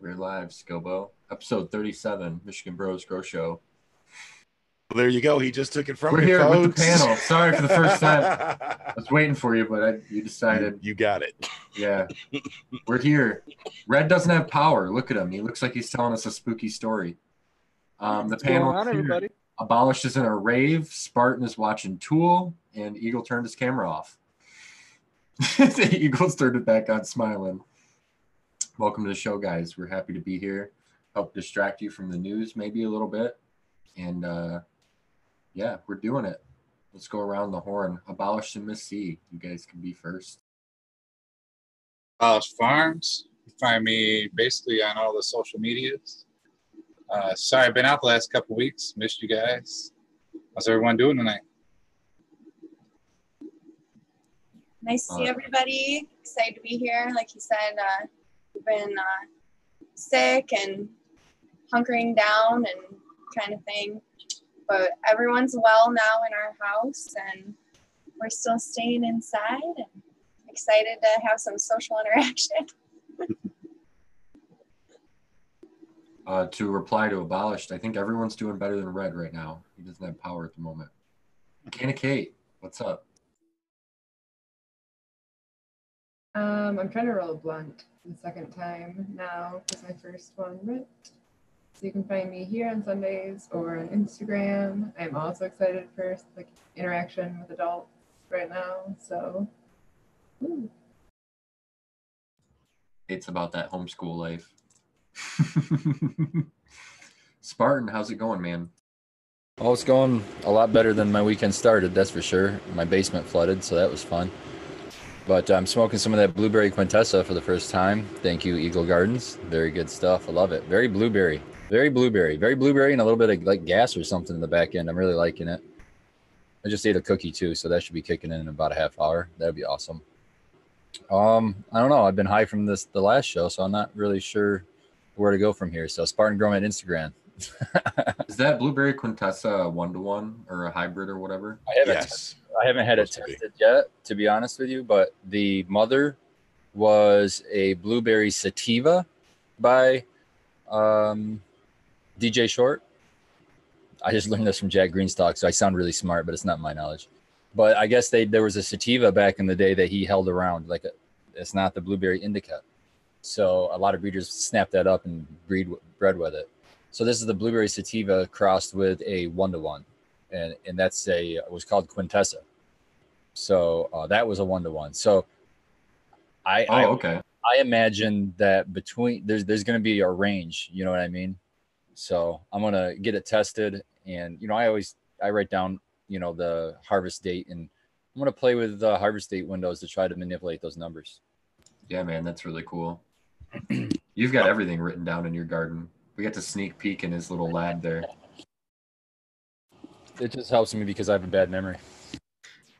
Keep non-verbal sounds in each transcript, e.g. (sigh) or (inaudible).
We're live, Scobo. Episode 37, Michigan Bros Grow Show. Well, there you go. He just took it from We're me, here with the panel. Sorry for the first time. (laughs) I was waiting for you, but I, you decided. you got it. Yeah. We're here. Red doesn't have power. Look at him. He looks like he's telling us a spooky story. Um, the What's panel on, here. everybody? Abolished is in a rave. Spartan is watching Tool, and Eagle turned his camera off. (laughs) the Eagles turned it back on, smiling. Welcome to the show, guys. We're happy to be here. Help distract you from the news, maybe a little bit. And uh, yeah, we're doing it. Let's go around the horn. Abolished and Miss C. You guys can be first. Polish Farms. You find me basically on all the social medias. Uh, sorry, I've been out the last couple weeks. Missed you guys. How's everyone doing tonight? Nice to see Uh, everybody. Excited to be here. Like you said, uh, we've been uh, sick and hunkering down and kind of thing. But everyone's well now in our house, and we're still staying inside and excited to have some social (laughs) interaction. (laughs) Uh, to reply to Abolished, I think everyone's doing better than Red right now. He doesn't have power at the moment. Kana Kate, what's up? Um, I'm trying to roll a blunt the second time now because my first one ripped. So you can find me here on Sundays or on Instagram. I'm also excited for like interaction with adults right now. So, woo. It's about that homeschool life. (laughs) Spartan, how's it going, man? Oh, it's going a lot better than my weekend started, that's for sure. My basement flooded, so that was fun. But I'm smoking some of that blueberry quintessa for the first time. Thank you, Eagle Gardens. Very good stuff. I love it. Very blueberry. Very blueberry. Very blueberry and a little bit of like gas or something in the back end. I'm really liking it. I just ate a cookie too, so that should be kicking in in about a half hour. That'd be awesome. Um, I don't know. I've been high from this the last show, so I'm not really sure where to go from here. So Spartan Grow at Instagram. Is that blueberry quintessa one to one or a hybrid or whatever? I haven't Yes. I haven't had it Supposed be. tested yet, to be honest with you. But the mother was a blueberry sativa by um, DJ Short. I just learned this from Jack Greenstock, so I sound really smart, but it's not my knowledge. But I guess they there was a sativa back in the day that he held around, like a, it's not the blueberry indica. So a lot of breeders snap that up and breed bred with it. So this is the blueberry sativa crossed with a one to one and and that's a it was called Quintessa. So uh, that was a one to one. So I, Oh, I okay. I imagine that between there's there's going to be a range. You know what I mean? So I'm gonna get it tested, and you know I always I write down you know the harvest date, and I'm gonna play with the harvest date windows to try to manipulate those numbers. Yeah, man, that's really cool. (clears throat) You've got everything written down in your garden. We got to sneak peek in his little lab there. It just helps me because I have a bad memory.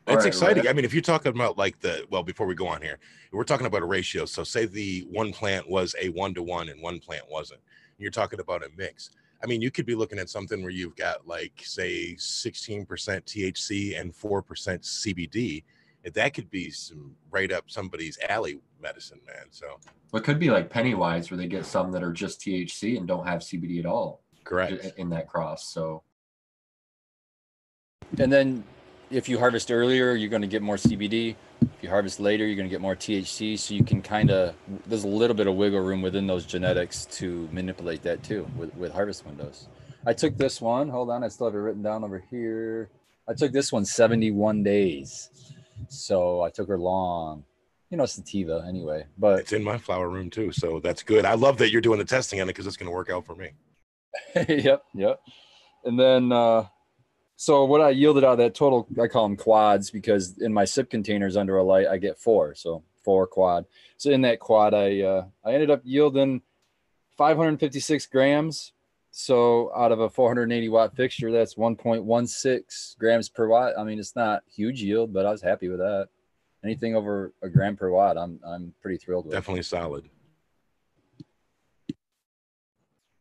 All It's right, exciting. Red. I mean, if you're talking about like the well, before we go on here, we're talking about a ratio. So say the one plant was a one to one and one plant wasn't. You're talking about a mix. I mean, you could be looking at something where you've got like say 16% THC and 4% CBD. And That could be some right up somebody's alley medicine, man. So But it could be like Pennywise, where they get some that are just THC and don't have CBD at all correct. in that cross. So And then if you harvest earlier, you're going to get more CBD. If you harvest later, you're going to get more THC. So you can kind of, there's a little bit of wiggle room within those genetics to manipulate that too with, with harvest windows. I took this one, hold on, I still have it written down over here. I took this one 71 days. So I took her long, you know, sativa anyway. But It's in my flower room too. So that's good. I love that you're doing the testing on it because it's going to work out for me. (laughs) yep, yep. And then, uh, so what I yielded out of that total, I call them quads because in my sip containers under a light, I get four, so four quad. So in that quad, I uh, I ended up yielding 556 grams. So out of a 480 watt fixture, that's 1.16 grams per watt. I mean, it's not huge yield, but I was happy with that. Anything over a gram per watt, I'm I'm pretty thrilled with. Definitely solid.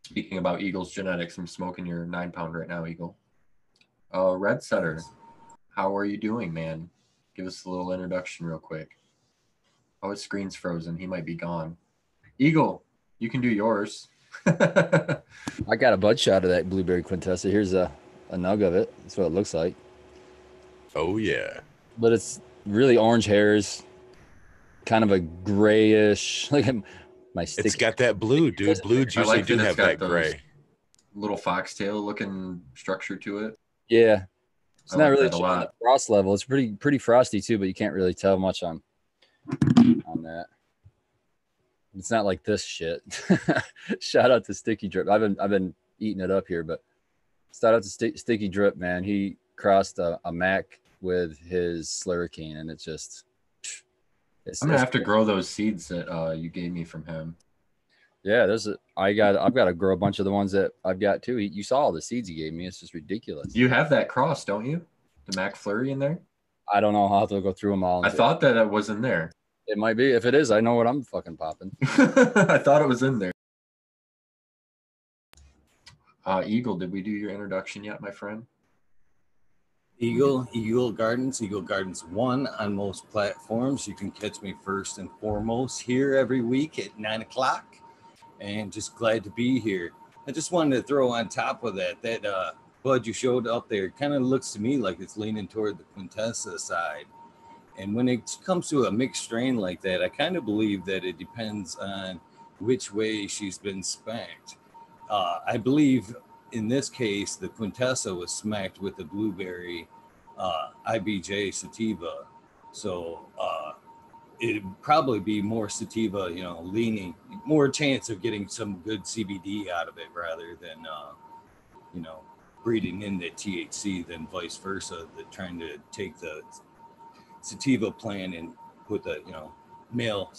speaking about Eagles genetics, I'm smoking your nine pound right now, Eagle. Uh, Red Setter, how are you doing, man? Give us a little introduction real quick. Oh, his screen's frozen. He might be gone. Eagle, You can do yours. (laughs) I got a bud shot of that blueberry quintessa. Here's a, a nug of it. That's what it looks like. Oh yeah. But it's really orange hairs, kind of a grayish. (laughs) Like my stick. It's got that blue, dude. Blues I usually like do that have that gray. Little foxtail looking structure to it. Yeah. It's I not like really that a lot. the frost level. It's pretty pretty frosty too, but you can't really tell much on on that. It's not like this shit. (laughs) Shout out to Sticky Drip. I've been I've been eating it up here, but shout out to Sti- Sticky Drip, man. He crossed a, a Mac with his Slurricane, and it's just. It's, I'm gonna have to grow those seeds that uh, you gave me from him. Yeah, there's a. I got. I've got to grow a bunch of the ones that I've got too. He, you saw all the seeds he gave me. It's just ridiculous. You have that cross, don't you? The McFlurry in there? I don't know how to go through them all. I thought that it was in there. It might be. If it is, I know what I'm fucking popping. (laughs) I thought it was in there. Uh, Eagle, did we do your introduction yet, my friend? Eagle, Eagle Gardens, Eagle Gardens 1 on most platforms. You can catch me first and foremost here every week at 9 o'clock. And just glad to be here. I just wanted to throw on top of that, that uh, bud you showed up there kind of looks to me like it's leaning toward the Quintessa side. And when it comes to a mixed strain like that, I kind of believe that it depends on which way she's been spanked. Uh, I believe in this case, the Quintessa was smacked with the blueberry uh, IBJ sativa. So uh, it'd probably be more sativa, you know, leaning, more chance of getting some good CBD out of it rather than, uh, you know, breeding in the THC than vice versa. That trying to take the sativa plant and put the, you know, male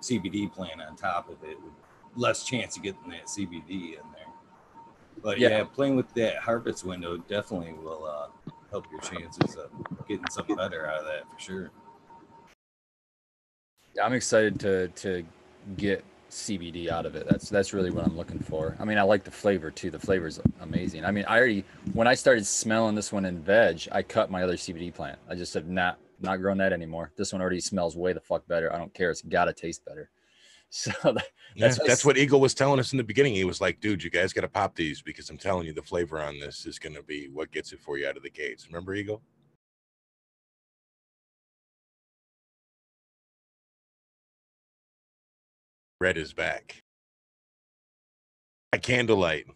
CBD plant on top of it, with less chance of getting that CBD in there. But Yeah. yeah, playing with that harvest window definitely will uh, help your chances of getting something better out of that for sure. I'm excited to to get CBD out of it. That's that's really what I'm looking for. I mean, I like the flavor too. The flavor is amazing. I mean, I already when I started smelling this one in veg, I cut my other CBD plant. I just said not not growing that anymore. This one already smells way the fuck better. I don't care. It's got to taste better. (laughs) So that, Yeah, That's that's, what- what Eagle was telling us in the beginning. He was like, dude, you guys got to pop these because I'm telling you, the flavor on this is going to be what gets it for you out of the gates. Remember, Eagle? Red is back. At candlelight.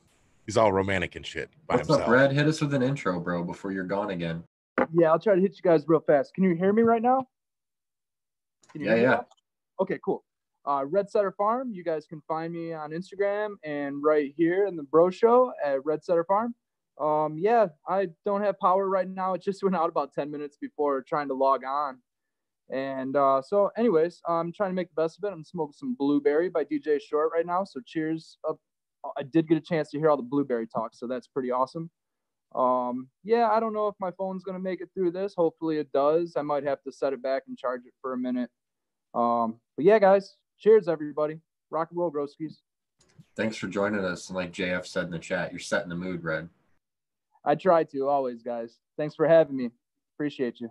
He's all romantic and shit by What's himself. up, Red? Hit us with an intro, bro, before you're gone again. Yeah, I'll try to hit you guys real fast. Can you hear me right now? Can Yeah, hear yeah. now? Okay, cool. Uh, Red Setter Farm. You guys can find me on Instagram and right here in the Bro Show at Red Setter Farm. Um, yeah, I don't have power right now. It just (laughs) went out about 10 minutes before trying to log on. And uh, so, anyways, I'm trying to make the best of it. I'm smoking some Blueberry by DJ Short right now. So, cheers up. I did get a chance to hear all the Blueberry talk, so that's pretty awesome. Um, yeah, I don't know if my phone's gonna make it through this. Hopefully it does. I might have to set it back and charge it for a minute. Um, but yeah, guys, cheers everybody. Rock and roll, broskies. Thanks for joining us. And like JF said in the chat, you're setting the mood, Red. I try to always, guys. Thanks for having me. Appreciate you.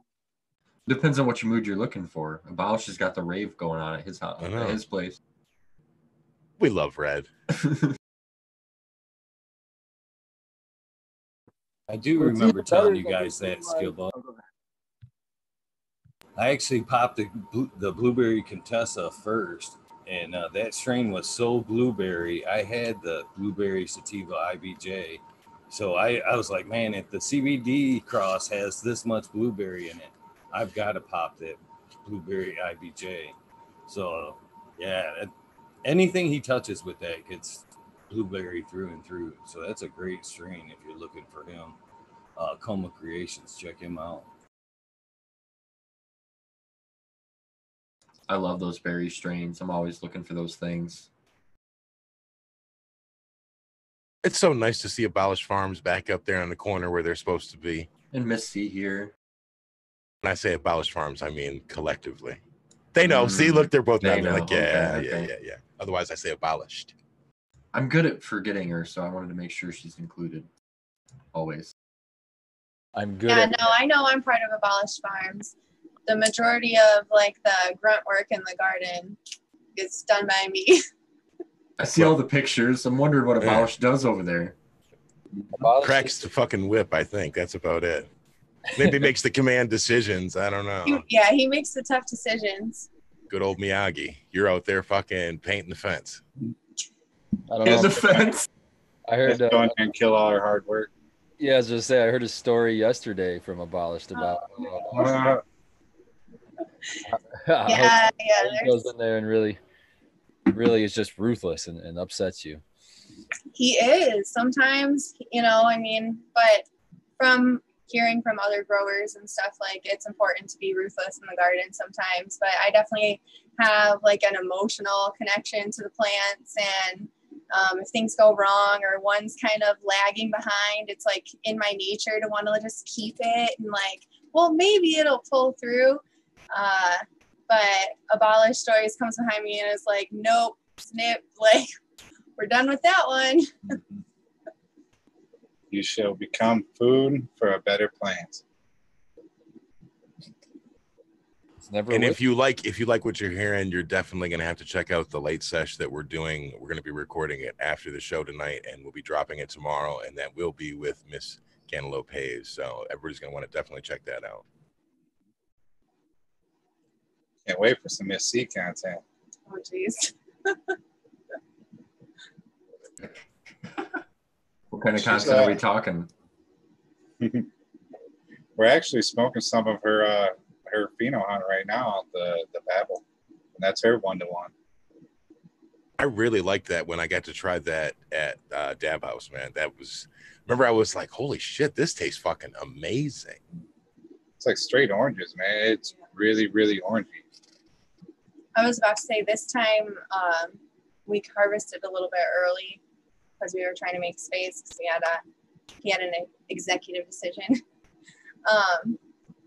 Depends on what your mood you're looking for. Abolish has got the rave going on at his house, at his place. We love Red. (laughs) I do remember telling you guys that skill ball. I actually popped the, the blueberry Quintessa first, and uh, that strain was so blueberry. I had the blueberry sativa IBJ, so I, I was like, man, if the CBD cross has this much blueberry in it, I've got to pop that blueberry IBJ. So yeah, anything he touches with that gets blueberry through and through. So that's a great strain if you're looking for him. Uh, Coma Creations, check him out. I love those berry strains. I'm always looking for those things. It's so nice to see Abolish Farms back up there on the corner where they're supposed to be. And Miss C here. When I say Abolish Farms, I mean collectively. They know. See, Mm, look, they're both they nodding. They're like, yeah, Okay, yeah, okay. yeah, yeah. Otherwise, I say abolished. I'm good at forgetting her, so I wanted to make sure she's included. Always. I'm good. Yeah, at, no, I know I'm part of Abolished Farms. The majority of like the grunt work in the garden is done by me. (laughs) I see all the pictures. I'm wondering what Yeah. Does over there. Abolish Cracks the fucking whip. I think that's about it. Maybe (laughs) makes the command decisions. I don't know. He, yeah, he makes the tough decisions. Good old Miyagi. You're out there fucking painting the fence. I don't In know. the fence. I heard. Just go Uh, in there and kill all our hard work. yeah, I was just say I heard a story yesterday from Abolished about uh, Uh, (laughs) Yeah, he yeah. Goes in there and really, really is just ruthless and, and upsets you. he is sometimes, you know. I mean, but from hearing from other growers and stuff, like it's important to be ruthless in the garden sometimes. But I definitely have like an emotional connection to the plants and. Um, if things go wrong or one's kind of lagging behind, it's like in my nature to want to just keep it and like, well, maybe it'll pull through. Uh, but Abolish Stories comes behind me and is like, nope, snip, (laughs) like, we're done with that one. (laughs) you shall become food for a better plant. It's never. And a if you like, if you like what you're hearing, you're definitely gonna have to check out the late sesh that we're doing. We're gonna be recording it after the show tonight, and we'll be dropping it tomorrow, and that will be with Miss Cantaloupe Hayes. So everybody's gonna want to definitely check that out. Can't wait for some Miss C content. Oh, jeez. (laughs) What kind of She's, content uh, are we talking? (laughs) We're actually smoking some of her uh, her pheno hunt right now, the the Babel, and that's her one to one. I really liked that when I got to try that at uh, Dab House, man. That was, remember, I was like, holy shit, this tastes fucking amazing. It's like straight oranges, man. It's really really orangey. I was about to say this time um, we harvested a little bit early because we were trying to make space because we had a he had an executive decision. (laughs) um,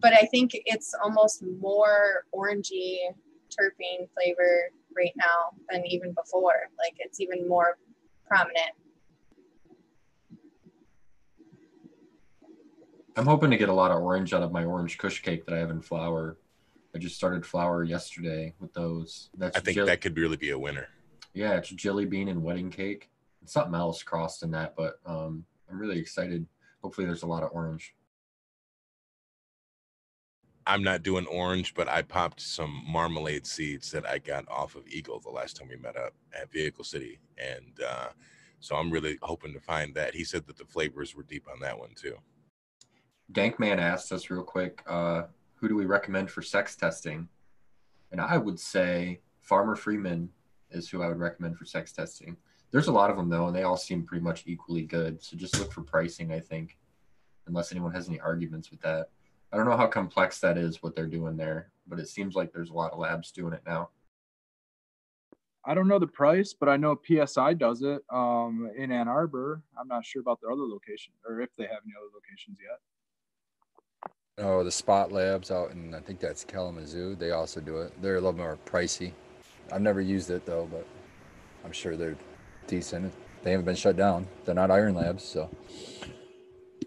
but I think it's almost more orangey terpene flavor right now than even before. Like it's even more prominent. I'm hoping to get a lot of orange out of my orange kush cake that I have in flower. I just started flower yesterday with those. That's I think jil- that could really be a winner. yeah, it's jelly bean and wedding cake. It's something else crossed in that, but um, I'm really excited. Hopefully, there's a lot of orange. I'm not doing orange, but I popped some marmalade seeds that I got off of Eagle the last time we met up at Vehicle City. And uh, so I'm really hoping to find that. He said that the flavors were deep on that one too. Dankman asked us real quick, uh, who do we recommend for sex testing? And I would say Farmer Freeman is who I would recommend for sex testing. There's a lot of them though, and they all seem pretty much equally good. So just look for pricing, I think, unless anyone has any arguments with that. I don't know how complex that is what they're doing there, but it seems like there's a lot of labs doing it now. I don't know the price, but I know PSI does it um, in Ann Arbor. I'm not sure about their other location or if they have any other locations yet. Oh, the Spot Labs out in I think that's Kalamazoo. They also do it. They're a little more pricey. I've never used it though, but I'm sure they're decent. They haven't been shut down. They're not Iron Labs, so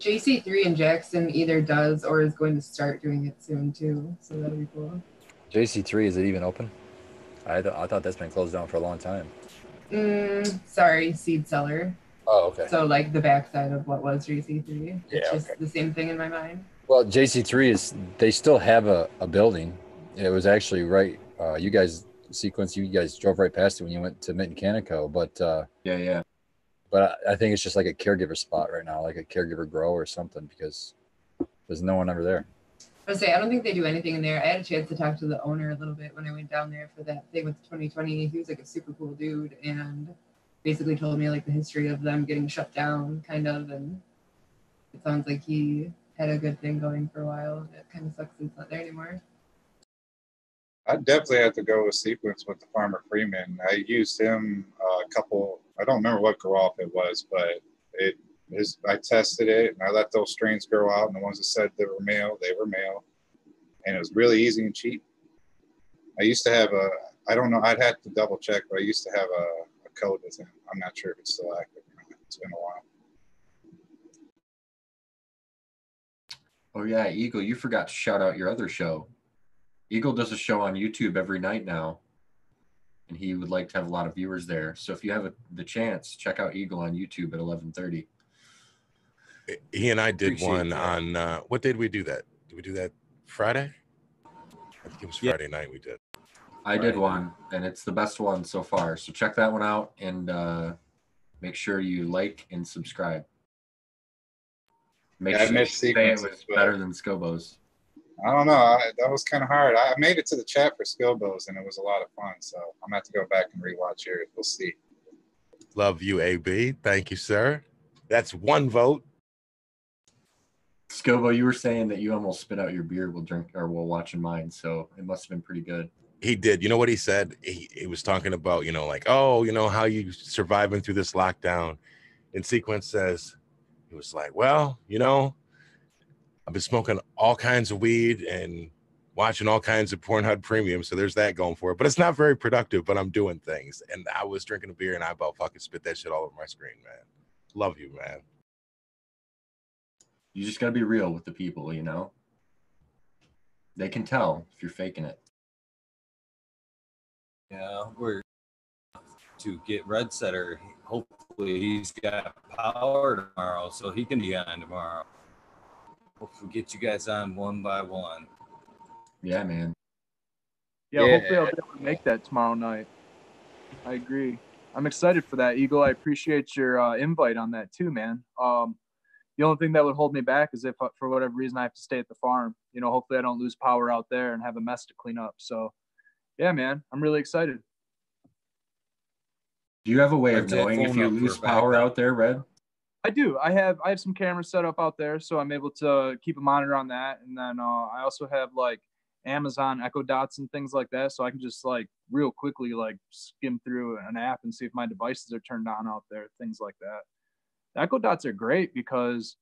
JC3 in Jackson either does or is going to start doing it soon too. So that'll be cool. JC3 is it even open? I th- I thought that's been closed down for a long time. Mm, sorry, seed seller. Oh, okay. So like the backside of what was JC3. It's Yeah, just okay. the same thing in my mind. Well, JC3 is they still have a, a building. It was actually right. Uh, you guys sequence. You guys drove right past it when you went to Mitten Canico, but uh, Yeah, yeah. But I, I think it's just like a caregiver spot right now, like a caregiver grow or something, because there's no one ever there. I would say I don't think they do anything in there. I had a chance to talk to the owner a little bit when I went down there for that thing with 2020. He was like a super cool dude and basically told me like the history of them getting shut down, kind of. And it sounds like he had a good thing going for a while. It kind of sucks it's not there anymore. I definitely have to go with sequence with the Farmer Freeman. I used him uh, a couple. I don't remember what off it was, but it. I tested it and I let those strains grow out, and the ones that said they were male, they were male, and it was really easy and cheap. I used to have a. I don't know. I'd have to double check, but I used to have a, a code with him. I'm not sure if it's still active. It's been a while. Oh yeah, Eagle, you forgot to shout out your other show. Eagle does a show on YouTube every night now. And he would like to have a lot of viewers there. So if you have a, the chance, check out Eagle on YouTube at 11:30. He and I did Appreciate one that. on uh, what day did we do that? Did we do that Friday? I think it was Yeah. Friday night we did. I did Right. one, and it's the best one so far. So check that one out, and uh, make sure you like and subscribe. Make Yeah, I sure you missed say it was better than Scobo's. I don't know. I, that was kind of hard. I made it to the chat for Skillbows, and it was a lot of fun. So I'm gonna have to go back and rewatch yours. We'll see. Love you, AB. Thank you, sir. That's one vote. Scobo, you were saying that you almost spit out your beer while drink or while watching mine, so it must have been pretty good. He did. You know what he said? He, he was talking about, you know, like, oh, you know, how you surviving through this lockdown. And Sequence says, he was like, well, you know, I've been smoking all kinds of weed and watching all kinds of Pornhub premium. So there's that going for it. But it's not very productive, but I'm doing things. And I was drinking a beer and I about fucking spit that shit all over my screen, man. Love you, man. You just got to be real with the people, you know? They can tell if you're faking it. Yeah, we're to get Red Setter. Hopefully, he's got power tomorrow, so he can be on tomorrow. Hopefully, get you guys on one by one. Yeah, man. Yeah, Yeah. hopefully I'll be able to make that tomorrow night. I agree. I'm excited for that, Eagle. I appreciate your uh, invite on that too, man. Um, the only thing that would hold me back is if, uh, for whatever reason, I have to stay at the farm. You know, hopefully I don't lose power out there and have a mess to clean up. So, yeah, man, I'm really excited. Do you have a way of knowing if you lose power out there, Red? I do. I have I have some cameras set up out there, so I'm able to keep a monitor on that. And then uh, I also have like Amazon Echo Dots and things like that, so I can just like real quickly like skim through an app and see if my devices are turned on out there, things like that. The Echo Dots are great because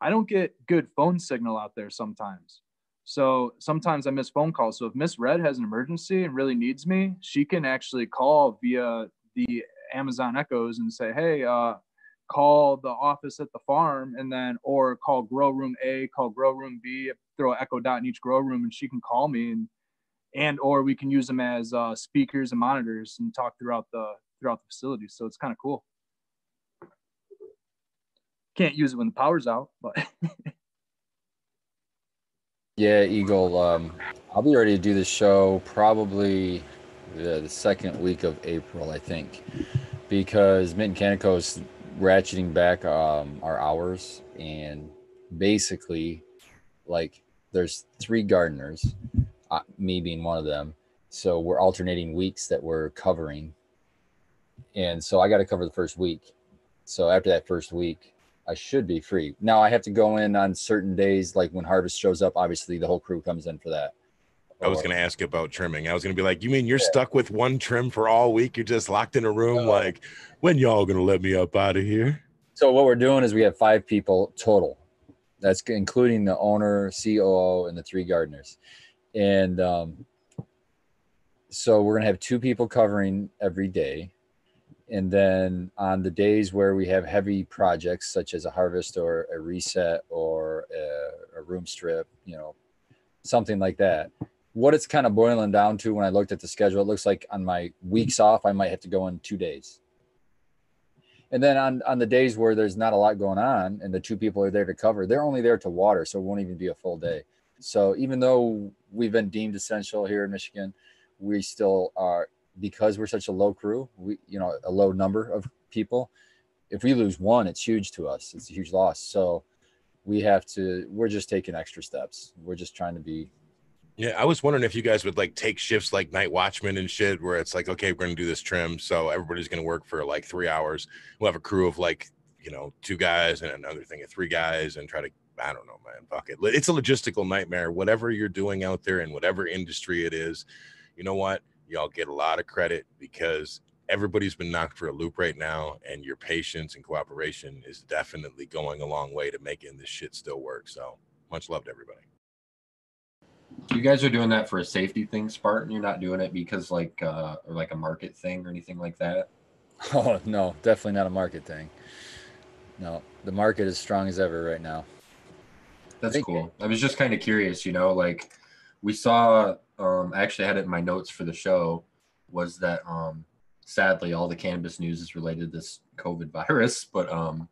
I don't get good phone signal out there sometimes. So sometimes I miss phone calls. So if Miss Red has an emergency and really needs me, she can actually call via the Amazon Echoes and say, "Hey, uh, call the office at the farm and then or call grow room a call grow room b throw an echo dot in each grow room and she can call me and and or we can use them as uh, speakers and monitors and talk throughout the throughout the facility so it's kind of cool can't use it when the power's out but (laughs) Yeah, Eagle. Um, I'll be ready to do the show probably the, the second week of April, I think, because Mint Canico's ratcheting back um, our hours, and basically, like, there's three gardeners, uh, me being one of them. So we're alternating weeks that we're covering, and so I got to cover the first week. So after that first week, I should be free. Now I have to go in on certain days, like when harvest shows up. Obviously, the whole crew comes in for that. I was going to ask you about trimming. I was going to be like, you mean you're stuck with one trim for all week? You're just locked in a room? No. Like, when y'all going to let me up out of here? So what we're doing is we have five people total. That's including the owner, COO, and the three gardeners. And um, so we're gonna have two people covering every day. And then on the days where we have heavy projects, such as a harvest or a reset or a, a room strip, you know, something like that. What it's kind of boiling down to when I looked at the schedule, it looks like on my weeks off, I might have to go in two days. And then on on the days where there's not a lot going on and the two people are there to cover, they're only there to water, so it won't even be a full day. So even though we've been deemed essential here in Michigan, we still are because we're such a low crew, we you know, a low number of people. If we lose one, it's huge to us. It's a huge loss. So we have to we're just taking extra steps. We're just trying to be Yeah, I was wondering if you guys would like take shifts like night watchman and shit, where it's like, okay, we're gonna do this trim, so everybody's gonna work for like three hours. We'll have a crew of like, you know, two guys and another thing of three guys, and try to, I don't know, man, fuck it. It's a logistical nightmare. Whatever you're doing out there in whatever industry it is, you know what? Y'all get a lot of credit because everybody's been knocked for a loop right now, and your patience and cooperation is definitely going a long way to making this shit still work. So much love to everybody. You guys are doing that for a safety thing, Spartan. You're not doing it because like uh or like a market thing or anything like that. (laughs) Oh no, definitely not a market thing. No, the market is strong as ever right now. That's Thank cool. I was just kind of curious, you know, like we saw um I actually had it in my notes for the show. was that um, sadly all the cannabis news is related to this COVID virus, but um,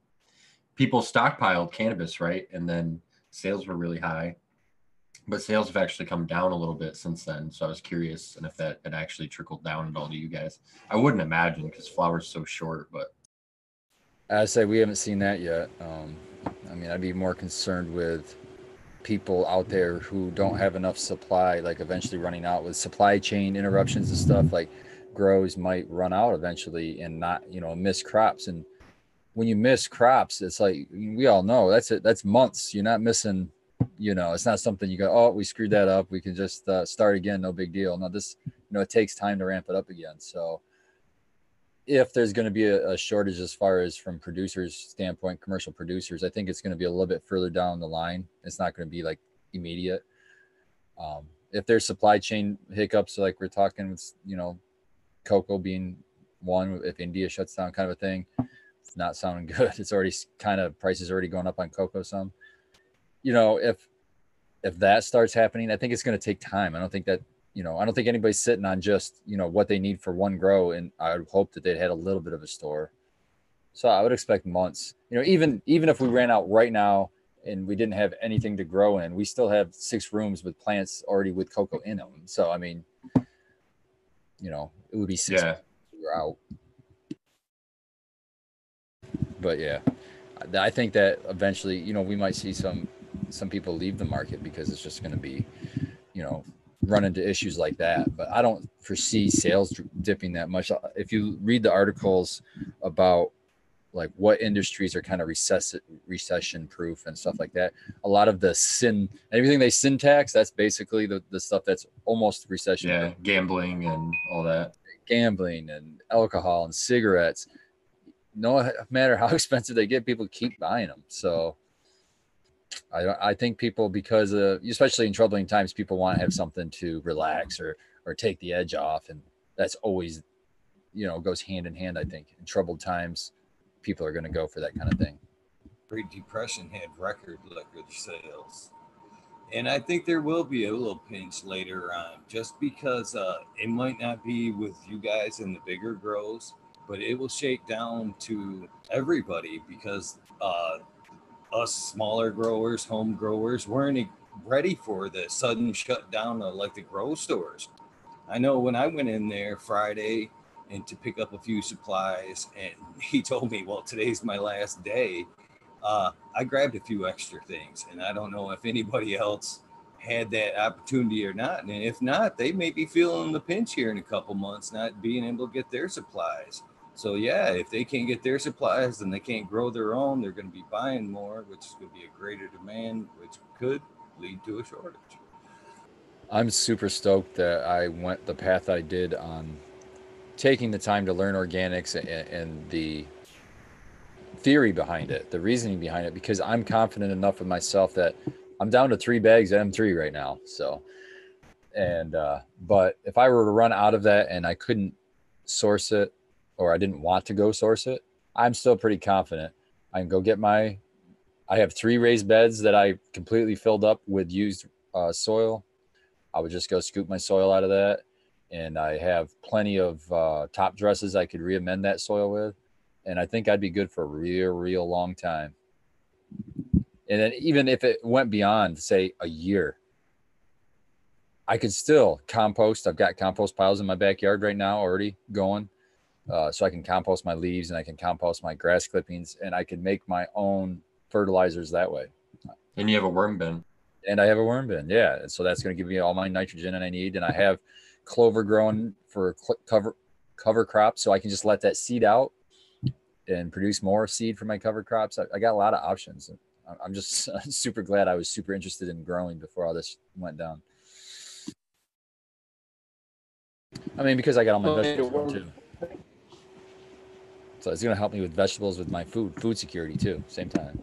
people stockpiled cannabis, right? And then sales were really high, but sales have actually come down a little bit since then. So I was curious and if that had actually trickled down at all to you guys. I wouldn't imagine because flower's so short, but I say we haven't seen that yet. Um, I mean, I'd be more concerned with people out there who don't have enough supply, like eventually running out with supply chain interruptions and stuff. Like grows might run out eventually and not, you know, miss crops. And when you miss crops, it's like we all know that's it. That's months. You're not missing. You know, it's not something you go, oh, we screwed that up. We can just uh, start again. No big deal. No, this, you know, it takes time to ramp it up again. So, if there's going to be a, a, shortage as far as from producers standpoint commercial producers i think it's going to be a little bit further down the line it's not going to be like immediate um, if there's supply chain hiccups like we're talking with you know coco being one if india shuts down kind of a thing it's not sounding (laughs) good it's already kind of prices already going up on coco some you know if if that starts happening i think it's going to take time i don't think that you know, I don't think anybody's sitting on just, you know, what they need for one grow. And I would hope that they'd had a little bit of a store. So I would expect months, you know, even, even if we ran out right now and we didn't have anything to grow in, we still have six rooms with plants already with coco in them. So, I mean, you know, it would be six yeah. out. But yeah, I think that eventually, you know, we might see some, some people leave the market because it's just going to be, you know, run into issues like that. But I don't foresee sales dipping that much. If you read the articles about like what industries are kind of recession recession proof and stuff like that, a lot of the sin everything they sin tax that's basically the, the stuff that's almost recession. Yeah, gambling and all that. Gambling and alcohol and cigarettes. No matter how (laughs) expensive they get, people keep buying them. So I, I think people because of, especially in troubling times, people want to have something to relax or or take the edge off, and that's always, you know, goes hand in hand. I think in troubled times, people are going to go for that kind of thing. Great Depression had record liquor sales, and I think there will be a little pinch later on, just because uh, it might not be with you guys in the bigger grows, but it will shake down to everybody because uh, us smaller growers, home growers, weren't ready for the sudden shutdown of like the grow stores. I know when I went in there Friday and to pick up a few supplies, and (laughs) he told me, "Well, today's my last day." Uh, I grabbed a few extra things, and I don't know if anybody else had that opportunity or not. And if not, they may be feeling the pinch here in a couple months, not being able to get their supplies. So yeah, if they can't get their supplies and they can't grow their own, they're going to be buying more, which to be a greater demand, which could lead to a shortage. I'm super stoked that I went the path I did on taking the time to learn organics and, and the theory behind it, the reasoning behind it, because I'm confident enough of myself that I'm down to three bags of M3 right now. So, and, uh, but if I were to run out of that and I couldn't source it or I didn't want to go source it, I'm still pretty confident. I can go get my, I have three raised beds that I completely filled up with used uh, soil. I would just go scoop my soil out of that. And I have plenty of uh, top dresses I could re-amend that soil with. And I think I'd be good for a real, real long time. And then even if it went beyond, say, a year, I could still compost. I've got compost piles in my backyard right now already going uh, so I can compost my leaves and I can compost my grass clippings and I can make my own fertilizers that way. And you have a worm bin. And I have a worm bin, yeah. And so that's going to give me all my nitrogen and I need. And I have clover growing for cover cover crops, so I can just let that seed out and produce more seed for my cover crops. I, I got a lot of options. I'm just (laughs) super glad I was super interested in growing before all this went down. I mean, because I got all my vegetables too. So it's going to help me with vegetables with my food, food security too, same time.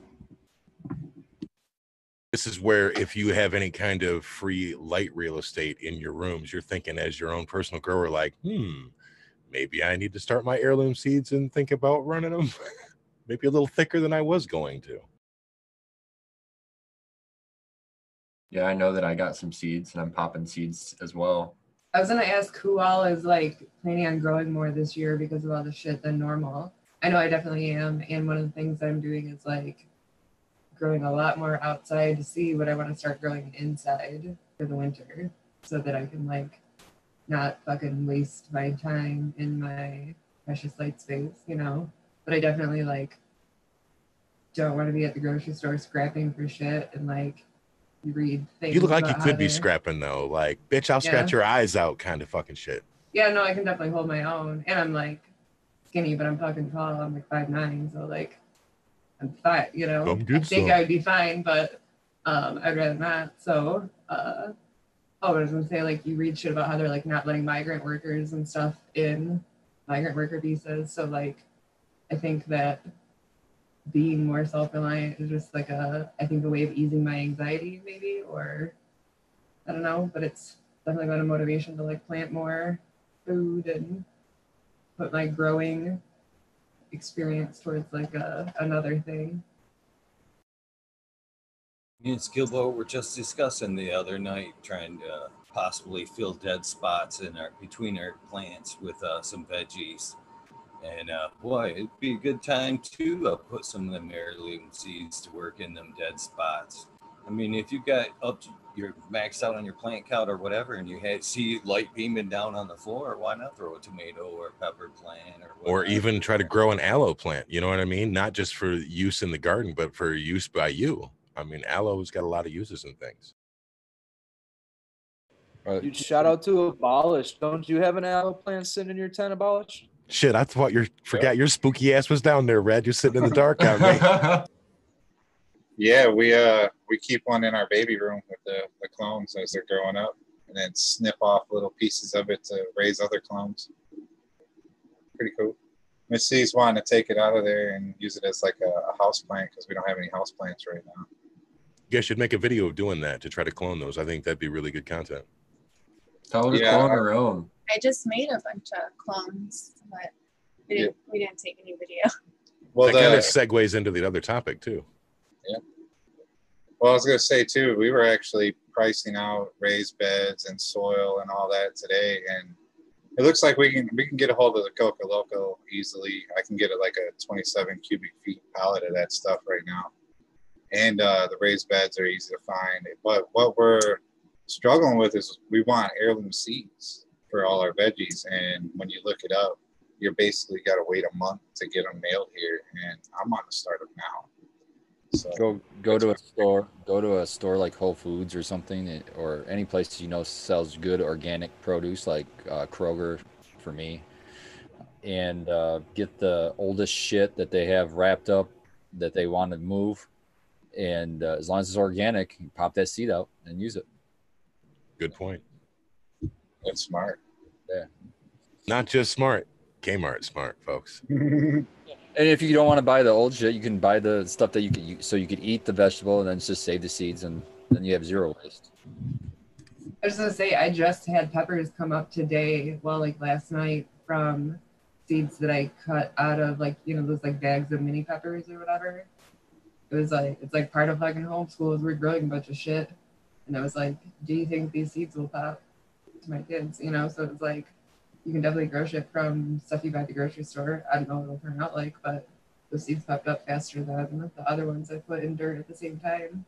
This is where if you have any kind of free light real estate in your rooms, you're thinking as your own personal grower, like, hmm, maybe I need to start my heirloom seeds and think about running them (laughs) maybe a little thicker than I was going to. Yeah, I know that I got some seeds and I'm popping seeds as well. I was gonna ask who all is like planning on growing more this year because of all the shit than normal. I know I definitely am, and one of the things I'm doing is like growing a lot more outside to see what I want to start growing inside for the winter, so that I can like not fucking waste my time in my precious light space, you know. But I definitely like don't want to be at the grocery store scrapping for shit and like read things. You look like you could be scrapping though. Like, bitch, I'll Yeah. scratch your eyes out kind of fucking shit. Yeah, no, I can definitely hold my own. And I'm like skinny, but I'm fucking tall. I'm like five nine, so like I'm fine, you know. I think some. I would be fine, but um I'd rather not. So uh oh, I was gonna say like you read shit about how they're like not letting migrant workers and stuff in migrant worker visas. So like I think that being more self-reliant is just like a I think a way of easing my anxiety maybe or I don't know, but it's definitely been a motivation to like plant more food and put my growing experience towards like a, another thing. Me and Skillbo were just discussing the other night trying to possibly fill dead spots in our between our plants with uh, some veggies. And uh, boy, it'd be a good time to uh, put some of them heirloom seeds to work in them dead spots. I mean, if you got up to you're maxed out on your plant count or whatever, and you had see light beaming down on the floor, why not throw a tomato or a pepper plant or Or even try to grow an aloe plant. You know what I mean? Not just for use in the garden, but for use by you. I mean, aloe's got a lot of uses and things. Uh, Dude, shout out to Abolish. Don't you have an aloe plant sitting in your tent, Abolish? Shit, I thought you forgot your spooky ass was down there, Red. You're sitting in the dark out me. (laughs) Yeah, we uh we keep one in our baby room with the, the clones as they're growing up, and then snip off little pieces of it to raise other clones. Pretty cool. Miss C's wanting to take it out of there and use it as like a, a house plant because we don't have any house plants right now. You guys should make a video of doing that to try to clone those. I think that'd be really good content. Tell her to Yeah, clone I- her own. I just made a bunch of clones, but we didn't, we didn't take any video. (laughs) Well, that kind of segues into the other topic too. Yeah. Well, I was gonna say too, we were actually pricing out raised beds and soil and all that today, and it looks like we can we can get a hold of the Coco Loco easily. I can get it like a 27 cubic feet pallet of that stuff right now, and uh, the raised beds are easy to find. But what we're struggling with is we want heirloom seeds for all our veggies, and when you look it up, you're basically got to wait a month to get them mailed here, and I'm on the startup now. So Go go to a store. Go to a store like Whole Foods or something, eh, or any place you know sells good organic produce, like uh, Kroger, for me, and uh, get the oldest shit that they have wrapped up that they want to move, and uh, as long as it's organic, pop that seed out and use it. Good point. that's smart. Yeah. Not just smart, Kmart smart, folks. (laughs) And if you don't want to buy the old shit, you can buy the stuff that you can use, so you could eat the vegetable and then just save the seeds, and then you have zero waste. I was gonna say I just had peppers come up today, well, like last night from seeds that I cut out of like you know those like bags of mini peppers or whatever. It was like it's like part of fucking homeschool is we're growing a bunch of shit, and I was like, do you think these seeds will pop to my kids? You know, so it's like you can definitely grow shit from stuff you buy at the grocery store. I don't know what it'll turn out like, but those seeds popped up faster than the other ones I put in dirt at the same time.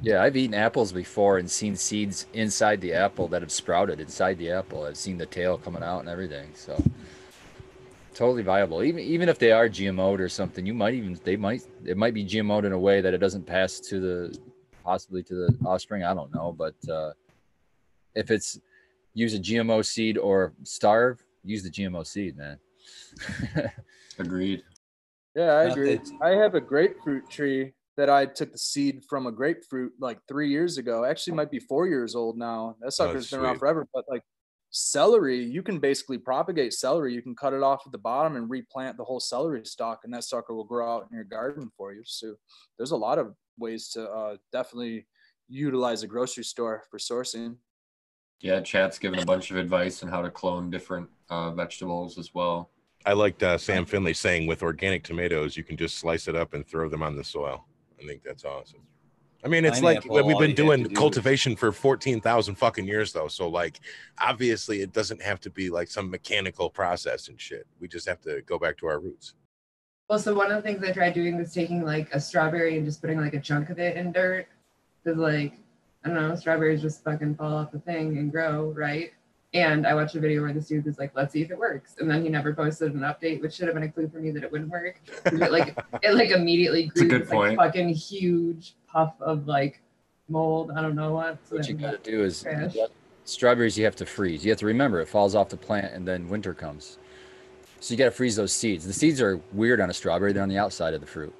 Yeah, I've eaten apples before and seen seeds inside the apple that have sprouted inside the apple. I've seen the tail coming out and everything. So totally viable. Even even if they are GMO'd or something, you might even they might it might be GMO'd in a way that it doesn't pass to the possibly to the offspring. I don't know, but uh, if it's use a GMO seed or starve, use the GMO seed, man. (laughs) Agreed. Yeah, I agree. I have a grapefruit tree that I took the seed from a grapefruit like three years ago. Actually, might be four years old now. That sucker's been around forever. But like celery, you can basically propagate celery. You can cut it off at the bottom and replant the whole celery stalk, and that sucker will grow out in your garden for you. So there's a lot of ways to uh, definitely utilize a grocery store for sourcing. Yeah, chat's given a bunch of advice on how to clone different uh, vegetables as well. I liked uh, Sam Finley saying with organic tomatoes, you can just slice it up and throw them on the soil. I think that's awesome. I mean, it's like we've been you have to doing do is- cultivation for 14,000 fucking years though. So like obviously it doesn't have to be like some mechanical process and shit. We just have to go back to our roots. Well, so one of the things I tried doing was taking like a strawberry and just putting like a chunk of it in dirt. Cause like, I don't know, strawberries just fucking fall off the thing and grow, right? And I watched a video where this dude was like, let's see if it works. And then he never posted an update, which should have been a clue for me that it wouldn't work. It like (laughs) it like immediately It's a grew good this like fucking huge puff of like mold. I don't know what. So What you got to do is strawberries. You have to freeze. You have to remember it falls off the plant, and then winter comes. So you got to freeze those seeds. The seeds are weird on a strawberry; they're on the outside of the fruit.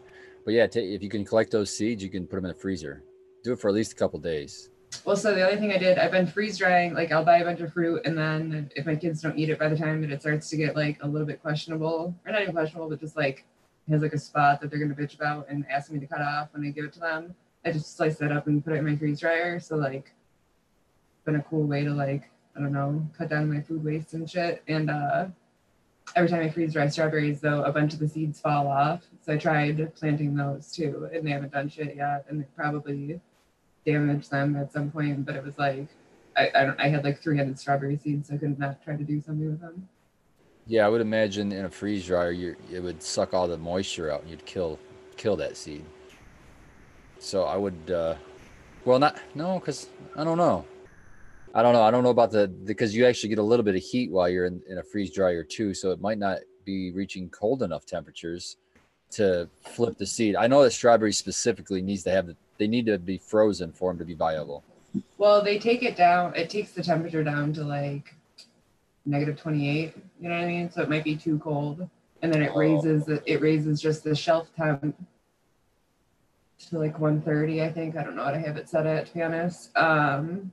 But yeah, ta if you can collect those seeds, you can put them in the freezer. Do it for at least a couple days. Well, so the other thing I did, I've been freeze drying. Like, I'll buy a bunch of fruit, and then if my kids don't eat it by the time that it starts to get like a little bit questionable, or not even questionable, but just like has like a spot that they're gonna bitch about and ask me to cut off when I give it to them, I just slice that up and put it in my freeze dryer. So like, been a cool way to like, I don't know, cut down my food waste and shit. And uh, every time I freeze dry strawberries, though, a bunch of the seeds fall off. So I tried planting those too, and they haven't done shit yet, and they probably damaged them at some point, but it was like I I, I had like 300 strawberry seeds, so I could not not try to do something with them. Yeah, I would imagine in a freeze dryer, you it would suck all the moisture out, and you'd kill kill that seed. So I would, uh, well, not no, because I don't know. I don't know. I don't know about the because you actually get a little bit of heat while you're in, in a freeze dryer too, so it might not be reaching cold enough temperatures to flip the seed. I know that strawberry specifically needs to have the, they need to be frozen for them to be viable. Well, they take it down. It takes the temperature down to like negative 28. You know what I mean? So it might be too cold, and then it Oh. raises the, it raises just the shelf temp to like 130. I think I don't know what I have it set at to be honest. Um,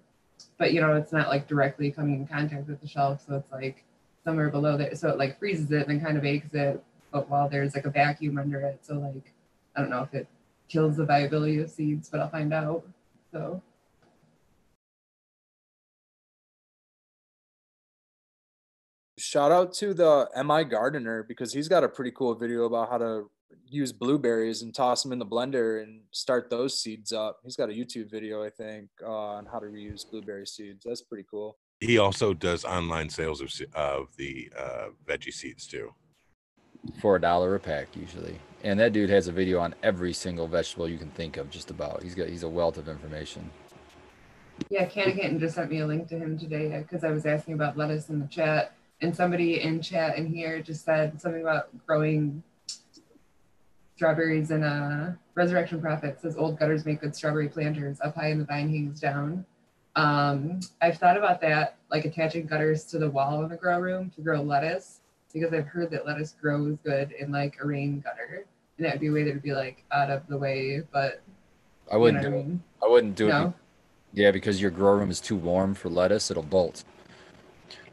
but you know, it's not like directly coming in contact with the shelf, so it's like somewhere below there. So it like freezes it and kind of bakes it, but while there's like a vacuum under it, so like I don't know if it kills the viability of seeds, but I'll find out. So. Shout out to the MI Gardener because he's got a pretty cool video about how to use blueberries and toss them in the blender and start those seeds up. He's got a YouTube video, I think, uh, on how to reuse blueberry seeds. That's pretty cool. He also does online sales of of the uh, veggie seeds too. for a dollar a pack usually. And that dude has a video on every single vegetable you can think of, just about. He's got he's a wealth of information. Yeah, Cannigan just sent me a link to him today because I was asking about lettuce in the chat, and somebody in chat in here just said something about growing strawberries in a Resurrection Prophet says old gutters make good strawberry planters. Up high in the vine hangs down. Um, I've thought about that, like attaching gutters to the wall in the grow room to grow lettuce, because I've heard that lettuce grows good in like a rain gutter, and that would be a way that would be like out of the way, but I wouldn't know do I it. I wouldn't do it. No. Yeah, because your grow room is too warm for lettuce, it'll bolt.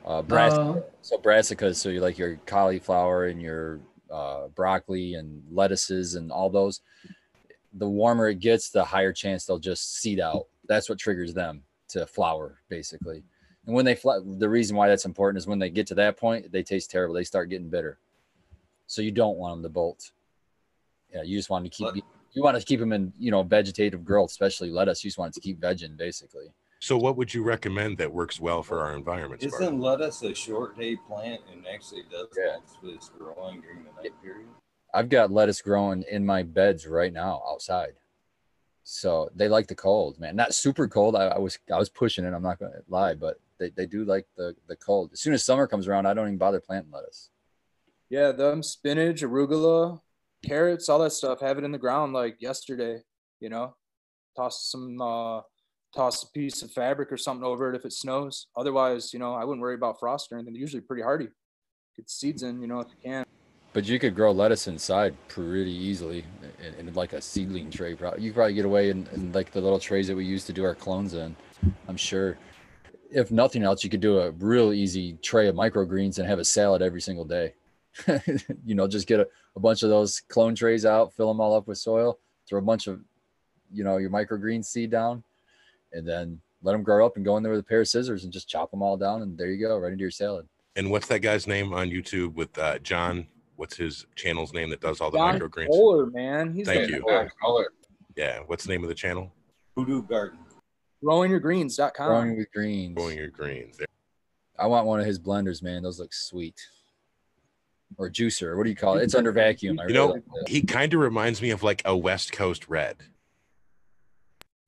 Uh, brass, Oh. so brassicas, so you like your cauliflower and your uh, broccoli and lettuces and all those. The warmer it gets, the higher chance they'll just seed out. That's what triggers them to flower, basically. And when they the reason why that's important is when they get to that point, they taste terrible. They start getting bitter. So you don't want them to bolt. Yeah, you just want to keep. You want to keep them in, you know, vegetative growth, especially lettuce. You just want it to keep vegging, basically. So, what would you recommend that works well for our environment? Spartan? Isn't lettuce a short day plant and actually does Yeah. most of its growing during the night period? I've got lettuce growing in my beds right now outside. So they like the cold, man. Not super cold. I, I was I was pushing it. I'm not gonna lie, but they, they do like the the cold. As soon as summer comes around, I don't even bother planting lettuce. Yeah, them spinach, arugula, carrots, all that stuff. Have it in the ground like yesterday. You know, toss some, uh, toss a piece of fabric or something over it if it snows. Otherwise, you know, I wouldn't worry about frost or anything. They're usually pretty hardy. Get seeds in, you know, if you can. But you could grow lettuce inside pretty easily in, in like a seedling tray. You probably get away in, in like the little trays that we used to do our clones in. I'm sure. If nothing else, you could do a real easy tray of microgreens and have a salad every single day. (laughs) you know, just get a, a bunch of those clone trays out, fill them all up with soil, throw a bunch of, you know, your microgreen seed down, and then let them grow up and go in there with a pair of scissors and just chop them all down, and there you go, right into your salad. And what's that guy's name on YouTube with uh, John? What's his channel's name that does all the John microgreens? Kohler, man. He's Thank you. Yeah, Kohler. Yeah, what's the name of the channel? Voodoo Garden. Growingyourgreens.com. Growing with greens. Growing your greens. There. I want one of his blenders, man. Those look sweet. Or juicer. What do you call it? It's under vacuum. I You really know, like. He kind of reminds me of like a West Coast red.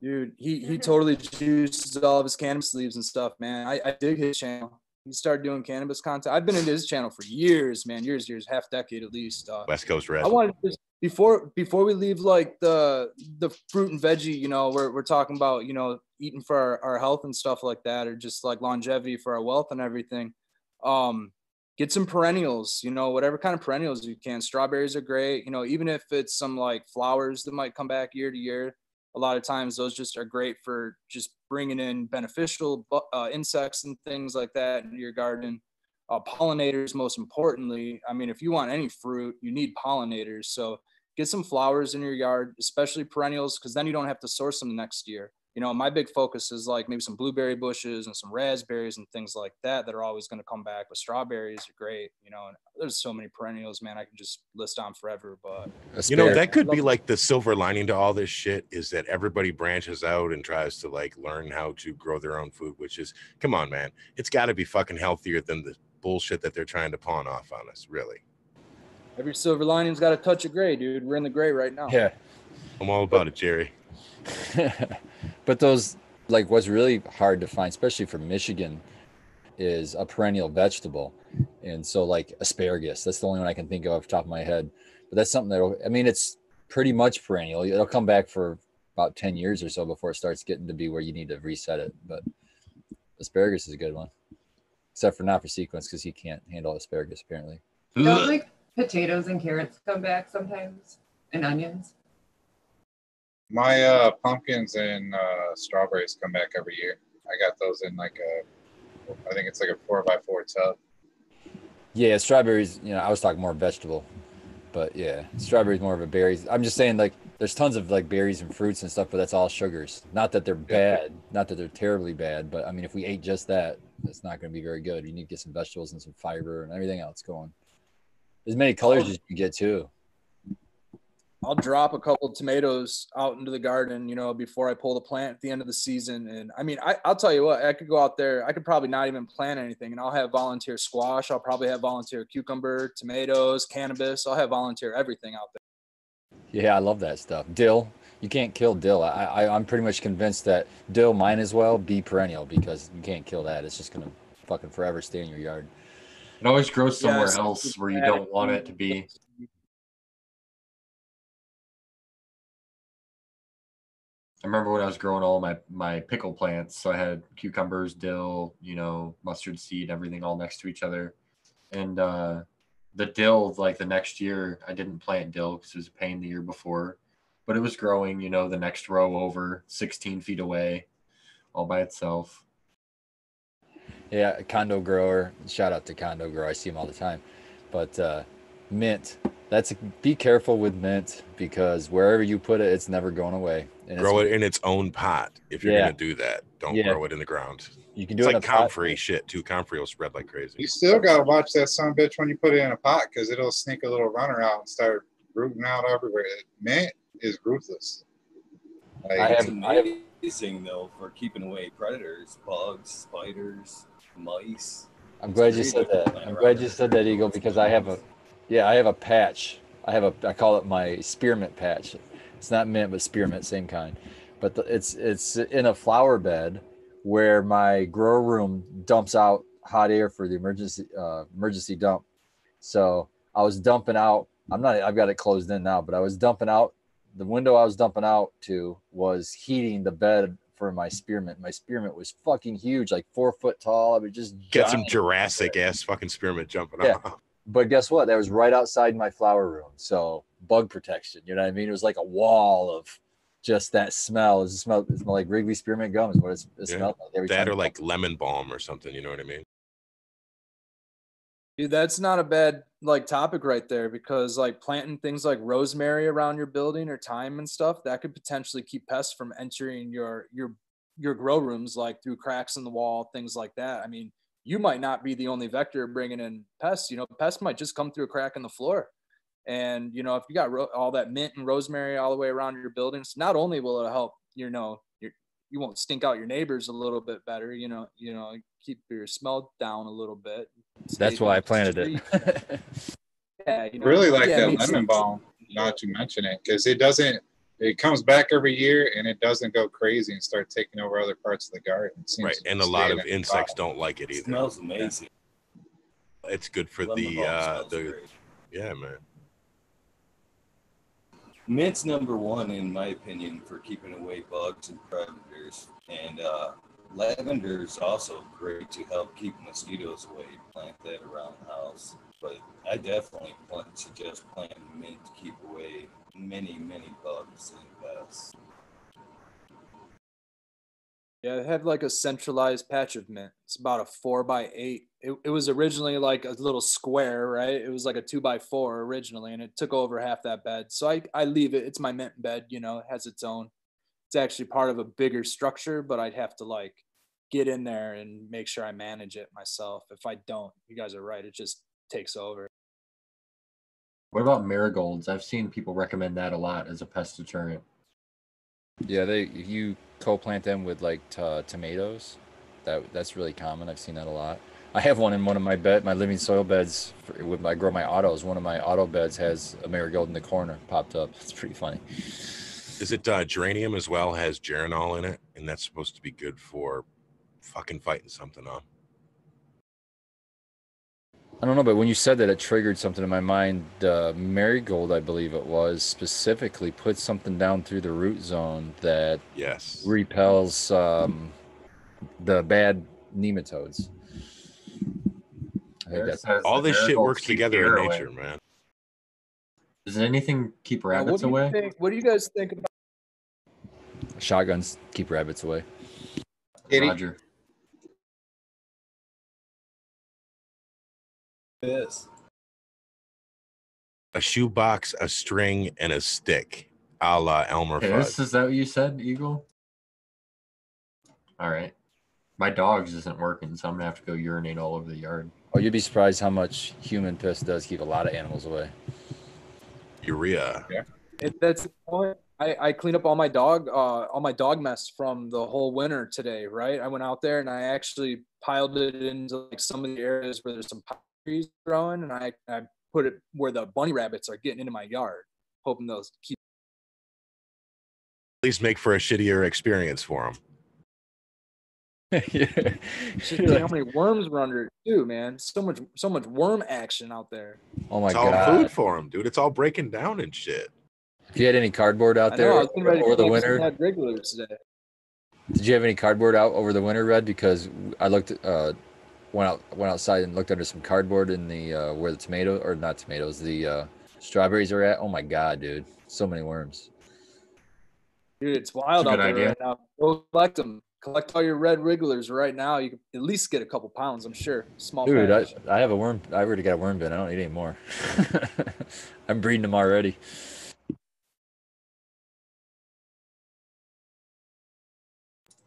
Dude, he he totally juices all of his cannabis leaves and stuff, man. I, I dig his channel. He started doing cannabis content. I've been into his channel for years, man. Years, years, half decade at least. Uh, West Coast red. I wanted to just before before we leave like the the fruit and veggie, you know, we're we're talking about, you know, eating for our, our health and stuff like that, or just like longevity for our wealth and everything. Um, get some perennials, you know, whatever kind of perennials you can. Strawberries are great, you know, even if it's some like flowers that might come back year to year. A lot of times those just are great for just bringing in beneficial uh, insects and things like that into your garden. Uh, pollinators most importantly i mean if you want any fruit you need pollinators. So get some flowers in your yard especially perennials because then you don't have to source them next year you know my big focus is like maybe some blueberry bushes and some raspberries and things like that that are always going to come back but strawberries are great you know and there's so many perennials man i can just list on forever but You know, that could be like the silver lining to all this shit is that everybody branches out and tries to like learn how to grow their own food, which is, come on, man. It's got to be fucking healthier than the bullshit that they're trying to pawn off on us, really. every silver lining's got a touch of gray dude we're in the gray right now Yeah. I'm all about it, Jerry. (laughs) but those like what's really hard to find, especially for Michigan, is a perennial vegetable. And so like asparagus, that's the only one I can think of off the top of my head. But that's something that I mean it's pretty much perennial. It'll come back for about 10 years or so before it starts getting to be where you need to reset it. But asparagus is a good one. Except for not for sequence because he can't handle asparagus apparently. Don't like potatoes and carrots come back sometimes, and onions. My uh, pumpkins and uh, strawberries come back every year. I got those in like a, I think it's like a four by four tub. Yeah, strawberries, you know, I was talking more vegetable. But yeah, strawberries more of a berries. I'm just saying like there's tons of like berries and fruits and stuff, but that's all sugars. Not that they're bad, not that they're terribly bad, but I mean if we ate just that, it's not going to be very good. You need to get some vegetables and some fiber and everything else going. As many colors as you can get too. I'll drop a couple of tomatoes out into the garden, you know, before I pull the plant at the end of the season. And I mean, I, I'll tell you what, I could go out there, I could probably not even plant anything, and I'll have volunteer squash. I'll probably have volunteer cucumber, tomatoes, cannabis. I'll have volunteer everything out there. Yeah, I love that stuff. Dill, you can't kill dill. I, I I'm pretty much convinced that dill might as well be perennial because you can't kill that. It's just gonna fucking forever stay in your yard. It always grows somewhere Yes, else where you don't want it to be. I remember when I was growing all my my pickle plants, so I had cucumbers, dill, you know, mustard seed, everything all next to each other. And uh the dill, like the next year, I didn't plant dill because it was a pain the year before, but it was growing, you know, the next row over, 16 feet away, all by itself. Yeah, condo grower. Shout out to condo grower. I see him all the time. But uh, mint, that's be careful with mint because wherever you put it, it's never going away. And Grow it in its own pot if you're Yeah. gonna do that. Don't Yeah. grow it in the ground. You can do It's it like in a pot. comfrey shit too. Comfrey will spread like crazy. You still gotta watch that son of a bitch when you put it in a pot because it'll sneak a little runner out and start rooting out everywhere. Mint is ruthless. Like, I have- I have- amazing though for keeping away predators, bugs, spiders, mice. I'm glad you said that. I'm glad you said that, Eagle, because I have a, yeah, I have a patch. I have a, I call it my spearmint patch. It's not mint, but spearmint, same kind. But the, it's it's in a flower bed where my grow room dumps out hot air for the emergency uh, emergency dump. So I was dumping out. I'm not. I've got it closed in now, but I was dumping out. The window I was dumping out to was heating the bed for my spearmint. My spearmint was fucking huge, like four foot tall. I was just Get some. Jurassic ass fucking spearmint jumping Yeah. off. But guess what? That was right outside my flower room. So bug protection. You know what I mean? It was like a wall of just that smell. It, smelled, it smelled like Wrigley spearmint gum is what it's, it Yeah. smelled like. Every That time or I- like lemon balm or something. You know what I mean? Dude, that's not a bad like topic right there because like planting things like rosemary around your building or thyme and stuff that could potentially keep pests from entering your your your grow rooms like through cracks in the wall, things like that. I mean, you might not be the only vector bringing in pests. You know, pests might just come through a crack in the floor. And you know, if you got ro- all that mint and rosemary all the way around your buildings, not only will it help, you know, your you won't stink out your neighbors a little bit better. You know, you know, keep your smell down a little bit. That's why I planted it. (laughs) Yeah, you know, really like yeah, that lemon balm. Not to mention it, because it doesn't. It comes back every year and it doesn't go crazy and start taking over other parts of the garden. It seems Right, and a lot of the insects bottom. don't like it It either. smells amazing. It's good for Lemon the uh the great. yeah, man. Mint's number one, in my opinion, for keeping away bugs and predators. And uh, lavender is also great to help keep mosquitoes away. Plant that around the house. But I definitely plant, suggest planting mint to keep away many, many bugs and pests. Yeah, I have like a centralized patch of mint. It's about a four by eight. It, it was originally like a little square, right? It was like a two by four originally, and it took over half that bed. So I, I leave it. It's my mint bed, you know, it has its own. It's actually part of a bigger structure, but I'd have to like get in there and make sure I manage it myself. If I don't, you guys are right. It just takes over. What about marigolds? I've seen people recommend that a lot as a pest deterrent. Yeah, they if you co-plant them with like t- tomatoes, that that's really common. I've seen that a lot. I have one in one of my bed, my living soil beds. For, with I grow my autos. One of my auto beds has a marigold in the corner popped up. It's pretty funny. Is it uh, geranium as well? Has geraniol in it, and that's supposed to be good for fucking fighting something off. I don't know, but when you said that, it triggered something in my mind. Uh, marigold, I believe it was, specifically put something down through the root zone that Yes. repels um, the bad nematodes. I think that's All this shit works together deer in away. nature, man. Does anything keep rabbits what away? think? What do you guys think about? shotguns keep rabbits away. Kitty? Roger. Yes. A shoebox, a string, and a stick, a la Elmer Piss? Fudd. Is that what you said, Eagle? All right. My dog's isn't working, so I'm gonna have to go urinate all over the yard. Oh, you'd be surprised how much human piss does keep a lot of animals away. Urea. It, that's the point. I, I cleaned up all my dog uh all my dog mess from the whole winter today, right? I went out there and I actually piled it into like some of the areas where there's some pine trees growing, and I, I put it where the bunny rabbits are getting into my yard, hoping those keep. At least make for a shittier experience for them. yeah. (laughs) Shit, how many worms were under it too, man? So much so much worm action out there. Oh my it's all food for them, dude. It's all breaking down and shit. If you had any cardboard out I there know. I was getting ready to over the winter, of that regulars today. did you have any cardboard out over the winter, Red? Because I looked, uh, went out, went outside and looked under some cardboard in the uh, where the tomato or not tomatoes, the uh, strawberries are at. Oh my god, dude! So many worms. Dude, it's wild That's a out good there idea. right now. Go collect them. Collect all your red wrigglers right now. You can at least get a couple pounds, I'm sure. Small Dude, I. I have a worm. I already got a worm bin. I don't need any more. (laughs) I'm breeding them already.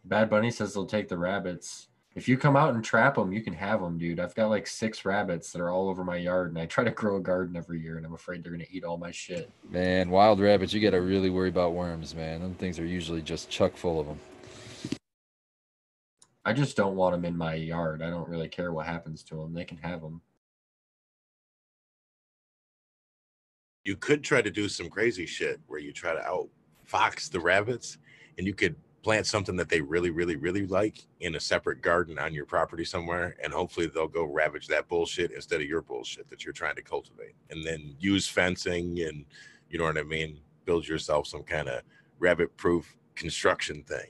Bad Bunny says they'll take the rabbits. If you come out and trap them, you can have them, dude. I've got like six rabbits that are all over my yard, and I try to grow a garden every year, and I'm afraid they're gonna eat all my shit. Man, wild rabbits, you gotta really worry about worms, man. Them things are usually just chuck full of them. I just don't want them in my yard. I don't really care what happens to them. They can have them. You could try to do some crazy shit where you try to outfox the rabbits, and you could plant something that they really, really, really like in a separate garden on your property somewhere, and hopefully they'll go ravage that bullshit instead of your bullshit that you're trying to cultivate, and then use fencing and you know what I mean. Build yourself some kind of rabbit-proof construction thing.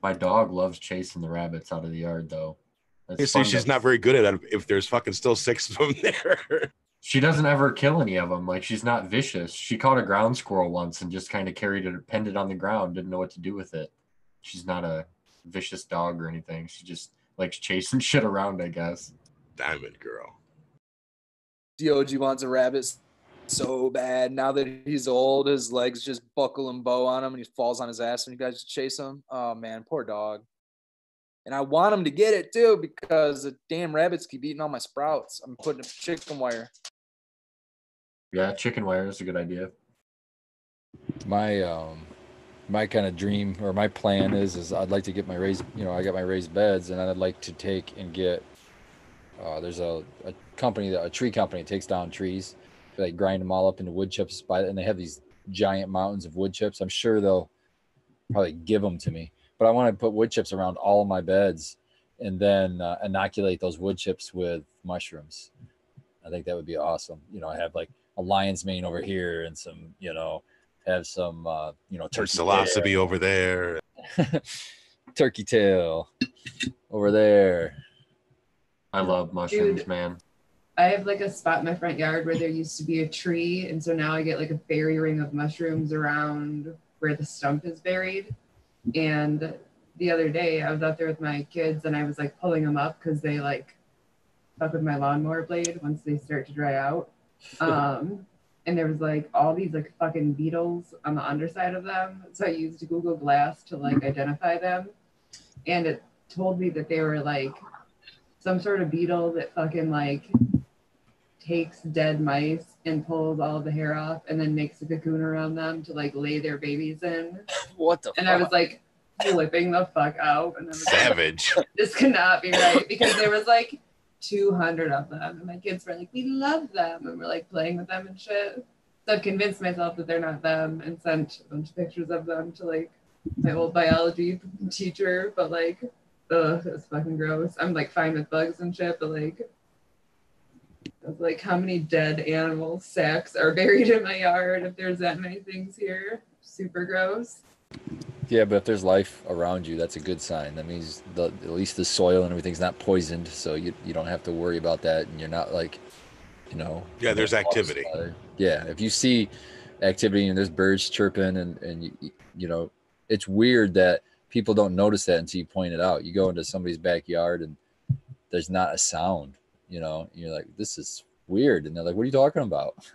My dog loves chasing the rabbits out of the yard, though. You see, she's not very good at it if there's fucking still six of them (laughs) there. She doesn't ever kill any of them. Like she's not vicious. She caught a ground squirrel once and just kind of carried it, pinned it on the ground, didn't know what to do with it. She's not a vicious dog or anything. She just likes chasing (laughs) shit around, I guess. Diamond girl. Dog wants a rabbit so bad. Now that he's old, his legs just buckle and bow on him, and he falls on his ass when you guys chase him. Oh man, poor dog. And I want him to get it too because the damn rabbits keep eating all my sprouts. I'm putting a chicken wire. Yeah, chicken wire is a good idea. My um my kind of dream or my plan is is I'd like to get my raised you know I got my raised beds and I'd like to take and get uh, there's a, a company that a tree company takes down trees. They grind them all up into wood chips by and they have these giant mountains of wood chips. I'm sure they'll probably give them to me but I want to put wood chips around all of my beds and then uh, inoculate those wood chips with mushrooms. I think that would be awesome. You know I have like a lion's mane over here and some you know have some uh, you know There's turkey psilocybe over there. (laughs) turkey tail over there. I love mushrooms, Dude. man. I have like a spot in my front yard where there used to be a tree, and so now I get like a fairy ring of mushrooms around where the stump is buried. And the other day, I was out there with my kids, and I was like pulling them up because they like fuck with my lawnmower blade once they start to dry out. (laughs) Um, and there was like all these like fucking beetles on the underside of them. So I used Google Glass to like identify them, and it told me that they were like some sort of beetle that fucking like takes dead mice and pulls all the hair off and then makes a cocoon around them to like lay their babies in. (laughs) What the And I was like flipping the fuck out. And I was like, Savage. (laughs) this cannot be right because there was like 200 of them. And my kids were like, we love them. And we're like playing with them and shit. So I've convinced myself that they're not them and sent a bunch of pictures of them to like my old biology teacher. But like, ugh, it was fucking gross. I'm like fine with bugs and shit, but like, was like, how many dead animal sacks are buried in my yard if there's that many things here? Super gross. Yeah, but if there's life around you, that's a good sign. That means the, at least the soil and everything's not poisoned, so you you don't have to worry about that, and you're not like, you know. Yeah, there's activity. Uh, yeah, if you see activity and there's birds chirping and and you, you know, it's weird that people don't notice that until you point it out. You go into somebody's backyard and there's not a sound. You know, you're like, this is weird, and they're like, what are you talking about? (laughs)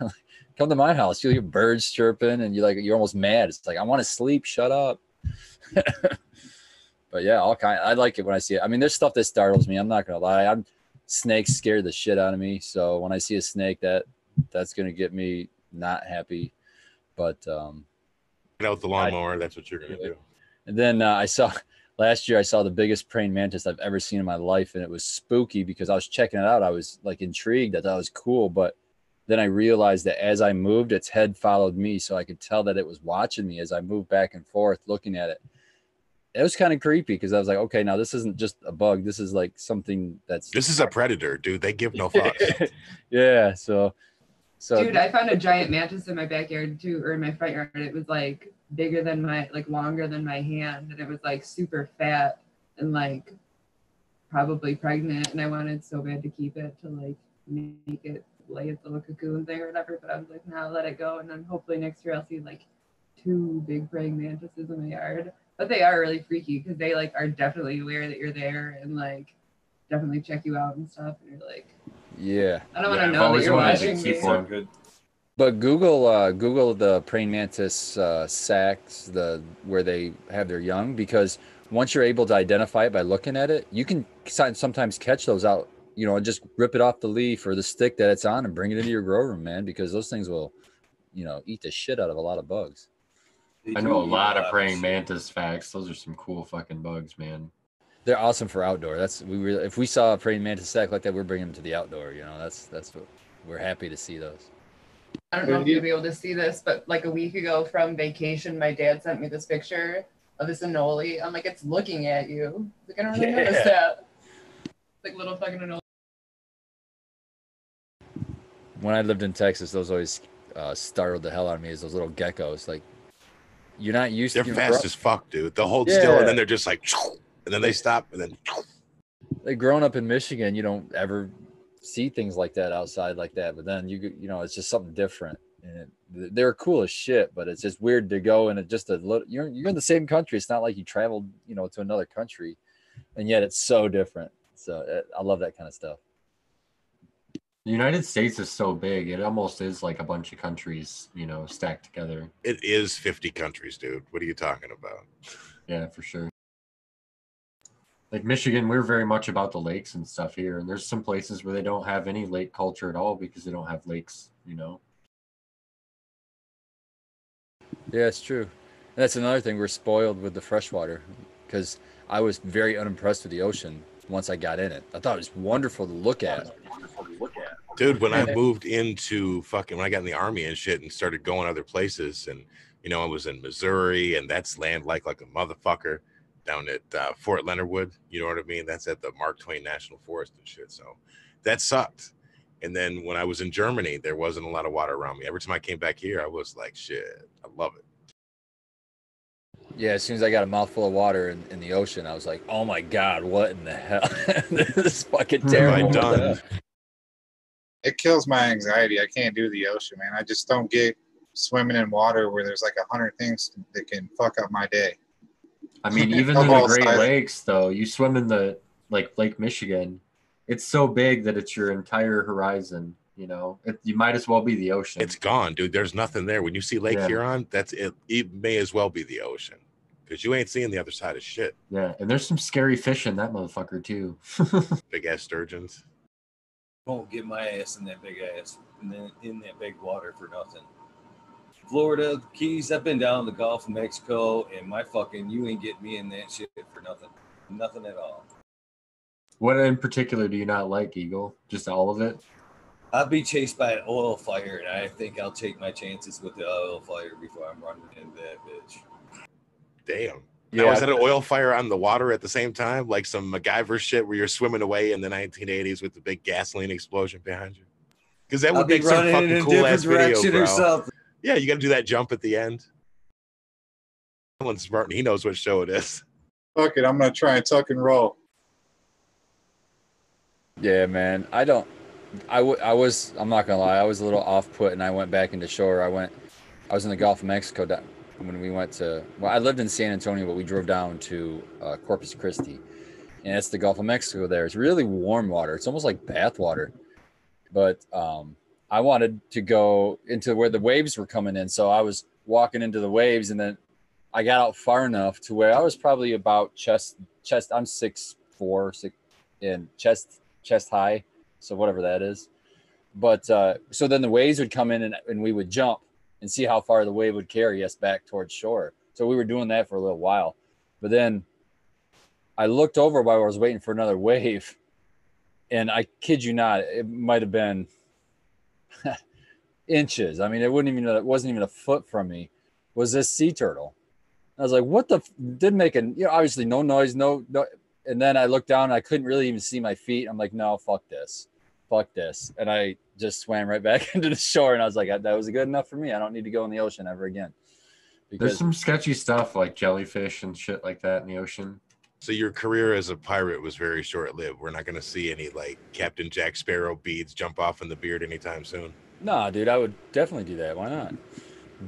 Come to my house, you'll hear birds chirping, and you're like, you're almost mad. It's like, I want to sleep. Shut up. (laughs) but yeah, all kind. I like it when I see it. I mean, there's stuff that startles me. I'm not gonna lie. I'm snakes scare the shit out of me. So when I see a snake, that that's gonna get me not happy. But um, Get out the lawnmower. That's what you're gonna do. and then uh, I saw (laughs) last year I saw the biggest praying mantis I've ever seen in my life, and it was spooky because I was checking it out. I was like intrigued. I thought it was cool, but then I realized that as I moved, its head followed me, so I could tell that it was watching me as I moved back and forth, looking at it. It was kind of creepy because I was like, okay, now this isn't just a bug. This is like something that's This is a predator, dude. They give no (laughs) fucks. (laughs) yeah. So, so Dude, I found a giant mantis in my backyard too, or in my front yard. It was like bigger than my, like longer than my hand, and it was like super fat and like probably pregnant. And I wanted so bad to keep it to like make it lay its little cocoon thing or whatever. But I was like, nah, let it go. And then hopefully next year I'll see like two big praying mantises in my yard. But they are really freaky because they like are definitely aware that you're there and like definitely check you out and stuff. And you're like, yeah. I don't Yeah, want I've to know that you're watching me. good. But Google uh, Google the praying mantis uh, sacks the where they have their young because once you're able to identify it by looking at it, you can sometimes catch those out. You know, just rip it off the leaf or the stick that it's on and bring it into your grow room, man. Because those things will, you know, eat the shit out of a lot of bugs. I know a lot of praying mantis facts. Those are some cool fucking bugs, man. They're awesome for outdoor. That's we really, if we saw a praying mantis sack like that, we're bringing them to the outdoor. You know, that's that's what we're happy to see those. I don't know if you'll be able to see this, but like a week ago from vacation, my dad sent me this picture of this anole. I'm like, it's looking at you. Like, I don't really notice Yeah. that. Like little fucking anole. When I lived in Texas, those always uh, startled the hell out of me. Is those little geckos? Like you're not used to. They're to. fast as fuck, dude. They'll hold still and then they're just like, and then they stop and then. like growing up in Michigan, you don't ever see things like that outside like that. But then you you know it's just something different. And it, they're cool as shit, but it's just weird to go and it just a little. You're you're in the same country. It's not like you traveled you know to another country, and yet it's so different. So uh, I love that kind of stuff. The United States is so big; it almost is like a bunch of countries, you know, stacked together. It is 50 countries, dude. What are you talking about? Yeah, for sure. Like Michigan, we're very much about the lakes and stuff here, and there's some places where they don't have any lake culture at all because they don't have lakes, you know. Yeah, it's true. that's another thing. We're spoiled with the freshwater because I was very unimpressed with the ocean once I got in it. I thought it was wonderful to look at. Dude, when I moved into fucking when I got in the army and shit and started going other places and you know I was in Missouri and that's land like like a motherfucker down at uh, Fort Leonard Wood. You know what I mean? That's at the Mark Twain National Forest and shit. So that sucked. And then when I was in Germany, there wasn't a lot of water around me. Every time I came back here, I was like, shit, I love it. Yeah, as soon as I got a mouthful of water in, in the ocean, I was like, "Oh my god, what in the hell? (laughs) this is fucking What have I terrible." done? (laughs) It kills my anxiety. I can't do the ocean, man. I just don't get swimming in water where there's like a hundred things that can fuck up my day. I mean, (laughs) even in the Great size. Lakes, though, you swim in the like Lake Michigan. It's so big that it's your entire horizon. You know, it, you might as well be the ocean. It's gone, dude. There's nothing there. When you see Lake Yeah. Huron, that's it. It may as well be the ocean because you ain't seeing the other side of shit. yeah, and there's some scary fish in that motherfucker too. (laughs) Big ass sturgeons. Won't get my ass in that big ass in, the, in that big water for nothing. Florida, the Keys, I've been down the Gulf of Mexico, and my fucking, you ain't getting me in that shit for nothing. Nothing at all. what in particular do you not like, Eagle? Just all of it? I'll be chased by an oil fire, and I think I'll take my chances with the oil fire before I'm running into that bitch. Damn. Now, is that an oil fire on the water at the same time? Like some MacGyver shit where you're swimming away in the 1980s with the big gasoline explosion behind you? Because that I'll would be make some fucking cool ass video, bro. Yeah, you got to do that jump at the end. Alan's smart and he knows what show it is. Fuck it, I'm gonna try and tuck and roll. Yeah, man. I don't. I, w- I was. I'm not gonna lie. I was a little off put, and I went back into shore. I went. I was in the Gulf of Mexico da- when we went to. Well, I lived in San Antonio, but we drove down to uh, Corpus Christi, and it's the Gulf of Mexico. There, it's really warm water. It's almost like bath water. But um, I wanted to go into where the waves were coming in, so I was walking into the waves, and then I got out far enough to where I was probably about chest chest. I'm six four, six and chest chest high, so whatever that is. But uh, so then the waves would come in and, and we would jump and see how far the wave would carry us back towards shore. So we were doing that for a little while. But then I looked over while I was waiting for another wave, and I kid you not, it might have been (laughs) inches. I mean, it wouldn't even it wasn't even a foot from me. Was this sea turtle? I was like, "What the?" F-? Didn't make a you know obviously no noise, no no. And then I looked down, I couldn't really even see my feet. I'm like, "No, fuck this, fuck this," and I just swam right back (laughs) into the shore. And I was like, "That was good enough for me. I don't need to go in the ocean ever again." There's some sketchy stuff like jellyfish and shit like that in the ocean. So your career as a pirate was very short lived. We're not going to see any like Captain Jack Sparrow beads jump off in the beard anytime soon. nah, dude, I would definitely do that. Why not?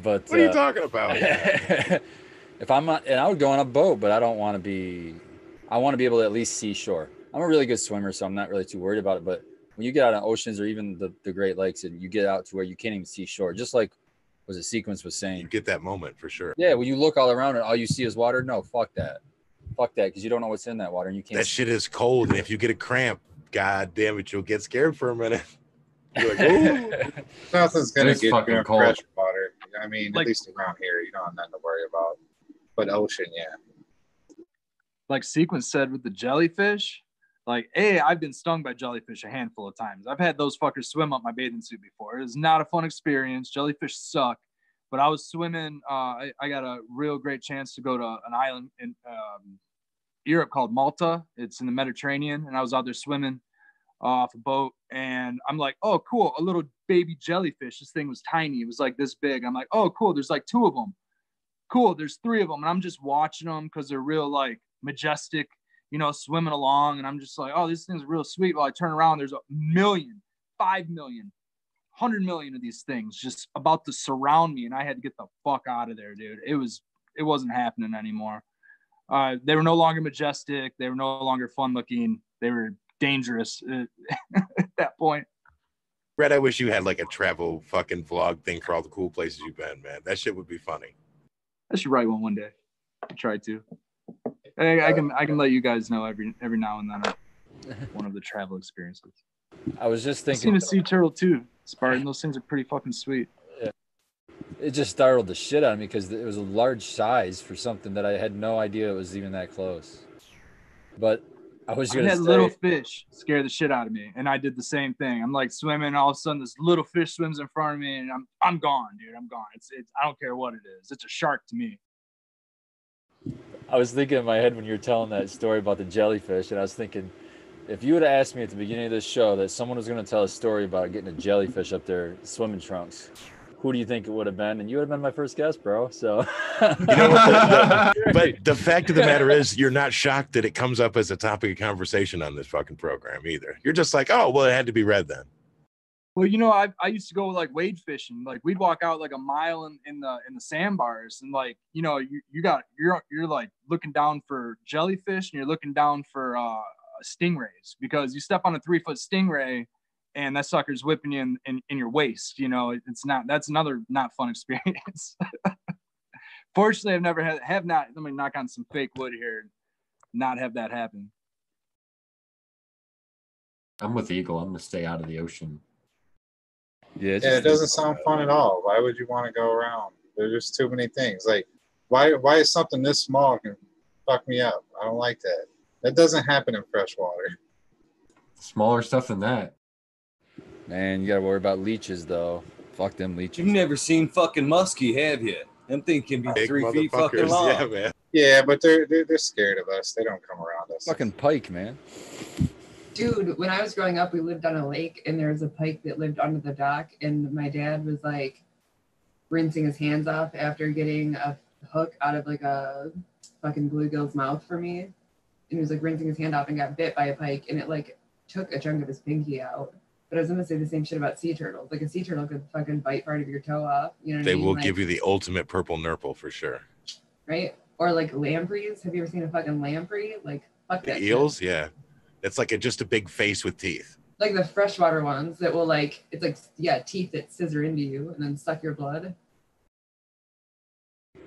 But What are you uh, talking about? (laughs) if I'm not, and I would go on a boat, but I don't want to be. I want to be able to at least see shore. I'm a really good swimmer, so I'm not really too worried about it. But when you get out on oceans or even the, the Great Lakes, and you get out to where you can't even see shore, just like was a sequence was saying. you get that moment for sure. Yeah, when you look all around and all you see is water. No, fuck that, fuck that, because you don't know what's in that water and you can't. That shit is cold, and if you get a cramp, god damn it, you'll get scared for a minute. (laughs) You're like, ooh. Nothing's gonna get fucking you in cold. fresh water. I mean, Like- at least around here, you don't have nothing to worry about. But ocean, yeah. like Sequence said with the jellyfish, like, hey, I've been stung by jellyfish a handful of times. I've had those fuckers swim up my bathing suit before. It was not a fun experience. Jellyfish suck. But I was swimming. Uh, I, I got a real great chance to go to an island in um, Europe called Malta. It's in the Mediterranean, and I was out there swimming off a boat, and I'm like, oh, cool, a little baby jellyfish. This thing was tiny. It was like this big. I'm like, oh, cool. There's like two of them cool there's three of them and i'm just watching them because they're real like majestic you know swimming along and i'm just like oh this thing's real sweet well i turn around there's a million five million hundred million of these things just about to surround me and i had to get the fuck out of there dude it was it wasn't happening anymore uh, they were no longer majestic they were no longer fun looking they were dangerous (laughs) at that point Brett, I wish you had like a travel fucking vlog thing for all the cool places you've been, man. That shit would be funny. I should write one one day. I tried to. I, I can I can let you guys know every every now and then uh, (laughs) one of the travel experiences. I was just I've seen thinking. a sea turtle too, Spartan. Those things are pretty fucking sweet. Yeah. it just startled the shit out of me because it was a large size for something that I had no idea it was even that close. But I was I gonna had say, little fish scare the shit out of me, and I did the same thing. I'm like swimming, all of a sudden this little fish swims in front of me, and I'm I'm gone, dude. I'm gone. It's it's I don't care what it is. It's a shark to me. I was thinking in my head when you were telling that story about the jellyfish, and I was thinking, if you would have asked me at the beginning of this show that someone was going to tell a story about getting a jellyfish up their swimming trunks, who do you think it would have been? And you would have been my first guest, bro. So, You know what? The- the- (laughs) but the fact of the matter is, you're not shocked that it comes up as a topic of conversation on this fucking program either. You're just like, oh, well, it had to be Red then. Well, you know, I, I used to go like wade fishing. Like we'd walk out like a mile in, in the in the sandbars, and like you know, you, you got you're you're like looking down for jellyfish, and you're looking down for uh, stingrays because you step on a three foot stingray, and that sucker's whipping you in, in, in your waist. You know, it- it's not that's another not fun (laughs) experience. Fortunately, I've never had have not. Let me knock on some fake wood here. Not have that happen. I'm with Eagle. I'm gonna stay out of the ocean. Yeah, it's Yeah, it doesn't sound fun at all. Why would you want to go around? There's just too many things. Like, why why is something this small can fuck me up? I don't like that. That doesn't happen in freshwater. Smaller stuff than that. Man, you gotta worry about leeches though. Fuck them leeches. You've never seen fucking muskie, have you? Them thing can be Big three feet fucking long. Yeah, man. Yeah, but they're, they're they're scared of us. They don't come around us. Fucking pike, man. Dude, when I was growing up, we lived on a lake and there was a pike that lived under the dock. And my dad was like rinsing his hands off after getting a hook out of like a fucking bluegill's mouth for me. And he was like rinsing his hand off and got bit by a pike and it like took a chunk of his pinky out. But I was gonna say the same shit about sea turtles. Like a sea turtle could fucking bite part of your toe off. You know what They I mean? will Like, give you the ultimate purple nurple for sure. right? Or like lampreys. Have you ever seen a fucking lamprey? Like fuck The that shit. eels, yeah. It's like a, just a big face with teeth. like the freshwater ones that will like it's like yeah teeth that scissor into you and then suck your blood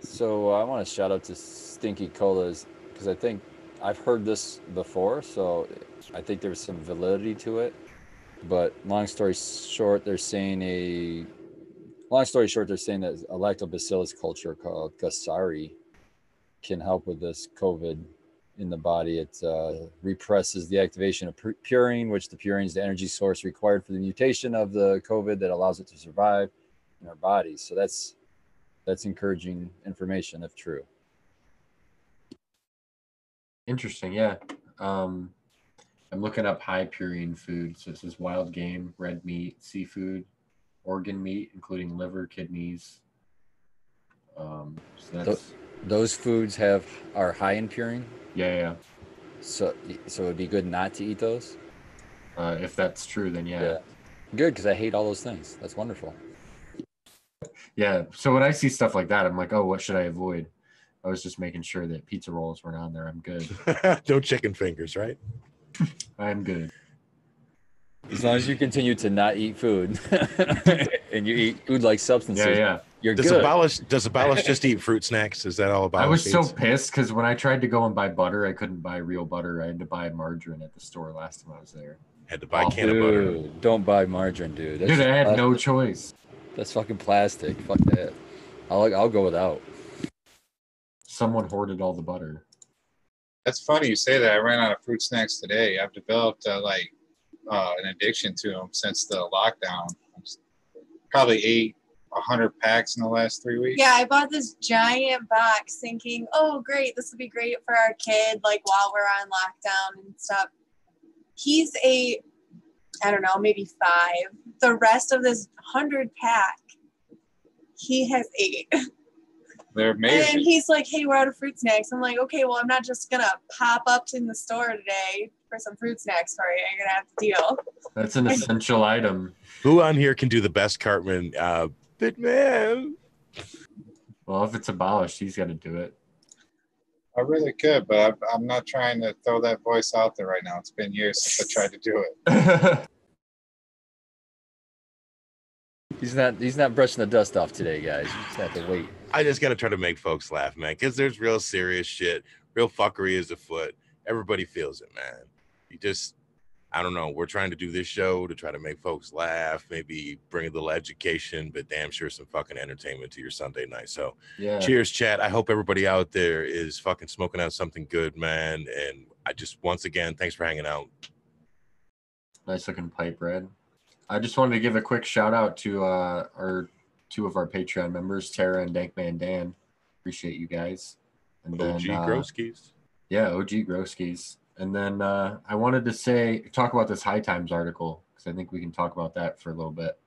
So uh, I want to shout out to Stinky Colas because I think I've heard this before, so I think there's some validity to it. But long story short, they're saying a long story short, they're saying that a lactobacillus culture called gasseri can help with this COVID in the body. It uh, represses the activation of purine, which the purine is the energy source required for the mutation of the COVID that allows it to survive in our bodies. So that's that's encouraging information if true. Interesting, yeah. Um, I'm looking up high purine food. So this is wild game, red meat, seafood, organ meat, including liver, kidneys. Um, so that's Those foods have are high in purine, yeah, yeah. so so it'd be good not to eat those. Uh, if that's true, then yeah. Yeah. Good because I hate all those things. That's wonderful. Yeah. So when I see stuff like that, I'm like, oh, what should I avoid? I was just making sure that pizza rolls weren't on there. I'm good. (laughs) no chicken fingers, right? (laughs) I'm good. As long as you continue to not eat food (laughs) and you eat food like substances, Yeah, yeah. You're Does good. abolish does abolish (laughs) just eat fruit snacks? Is that all about? I was so pissed because when I tried to go and buy butter, I couldn't buy real butter. I had to buy margarine at the store last time I was there. had to buy a Oh, can of butter. Don't buy margarine, dude. That's Dude, I had plastic. no choice. That's fucking plastic. Fuck that. I'll I'll go without. Someone hoarded all the butter. That's funny you say that. I ran out of fruit snacks today. I've developed uh, like uh, an addiction to them since the lockdown. Probably ate a hundred packs in the last three weeks. Yeah, I bought this giant box thinking, oh, great, this would be great for our kid, like while we're on lockdown and stuff. He's a, I don't know, maybe five. The rest of this hundred pack, he has eight. (laughs) They're amazing. And he's like, hey, we're out of fruit snacks. I'm like, okay, well, I'm not just gonna pop up in the store today for some fruit snacks for you. You're gonna have to deal. That's an (laughs) essential item. Who on here can do the best Cartman? Uh, bit man. Well, if it's abolished, he's got to do it. I really could, but I'm, I'm not trying to throw that voice out there right now. It's been years since I tried to do it. (laughs) He's not he's not brushing the dust off today, guys. You just have to wait. I just gotta try to make folks laugh, man, because there's real serious shit. Real fuckery is afoot. Everybody feels it, man. You just I don't know. We're trying to do this show to try to make folks laugh, maybe bring a little education, but damn sure some fucking entertainment to your Sunday night. So Yeah. cheers, chat. I hope everybody out there is fucking smoking out something good, man. And I just once again, thanks for hanging out. Nice looking pipe red. I just wanted to give a quick shout out to uh, our two of our Patreon members, Tara and Dankman Dan. Appreciate you guys. And OG uh, Groskis. Yeah, OG Groskis. And then uh, I wanted to say, talk about this High Times article because I think we can talk about that for a little bit.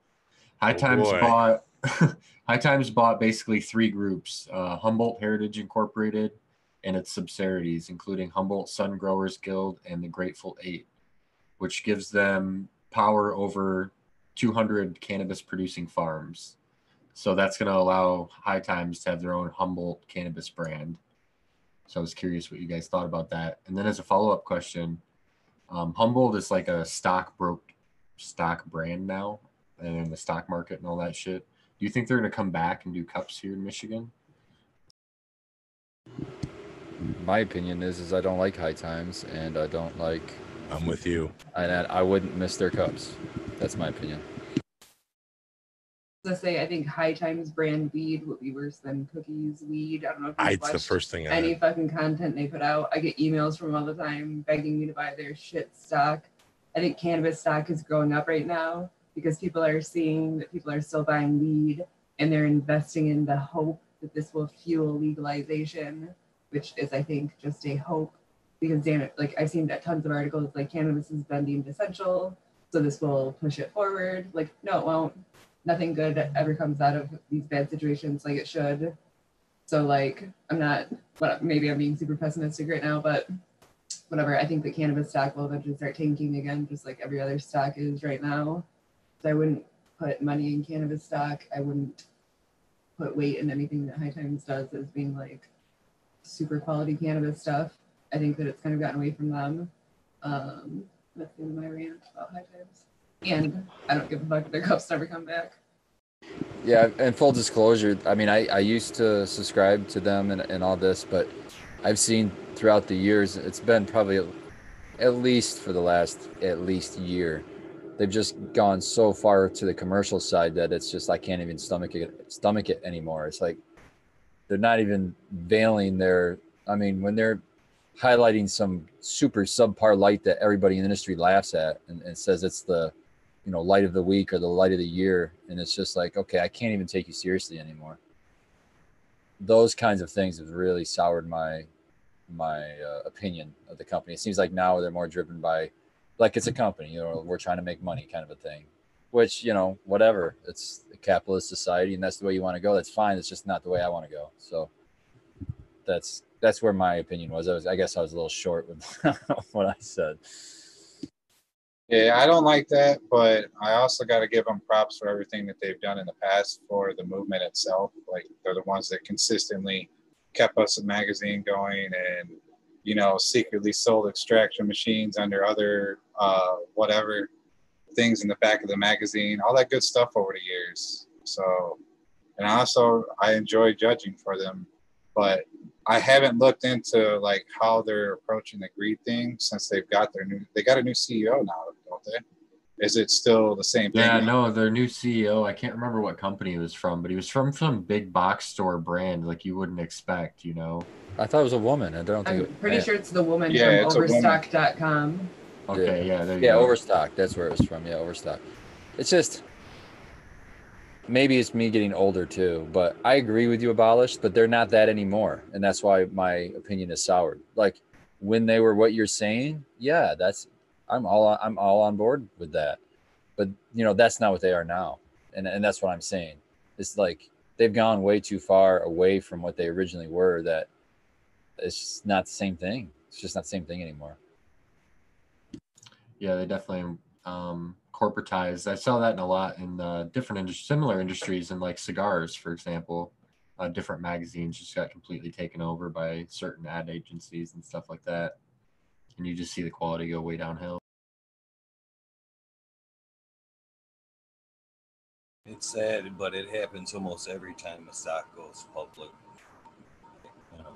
High Oh, Times boy. bought (laughs) High Times bought basically three groups: uh, Humboldt Heritage Incorporated and its subsidiaries, including Humboldt Sun Growers Guild and the Grateful Eight, which gives them power over 200 cannabis producing farms. So that's going to allow High Times to have their own Humboldt cannabis brand. So I was curious what you guys thought about that. And then as a follow up question, um, Humboldt is like a stock broke stock brand now, and in the stock market and all that shit. Do you think they're going to come back and do cups here in Michigan? My opinion is is I don't like high times and I don't like I'm with you. and I, I wouldn't miss their cups. That's my opinion. To say, I think High Times brand weed would be worse than cookies weed. I don't know if I, it's the first thing I any fucking content they put out. I get emails from all the time begging me to buy their shit stock. I think cannabis stock is growing up right now because people are seeing that people are still buying weed and they're investing in the hope that this will fuel legalization, which is, I think, just a hope. Because damn it, like I've seen that tons of articles like cannabis has been deemed essential, so this will push it forward. Like, no, it won't. Nothing good ever comes out of these bad situations like it should. So like I'm not maybe I'm being super pessimistic right now, but whatever. I think the cannabis stock will eventually start tanking again, just like every other stock is right now. So I wouldn't put money in cannabis stock. I wouldn't put weight in anything that High Times does as being like super quality cannabis stuff. I think that it's kind of gotten away from them. Um, that's the end of my rant about High Times. And I don't give a fuck if their cups never come back. Yeah, and full disclosure, I mean, I, I used to subscribe to them and, and all this, but I've seen throughout the years, it's been probably at least for the last at least year, they've just gone so far to the commercial side that it's just I can't even stomach it stomach it anymore. It's like they're not even veiling their. I mean, when they're highlighting some super subpar light that everybody in the industry laughs at and, and says it's the you know light of the week or the light of the year. And it's just like okay i can't even take you seriously anymore. Those kinds of things have really soured my my uh, opinion of the company. It seems like now they're more driven by like it's a company you know we're trying to make money kind of a thing which you know whatever. It's a capitalist society and that's the way you want to go. That's fine. It's just not the way i want to go. So that's that's where my opinion was. I was i guess i was a little short with (laughs) what i said Yeah, I don't like that, but I also got to give them props for everything that they've done in the past for the movement itself. Like they're the ones that consistently kept us a magazine going and, you know, secretly sold extraction machines under other uh, whatever things in the back of the magazine, all that good stuff over the years. So, and also I enjoy judging for them, but I haven't looked into like how they're approaching the greed thing since they've got their new. They got a new CEO now, don't? Is it still the same thing? Yeah, no, their new CEO, I can't remember what company he was from, but he was from some big box store brand like you wouldn't expect, you know. i thought it was a woman i don't think I'm it- pretty I- sure it's the woman Yeah, from it's a woman. Overstock.com. Okay, yeah, there you yeah go. overstock that's where it was from yeah overstock it's just maybe it's me getting older too but i agree with you abolished but they're not that anymore and that's why my opinion is soured like when they were what you're saying yeah that's i'm all i'm all on board with that. But you know that's not what they are now. And, and that's what i'm saying. It's like they've gone way too far away from what they originally were that it's just not the same thing. It's just not the same thing anymore. Yeah, they definitely um, corporatized. I saw that in a lot in uh, different industries, similar industries, in like cigars, for example. Uh, different magazines just got completely taken over by certain ad agencies and stuff like that, and you just see the quality go way downhill. It's sad, but it happens almost every time a stock goes public. You know,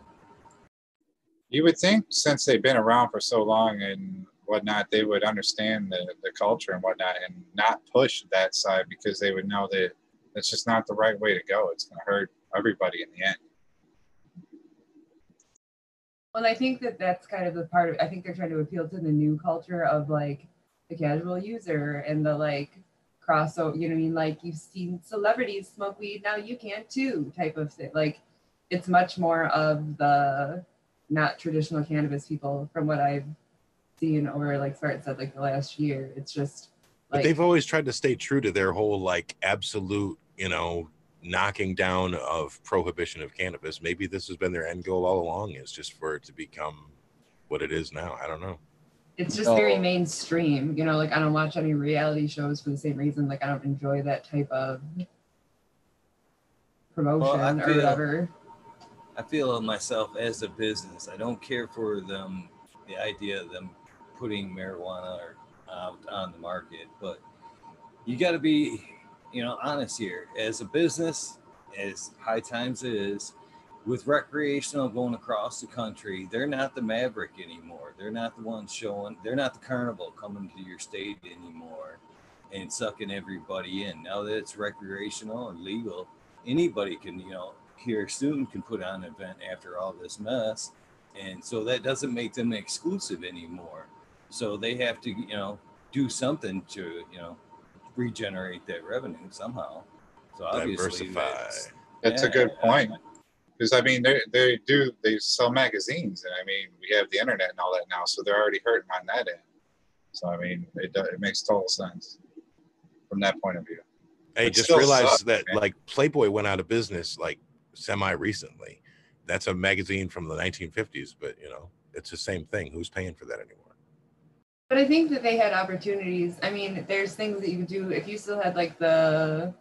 You would think since they've been around for so long and whatnot, they would understand the, the culture and whatnot and not push that side because they would know that it's just not the right way to go. It's going to hurt everybody in the end. Well, I think that that's kind of the part of I think they're trying to appeal to the new culture of like the casual user and the like crossover, you know what I mean? Like you've seen celebrities smoke weed, now you can too type of thing. Like it's much more of the not traditional cannabis people from what I've seen over like Smart said like the last year. It's just But they've always tried to stay true to their whole like absolute, you know, knocking down of prohibition of cannabis. Maybe this has been their end goal all along, is just for it to become what it is now. I don't know. it's just very oh. mainstream, you know, like I don't watch any reality shows for the same reason. Like I don't enjoy that type of promotion or feel- whatever. I feel myself as a business. I don't care for them, the idea of them putting marijuana or, out on the market, but you got to be, you know, honest here. As a business, as High Times is, with recreational going across the country, they're not the Maverick anymore. They're not the ones showing. They're not the Carnival coming to your state anymore and sucking everybody in. Now that it's recreational and legal, anybody can, you know, here soon can put on an event after all this mess. And so that doesn't make them exclusive anymore. So they have to, you know, do something to, you know, regenerate that revenue somehow. So obviously, Diversify. that's- That's a good point. Because I mean, they they do they sell magazines, and I mean, we have the internet and all that now, so they're already hurting on that end. So I mean, it it makes total sense from that point of view. Hey, It just still realized sucks, that man. like Playboy went out of business like semi recently. That's a magazine from the 1950s, but you know, it's the same thing. Who's paying for that anymore? But I think that they had opportunities. I mean, there's things that you could do if you still had like the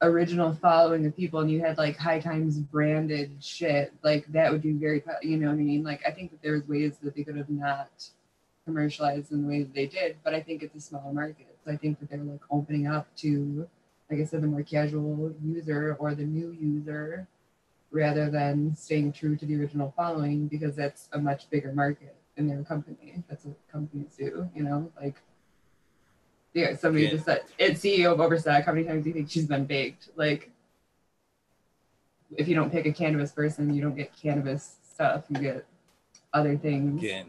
original following of people and you had like high times branded shit, like that would do very, you know what I mean? Like, I think that there's ways that they could have not commercialized in the way that they did, but I think it's a smaller market. So I think that they're like opening up to, like I said, the more casual user or the new user rather than staying true to the original following because that's a much bigger market in their company. That's what companies do, you know, like yeah, somebody Yeah. just said it's CEO of Overstock. How many times do you think she's been baked? Like if you don't pick a cannabis person, you don't get cannabis stuff. You get other things. Again,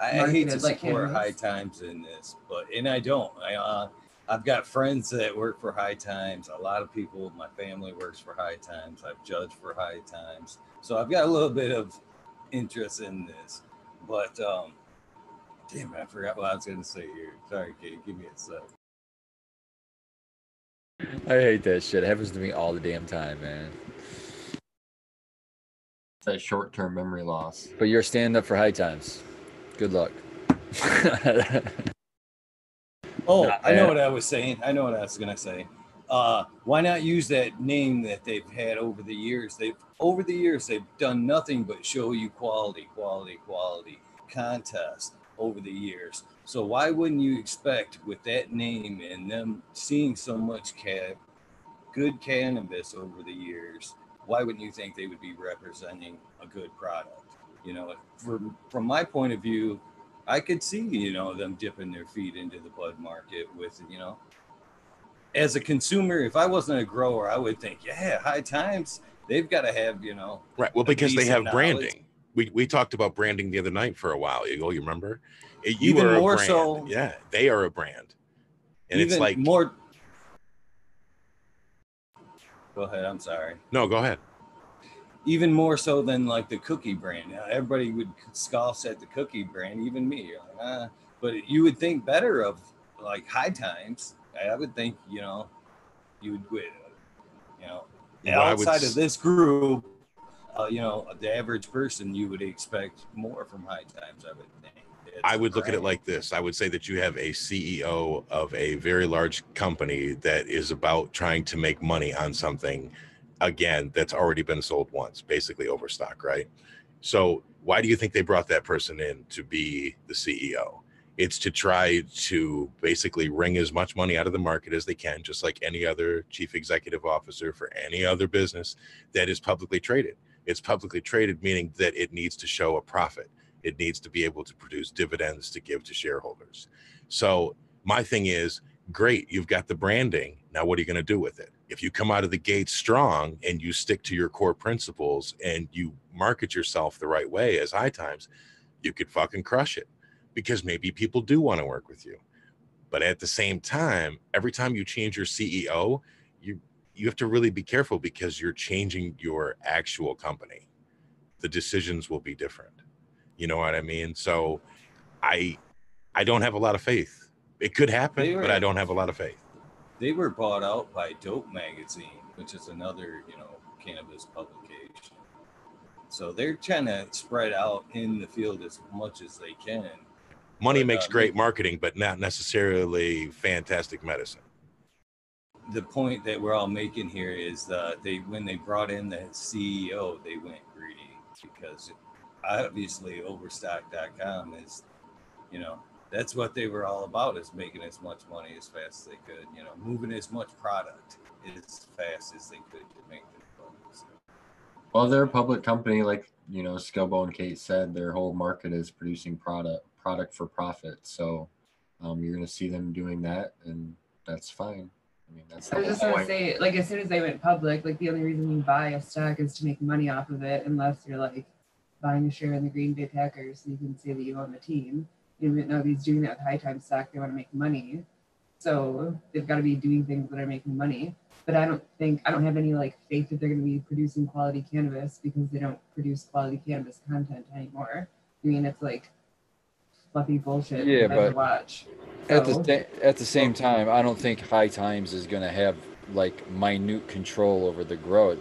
I, I hate to like support cannabis. high times in this, but and I don't. I uh, I've got friends that work for high times. A lot of people, my family works for high times. I've judged for high times, so I've got a little bit of interest in this. But um, damn, I forgot what I was going to say here. Sorry, Kate. Give me a sec. I hate that shit. It happens to me all the damn time, man. It's that short term memory loss. But you're standing up for high times. Good luck. (laughs) Oh, I know what I was saying. I know what I was gonna say. Uh, why not use that name that they've had over the years? They've over the years they've done nothing but show you quality, quality, quality contests over the years. So why wouldn't you expect with that name and them seeing so much good cannabis over the years? Why wouldn't you think they would be representing a good product? You know, from from my point of view, I could see, you know, them dipping their feet into the bud market with, you know, as a consumer, if I wasn't a grower, I would think, yeah, high times, they've got to have, you know, Right. Well, because they have knowledge. branding. We we talked about branding the other night for a while ago. You remember? You Even are more so- Yeah, they are a brand, and it's like more. Go ahead. I'm sorry. no. Go ahead. Even more so than like the cookie brand. Now, everybody would scoff at the cookie brand, even me. Like, ah. But you would think better of like high times. I would think, you know, you would, quit, you know, Well, I would outside of this group, uh, you know, the average person, you would expect more from high times. I would think. It's I would look at it like this. I would say that you have a CEO of a very large company that is about trying to make money on something again that's already been sold once, basically overstock, right? So why do you think they brought that person in to be the CEO? It's to try to basically wring as much money out of the market as they can, just like any other chief executive officer for any other business that is publicly traded. It's publicly traded, meaning that it needs to show a profit It needs to be able to produce dividends to give to shareholders. So my thing is, great, you've got the branding. Now what are you going to do with it? If you come out of the gate strong and you stick to your core principles and you market yourself the right way as High Times, you could fucking crush it because maybe people do want to work with you. But at the same time, every time you change your CEO, you you have to really be careful because you're changing your actual company. The decisions will be different. You know what I mean? So I I don't have a lot of faith. It could happen, were- but I don't have a lot of faith. They were bought out by Dope Magazine, which is another, you know, cannabis publication. So they're trying to spread out in the field as much as they can. Money But, makes uh, great marketing, but not necessarily fantastic medicine. The point that we're all making here is that they, when they brought in the CEO, they went greedy because obviously Overstock.com is, you know, that's what they were all about is making as much money as fast as they could, you know, moving as much product as fast as they could to make their bonus. Well, they're a public company, like you know, Skilbo and Kate said. Their whole market is producing product, product for profit. So, um, you're going to see them doing that, and that's fine. I mean, that's I was just gonna say, like, as soon as they went public, like, the only reason you buy a stock is to make money off of it, unless you're like buying a share in the Green Bay Packers, so you can say that you own the team. Even though he's doing that with high time stock, they want to make money, so they've got to be doing things that are making money. But I don't think I don't have any like faith that they're going to be producing quality cannabis because they don't produce quality cannabis content anymore. I mean, it's like fluffy bullshit. Yeah, I have to but watch. At the So- at the same time, I don't think High Times is going to have like minute control over the grow.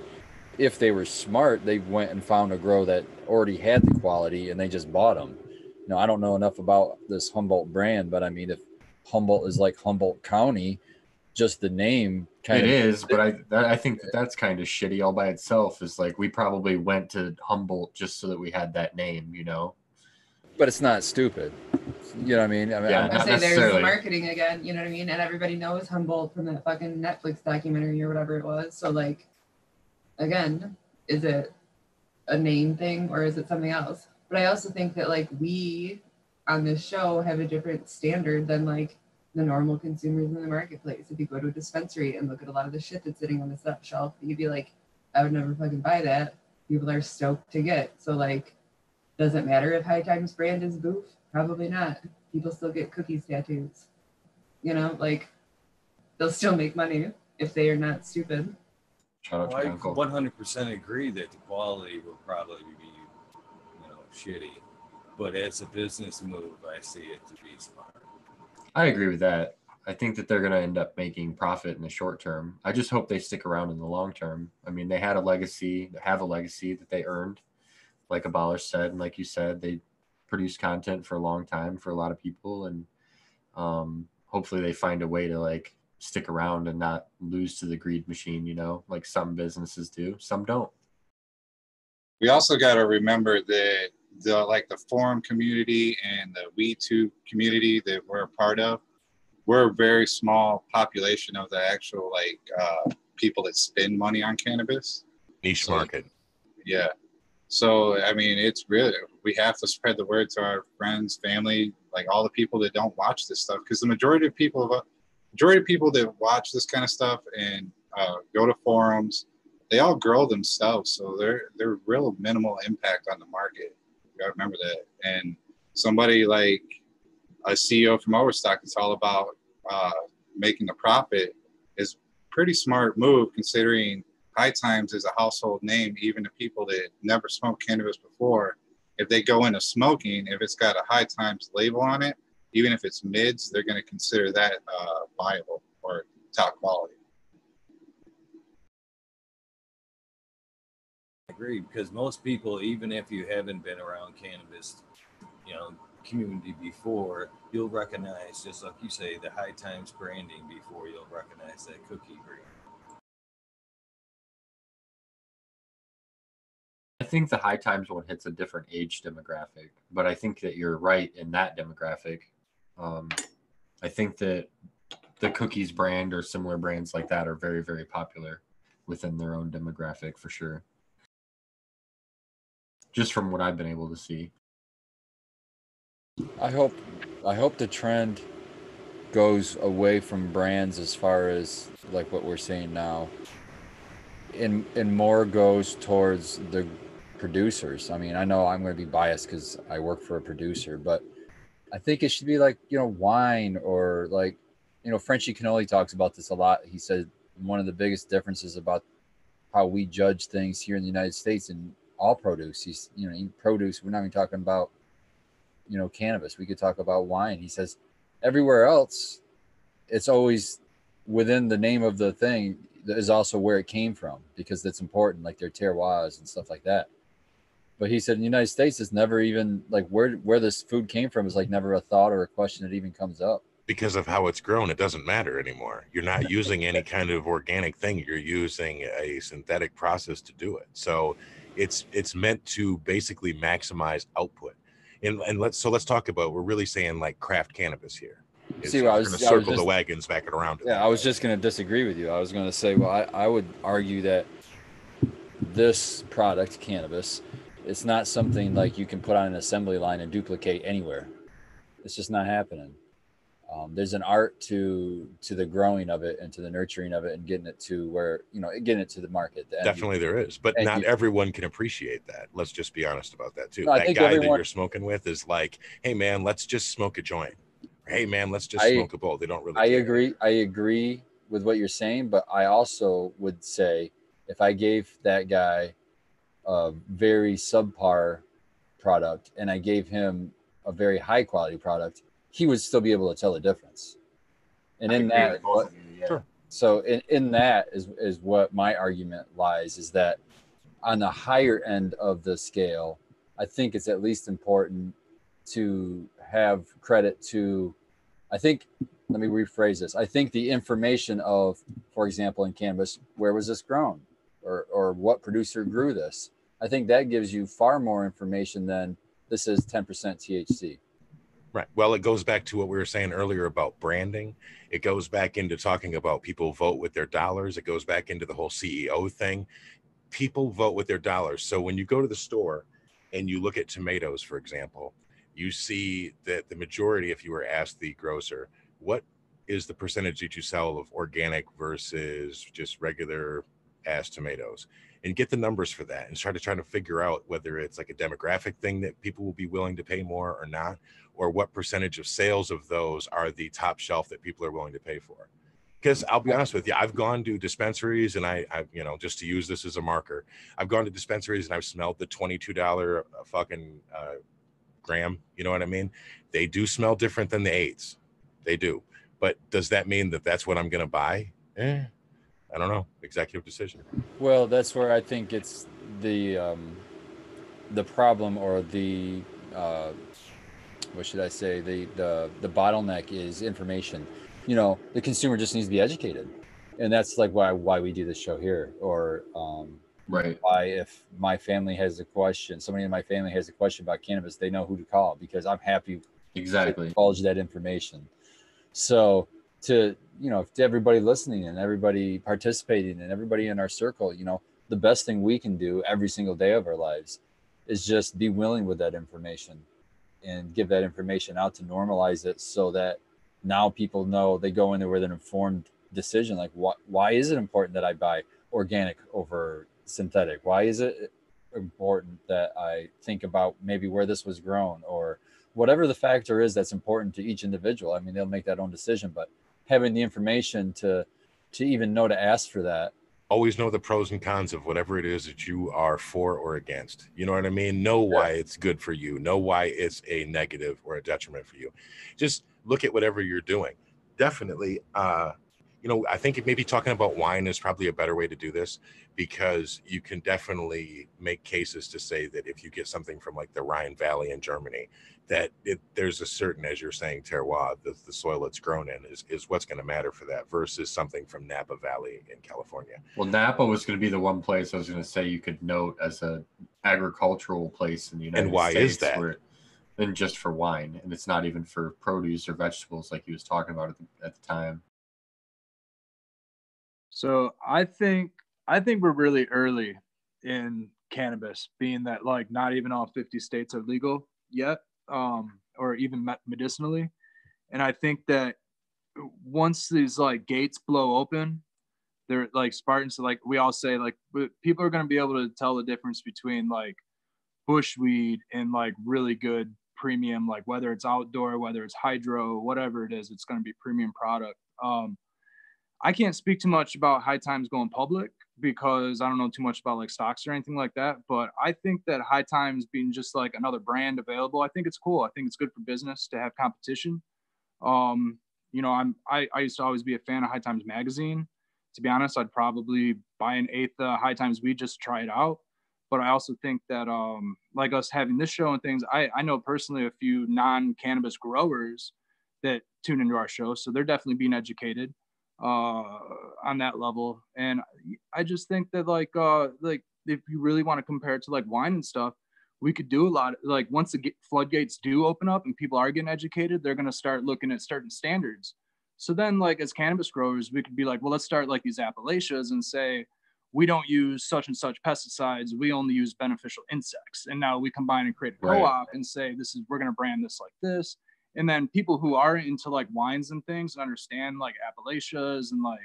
If they were smart, they went and found a grow that already had the quality and they just bought them. Now, I don't know enough about this Humboldt brand, but I mean, if Humboldt is like Humboldt County, just the name kind It of is, but I that, I think that that's kind of shitty all by itself. Is like we probably went to Humboldt just so that we had that name, you know. But it's not stupid. You know what I mean? I mean, Yeah, I'm- I not say there's necessarily. the marketing again, you know what I mean? And everybody knows Humboldt from that fucking Netflix documentary or whatever it was. So like again, is it a name thing or is it something else? But I also think that like we on this show have a different standard than like the normal consumers in the marketplace. If you go to a dispensary and look at a lot of the shit that's sitting on the stuff shelf, you'd be like, I would never fucking buy that. People are stoked to get. So like does it matter if High Times brand is boof? Probably not. People still get cookies tattoos. You know, like they'll still make money if they are not stupid. Shout Well, I 100% agree that the quality will probably be, you know, shitty. But as a business move, I see it to be smart. I agree with that. I think that they're going to end up making profit in the short term. I just hope they stick around in the long term. I mean, they had a legacy, they have a legacy that they earned, like Abolish said, and like you said, they produced content for a long time for a lot of people, and um, hopefully they find a way to like stick around and not lose to the greed machine. You know, like some businesses do, some don't. we also got to remember that the like the forum community and the we two community that we're a part of we're a very small population of the actual like uh, people that spend money on cannabis Niche So- market. yeah so i mean it's really we have to spread the word to our friends family like all the people that don't watch this stuff because the majority of people majority of people that watch this kind of stuff and uh, go to forums they all grow themselves so they're they're real minimal impact on the market. You gotta remember that. And somebody like a ceo from overstock it's all about uh, making a profit is pretty smart move considering high times is a household name even to people that never smoked cannabis before if they go into smoking if it's got a high times label on it even if it's mids they're going to consider that uh, viable or top quality I agree because most people, even if you haven't been around cannabis, you know, community before, you'll recognize, just like you say, the high times branding before you'll recognize that cookie brand. I think the high times one hits a different age demographic, but I think that you're right in that demographic. Um, I think that the cookies brand or similar brands like that are very, very popular within their own demographic for sure. Just from what I've been able to see. I hope I hope the trend goes away from brands as far as like what we're seeing now. And and more goes towards the producers. I mean, I know I'm going to be biased cuz I work for a producer, but I think it should be like, you know, wine or like you know, Frenchy Cannoli talks about this a lot. He said one of the biggest differences about how we judge things here in the United States and all produce. He's, you know, produce. We're not even talking about, you know, cannabis. We could talk about wine. He says everywhere else, it's always within the name of the thing is also where it came from because that's important, like their terroirs and stuff like that. But he said in the United States, it's never even like where where this food came from is like never a thought or a question that even comes up. Because of how it's grown, it doesn't matter anymore. You're not (laughs) using any kind of organic thing. You're using a synthetic process to do it. So it's it's meant to basically maximize output. And and let's so let's talk about we're really saying like craft cannabis here. It's, See, well, I was- gonna I was circle the wagons back and around. Yeah, that. I was just going to disagree with you. I was going to say, well, I, I would argue that this product, cannabis, it's not something like you can put on an assembly line and duplicate anywhere. It's just not happening. Um, there's an art to to the growing of it and to the nurturing of it and getting it to where you know getting it to the market. the user. Definitely there is, but And not everyone can appreciate that. Let's just be honest about that too. No, that guy that you're smoking with is like, hey man, let's just smoke a joint. Or, hey man, let's just I- smoke a bowl. They don't really. I care. agree. I agree with what you're saying, but I also would say if I gave that guy a very subpar product and I gave him a very high quality product, he would still be able to tell the difference. And I in that, with both of you, yeah. Sure. so in, in that is is what my argument lies is that on the higher end of the scale, I think it's at least important to have credit to I think let me rephrase this. I think the information of, for example, in cannabis, where was this grown? Or or what producer grew this? I think that gives you far more information than this is 10% THC. Right. Well, it goes back to what we were saying earlier about branding. It goes back into talking about people vote with their dollars. It goes back into the whole CEO thing. People vote with their dollars. So when you go to the store and you look at tomatoes, for example, you see that the majority, if you were asked the grocer, what is the percentage that you sell of organic versus just regular ass tomatoes? And get the numbers for that and try to try to figure out whether it's like a demographic thing that people will be willing to pay more or not or what percentage of sales of those are the top shelf that people are willing to pay for. Because i'll be honest with you i've gone to dispensaries and i i you know just to use this as a marker i've gone to dispensaries and i've smelled the $22 fucking uh, gram you know what i mean? They do smell different than the eights. They do. But does that mean that that's what i'm going to buy? Eh, i don't know executive decision Well, that's where I think it's the um, the problem or the uh, what should I say the the the bottleneck is information. You know, the consumer just needs to be educated, and that's like why why we do this show here, or um, Right. why if my family has a question, somebody in my family has a question about cannabis, they know who to call because I'm happy to Exactly. divulge that information. So to you know, to everybody listening and everybody participating and everybody in our circle, you know, the best thing we can do every single day of our lives is just be willing with that information and give that information out to normalize it so that now people know they go in there with an informed decision like what why is it important that I buy organic over synthetic? Why is it important that I think about maybe where this was grown or whatever the factor is that's important to each individual. I mean, they'll make that own decision, but having the information to to even know to ask for that. always know the pros and cons of whatever it is that you are for or against. You know what I mean? Know why it's good for you. Know why it's a negative or a detriment for you. Just look at whatever you're doing. Definitely, uh, you know, I think maybe talking about wine is probably a better way to do this because you can definitely make cases to say that if you get something from like the Rhine Valley in Germany, that it, there's a certain, as you're saying, terroir, the, the soil it's grown in is, is what's going to matter for that versus something from Napa Valley in California. Well, Napa was going to be the one place I was going to say you could note as a agricultural place in the United States. And why is that? Where, than just for wine, and it's not even for produce or vegetables like he was talking about at the, at the time. So I think I think we're really early in cannabis, being that like not even all 50 states are legal yet, um, or even medicinally. And I think that once these like gates blow open, they're like Spartans. Like we all say, like people are going to be able to tell the difference between like bushweed and like really good premium, like whether it's outdoor, whether it's hydro, whatever it is, it's going to be premium product. Um, I can't speak too much about high times going public because I don't know too much about like stocks or anything like that. But I think that high times being just like another brand available, I think it's cool. I think it's good for business to have competition. Um, you know, I'm I, I used to always be a fan of High Times magazine. To be honest, I'd probably buy an eighth uh, High Times weed just to try it out. But I also think that um, like us having this show and things, I, I know personally a few non-cannabis growers that tune into our show, so they're definitely being educated uh, on that level. And I just think that like uh, like if you really want to compare it to like wine and stuff, we could do a lot. Like once the floodgates do open up and people are getting educated, they're gonna start looking at certain standards. So then, like as cannabis growers, we could be like, well, let's start like these appellations and say we don't use such and such pesticides. We only use beneficial insects. And now we combine and create a Right. co-op and say this is we're gonna brand this like this. And then people who are into like wines and things and understand like appellations and like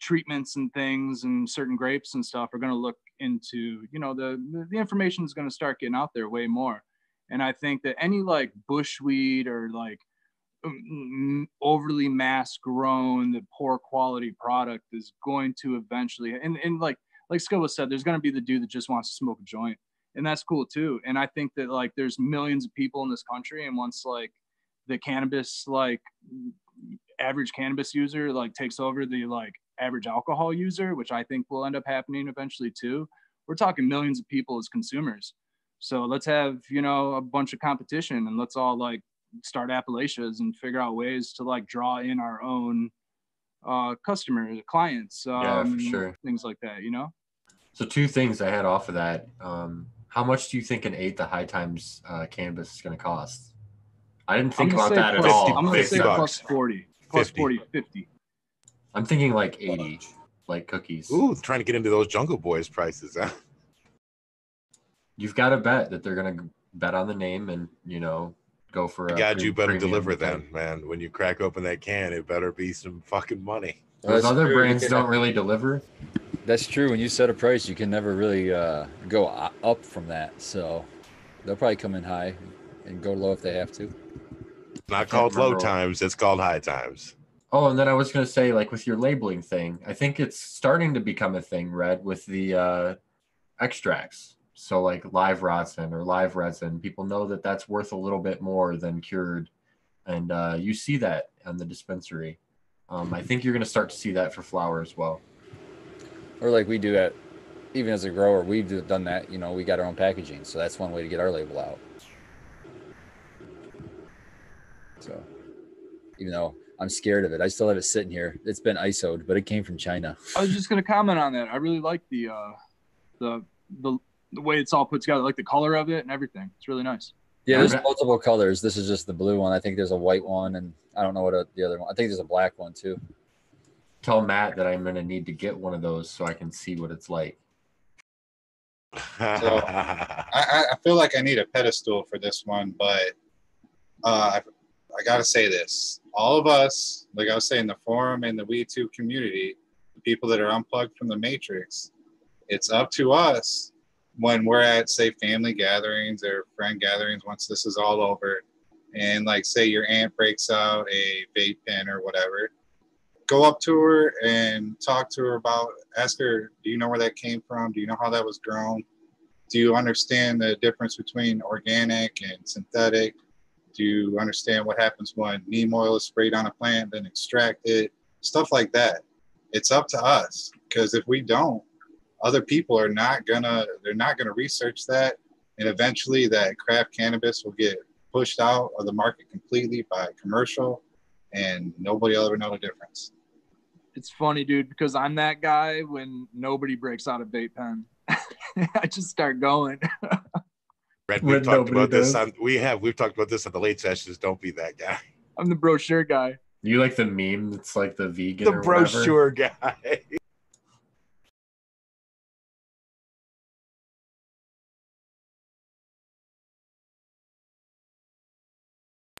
treatments and things and certain grapes and stuff are going to look into you know the the information is going to start getting out there way more. And i think that any like bushweed or like mm, overly mass grown the poor quality product is going to eventually and, and like like Skilla said there's going to be the dude that just wants to smoke a joint and that's cool too and i think that like there's millions of people in this country and once like the cannabis like average cannabis user like takes over the like average alcohol user, which I think will end up happening eventually too. We're talking millions of people as consumers. So let's have, you know, a bunch of competition and let's all like start appellations and figure out ways to like draw in our own uh customers, clients, um, Yeah, for sure. things like that, you know? So two things I had off of that. Um, how much do you think an eighth of high times uh, cannabis is going to cost? I didn't think about say that at all. I'm gonna say bucks. plus 40, plus 50. 40, 50. I'm thinking like 80, like cookies. Ooh, trying to get into those Jungle Boys prices, huh? You've got to bet that they're going to bet on the name and, you know, go for a God, pre- you better deliver thing. then, man. When you crack open that can, it better be some fucking money. Those That's other true. brands don't really deliver. That's true. When you set a price, you can never really uh, go up from that. So they'll probably come in high and go low if they have to. Not called low times, it's called high times. Oh, and then I was going to say, like with your labeling thing, I think it's starting to become a thing, Red, with the uh, extracts. So, like live rosin or live resin, people know that that's worth a little bit more than cured. And uh, you see that on the dispensary. Um, I think you're going to start to see that for flower as well. Or like we do at, even as a grower, we've done that. You know, we got our own packaging, so that's one way to get our label out. So, even though I'm scared of it, I still have it sitting here. It's been ISO'd, but it came from China. (laughs) I was just gonna comment on that. I really like the uh the the the way it's all put together, like the color of it and everything. It's really nice. Yeah, there's multiple colors. This is just the blue one. I think there's a white one, and I don't know what uh the other one. I think there's a black one too. Tell Matt that I'm going to need to get one of those so I can see what it's like. I, I I feel like I need a pedestal for this one, but uh, I, I gotta say this: all of us, like I was saying, the forum and the We Two community, the people that are unplugged from the matrix, it's up to us when we're at say family gatherings or friend gatherings. Once this is all over, and like say your aunt breaks out a vape pen or whatever, go up to her and talk to her about. Ask her, do you know where that came from? Do you know how that was grown? do you understand the difference between organic and synthetic? Do you understand what happens when neem oil is sprayed on a plant, then extracted? Stuff like that. It's up to us because if we don't, other people are not gonna they're not gonna research that, and eventually that craft cannabis will get pushed out of the market completely by commercial, and nobody will ever know the difference. It's funny, dude, because I'm that guy when nobody breaks out a vape pen. (laughs) I just start going. Red, we've talked nobody about this on we have we've talked about this on the late sessions. Don't be that guy. (laughs) I'm the brochure guy. You like the meme that's like the vegan The or whatever? brochure guy.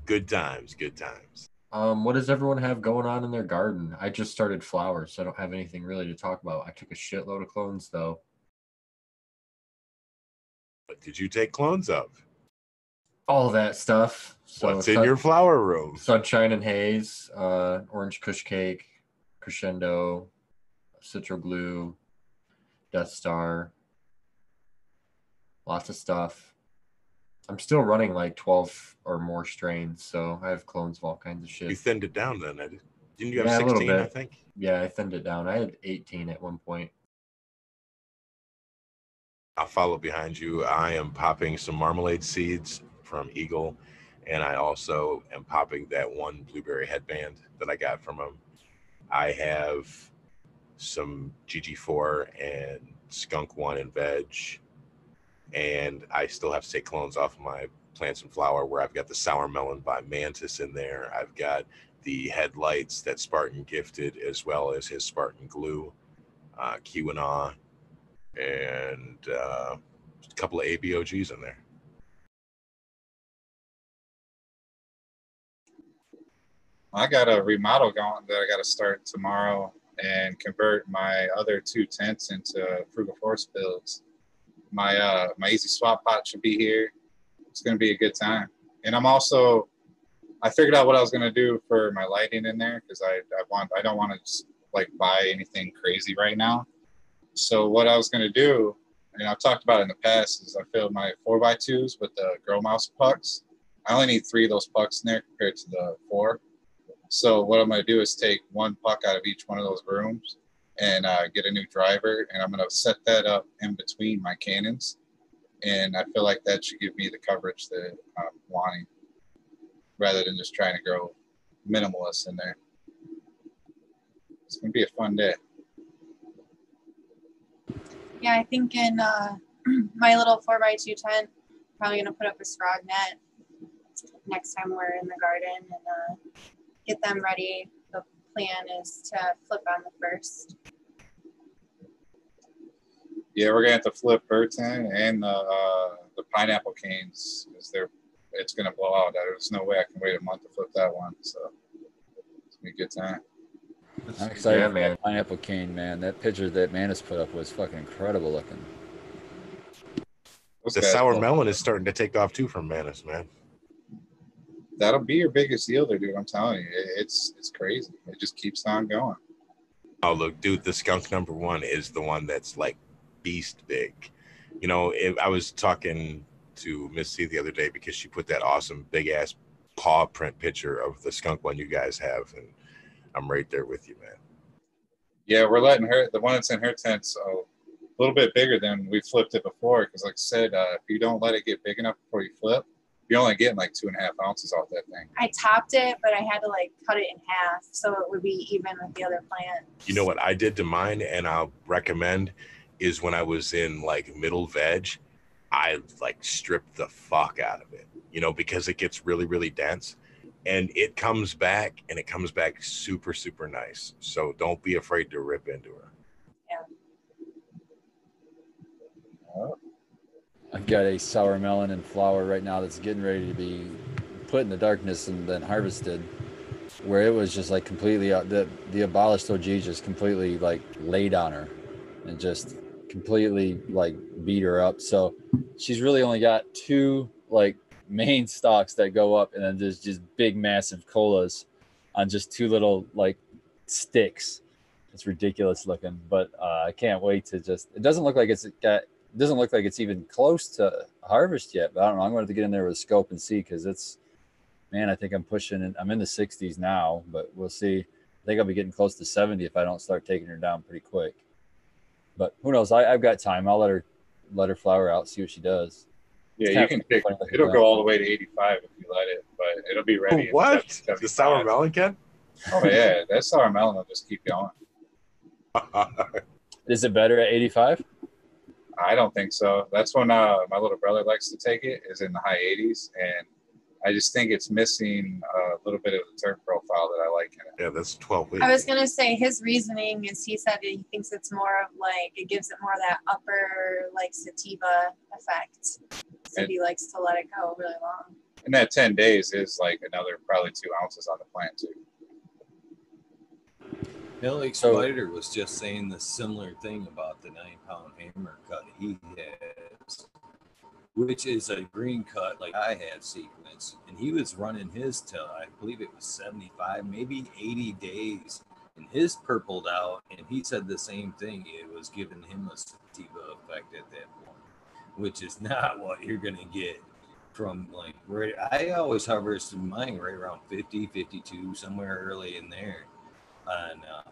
Good times, good times. Um, what does everyone have going on in their garden? I just started flowers, so I don't have anything really to talk about. I took a shitload of clones though. What did you take clones of? All that stuff. So What's in sun- your flower room? sunshine and haze, uh, orange kush cake, crescendo, citro glue, Death Star. Lots of stuff. I'm still running like 12 or more strains, so I have clones of all kinds of shit. You thinned it down then. Didn't you have Yeah, 16, I think? Yeah, I thinned it down. I had 18 at one point. I'll follow behind you. I am popping some marmalade seeds from Eagle, and I also am popping that one blueberry headband that I got from him. I have some GG4 and Skunk One and Veg, and I still have to take clones off of my plants and flower where I've got the sour melon by Mantis in there. I've got the headlights that Spartan gifted, as well as his Spartan glue, uh, Keweenaw, and uh, a couple of ABOGs in there. I got a remodel going that I got to start tomorrow and convert my other two tents into frugal forest builds. My uh my easy swap pot should be here. It's gonna be a good time. And I'm also I figured out what I was gonna do for my lighting in there because I, I want I don't want to like buy anything crazy right now. So what I was gonna do, and I've talked about in the past, is I filled my four by twos with the Growmau5 pucks. I only need three of those pucks in there compared to the four. So what I'm gonna do is take one puck out of each one of those rooms and uh, get a new driver, and I'm gonna set that up in between my cannons, and I feel like that should give me the coverage that I'm wanting, rather than just trying to grow minimalist in there. It's gonna be a fun day. Yeah, I think in uh, (clears throat) my little four by two tent, probably gonna put up a scrog net next time we're in the garden and uh, get them ready. The plan is to flip on the first. Yeah, we're gonna have to flip Burton and the uh, the pineapple canes because they're it's gonna blow out. There's no way I can wait a month to flip that one. So it's gonna be a good time. I'm excited Yeah, for man. pineapple cane, man. That picture that Manus put up was fucking incredible looking. Those The sour melon is starting to take off too from Manus, man. That'll be your biggest yielder, dude. I'm telling you, it's it's crazy. It just keeps on going. Oh, look, dude, the skunk number one is the one that's like beast big. You know, if I was talking to Miss C the other day because she put that awesome big ass paw print picture of the skunk one you guys have, and I'm right there with you, man. Yeah, we're letting her. The one that's in her tent's a little bit bigger than we flipped it before. Because, like I said, uh, if you don't let it get big enough before you flip, you're only getting like two and a half ounces off that thing. I topped it, but I had to like cut it in half so it would be even with the other plant. You know what I did to mine, and I'll recommend is when I was in like middle veg, I like stripped the fuck out of it, you know, because it gets really, really dense and it comes back and it comes back super, super nice. So don't be afraid to rip into her. I've got a sour melon in flower right now that's getting ready to be put in the darkness and then harvested. Where it was just like completely uh, the the abolished OG just completely like laid on her and just completely like beat her up. So she's really only got two like (laughs) main stalks that go up and then there's just big massive colas on just two little like sticks. It's ridiculous looking, but uh, I can't wait to just. It doesn't look like it's got. It doesn't look like it's even close to harvest yet. But I don't know. I'm going to have to get in there with a scope and see because it's. Man, I think I'm pushing. it. I'm in the 60s now, but we'll see. I think I'll be getting close to 70 if I don't start taking her down pretty quick. But who knows? I, I've got time. I'll let her let her flower out, see what she does. Yeah, you can pick. It'll down. go all the way to 85 if you let it, but it'll be ready. What? 70, The sour melon, Ken? Oh yeah, that sour melon will just keep going. (laughs) Is it better at 85? I don't think so. That's when uh, my little brother likes to take it. Is in the high 80s, and I just think it's missing a little bit of the terp profile that I like in it. yeah, that's 12 weeks. I was gonna say his reasoning is he said he thinks it's more of like it gives it more of that upper like sativa effect. So And- he likes to let it go really long. And that 10 days is like another probably two ounces on the plant too. Billy So- Spider was just saying the similar thing about the nine pound hammer cut he has, which is a green cut like I have sequence. And he was running his till I believe it was 75, maybe 80 days. And his purpled out, and he said the same thing. It was giving him a sativa effect at that point, which is (laughs) not what you're gonna get from like right. I always harvested mine right around 50, 52, somewhere early in there and uh,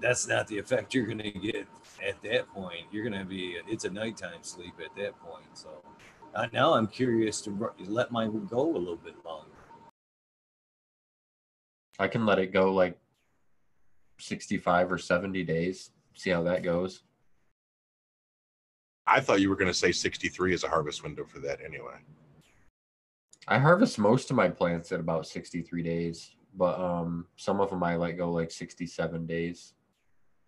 that's not the effect you're going to get at that point. You're going to be it's a nighttime sleep at that point. So uh, now I'm curious to ru- let mine go a little bit longer. I can let it go like 65 or 70 days. See how that goes. I thought you were going to say 63 is a harvest window for that anyway. I harvest most of my plants at about 63 days, but um some of them I let go like 67 days.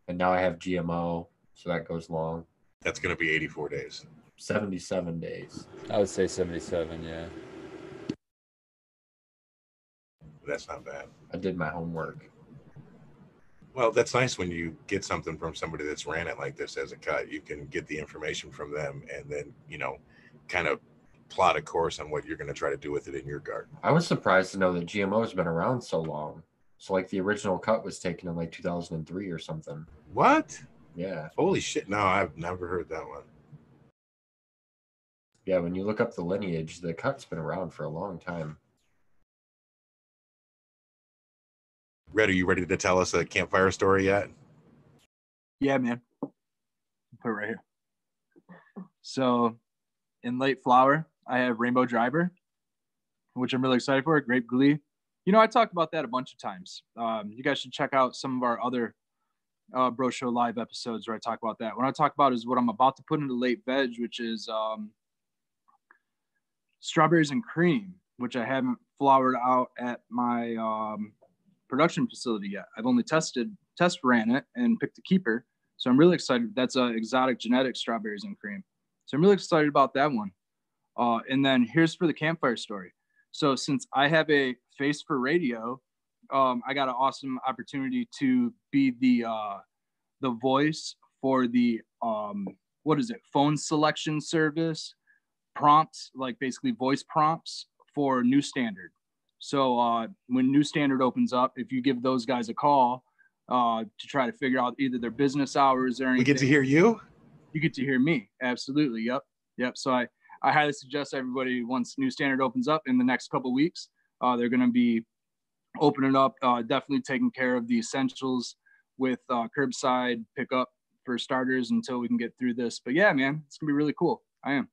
And now I have GMO, so that goes long. That's going to be 84 days. 77 days. I would say 77, yeah. That's not bad. I did my homework. Well, that's nice when you get something from somebody that's ran it like this as a cut. You can get the information from them and then, you know, kind of plot a course on what you're going to try to do with it in your garden. I was surprised to know that GMO has been around so long. So like the original cut was taken in like 2003 or something. What? Yeah. Holy shit. No, I've never heard that one. Yeah, when you look up the lineage, the cut's been around for a long time. Red, are you ready to tell us a campfire story yet? Yeah, man. Put it right here. So, in late flower, I have Rainbow Driver, which I'm really excited for. Grape Glee. You know, I talked about that a bunch of times. Um, you guys should check out some of our other uh, Bro Show live episodes where I talk about that. What I talk about is what I'm about to put into late veg, which is um, strawberries and cream, which I haven't flowered out at my um, production facility yet. I've only tested, test ran it and picked a keeper. So I'm really excited. That's a exotic genetic strawberries and cream. So I'm really excited about that one. Uh, and then here's for the campfire story. So since I have a face for radio, um, I got an awesome opportunity to be the uh, the voice for the um, what is it? Phone selection service prompts like basically voice prompts for new standard. So uh, when new standard opens up if you give those guys a call uh, to try to figure out either their business hours or anything We get to hear you? you get to hear me. Absolutely. Yep yep so i i highly suggest everybody once new standard opens up in the next couple weeks uh, they're going to be opening up uh, definitely taking care of the essentials with uh, curbside pickup for starters until we can get through this but yeah man it's gonna be really cool i am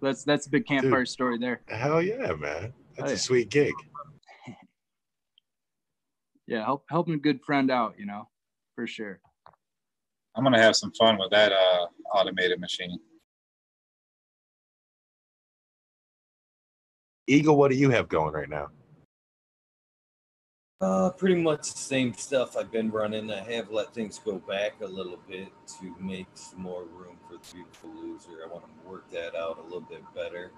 that's that's a big campfire Dude. story there Hell yeah, man. That's Oh, a yeah. sweet gig. (laughs) yeah help helping a good friend out you know for sure I'm gonna have some fun with that uh, automated machine. Eagle, what do you have going right now? Uh, pretty much the same stuff I've been running. I have let things go back a little bit to make some more room for the beautiful loser. I want to work that out a little bit better.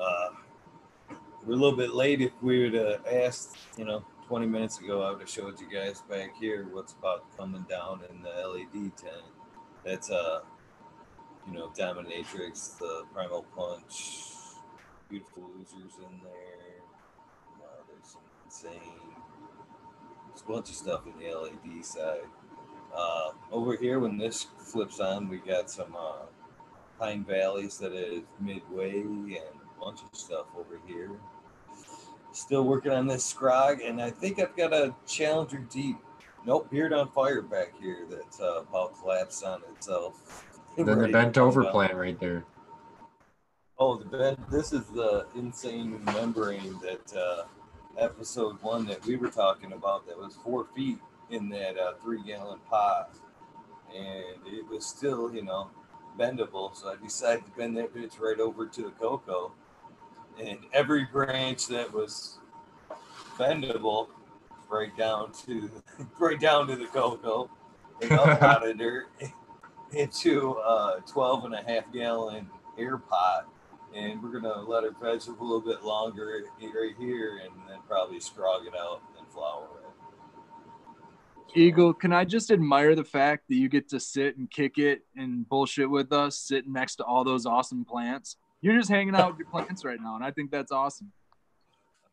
Uh, we're a little bit late. If we would have asked, you know, 20 minutes ago, I would have showed you guys back here what's about coming down in the LED tent. That's uh, you know, Dominatrix, the Primal Punch, beautiful losers in there. There's some insane. There's a bunch of stuff in the LED side. Uh, over here, when this flips on, we got some uh, Pine Valleys that is midway and a bunch of stuff over here. Still working on this scrog, and I think I've got a Challenger Deep. Nope, Beard on Fire back here that's uh, about collapsed on itself. (laughs) Then the bent over plant right there. Oh, the bed. This is the insane membrane that uh, episode one that we were talking about. That was four feet in that uh, three gallon pot, and it was still, you know, bendable. So I decided to bend that bitch right over to the cocoa, and every branch that was bendable, right down to (laughs) right down to the cocoa, and up (laughs) out of there (laughs) into a 12 and a half gallon air pot and we're gonna let it veg a little bit longer right here, and then probably scrog it out and then flower it. Eagle, can I just admire the fact that you get to sit and kick it and bullshit with us, sitting next to all those awesome plants? You're just hanging out with your plants right now, and I think that's awesome.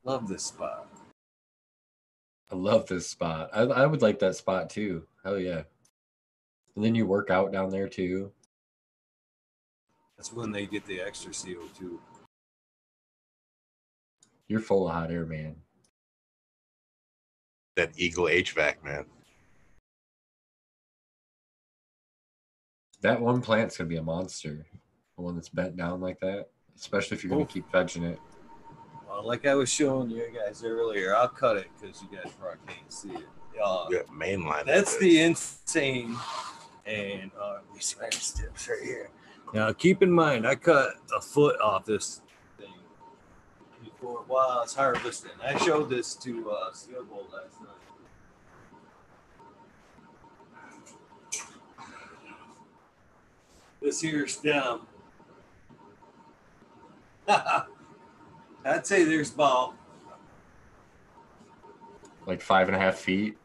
I love this spot. I love this spot. I, I would like that spot too. Hell yeah. And then you work out down there too. That's when they get the extra CO2. You're full of hot air, man. That Eagle HVAC, man. That one plant's gonna be a monster. The one that's bent down like that. Especially if you're gonna Oh. keep vegging it. Well, like I was showing you guys earlier, I'll cut it because you guys probably can't see it. Uh, Yeah, mainline. That's the insane and uh, we swear steps right here. Now keep in mind, I cut a foot off this thing before while I was harvesting. I showed this to uh, Steel Bowl last night. This here stem. (laughs) I'd say there's about Like five and a half feet.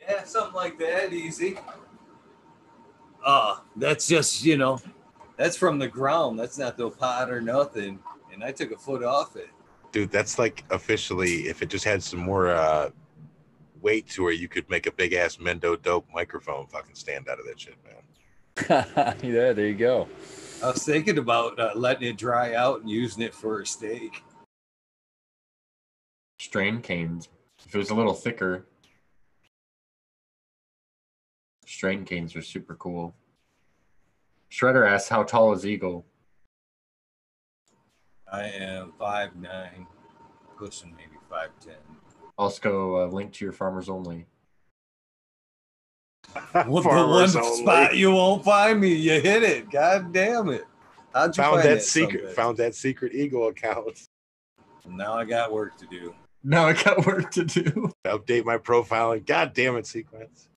Yeah, something like that, easy. Uh, that's just, you know, that's from the ground. That's not the pot or nothing. And I took a foot off it. Dude, that's like officially if it just had some more uh weight to where you could make a big ass Mendo dope microphone fucking stand out of that shit, man. (laughs) yeah, there you go. I was thinking about uh, letting it dry out and using it for a steak. Strain canes. If it was a little thicker. Strain canes are super cool. Shredder asks, how tall is Eagle? I am five nine, pushing maybe five ten. Also, uh, link to your farmers only. (laughs) What the one Farmers only. spot you won't find me? You hit it. God damn it! How'd you Found find that secret. sumbitch? Found that secret Eagle account. (laughs) Now I got work to do. Now I got work to do. Update my profile and god damn it, sequence.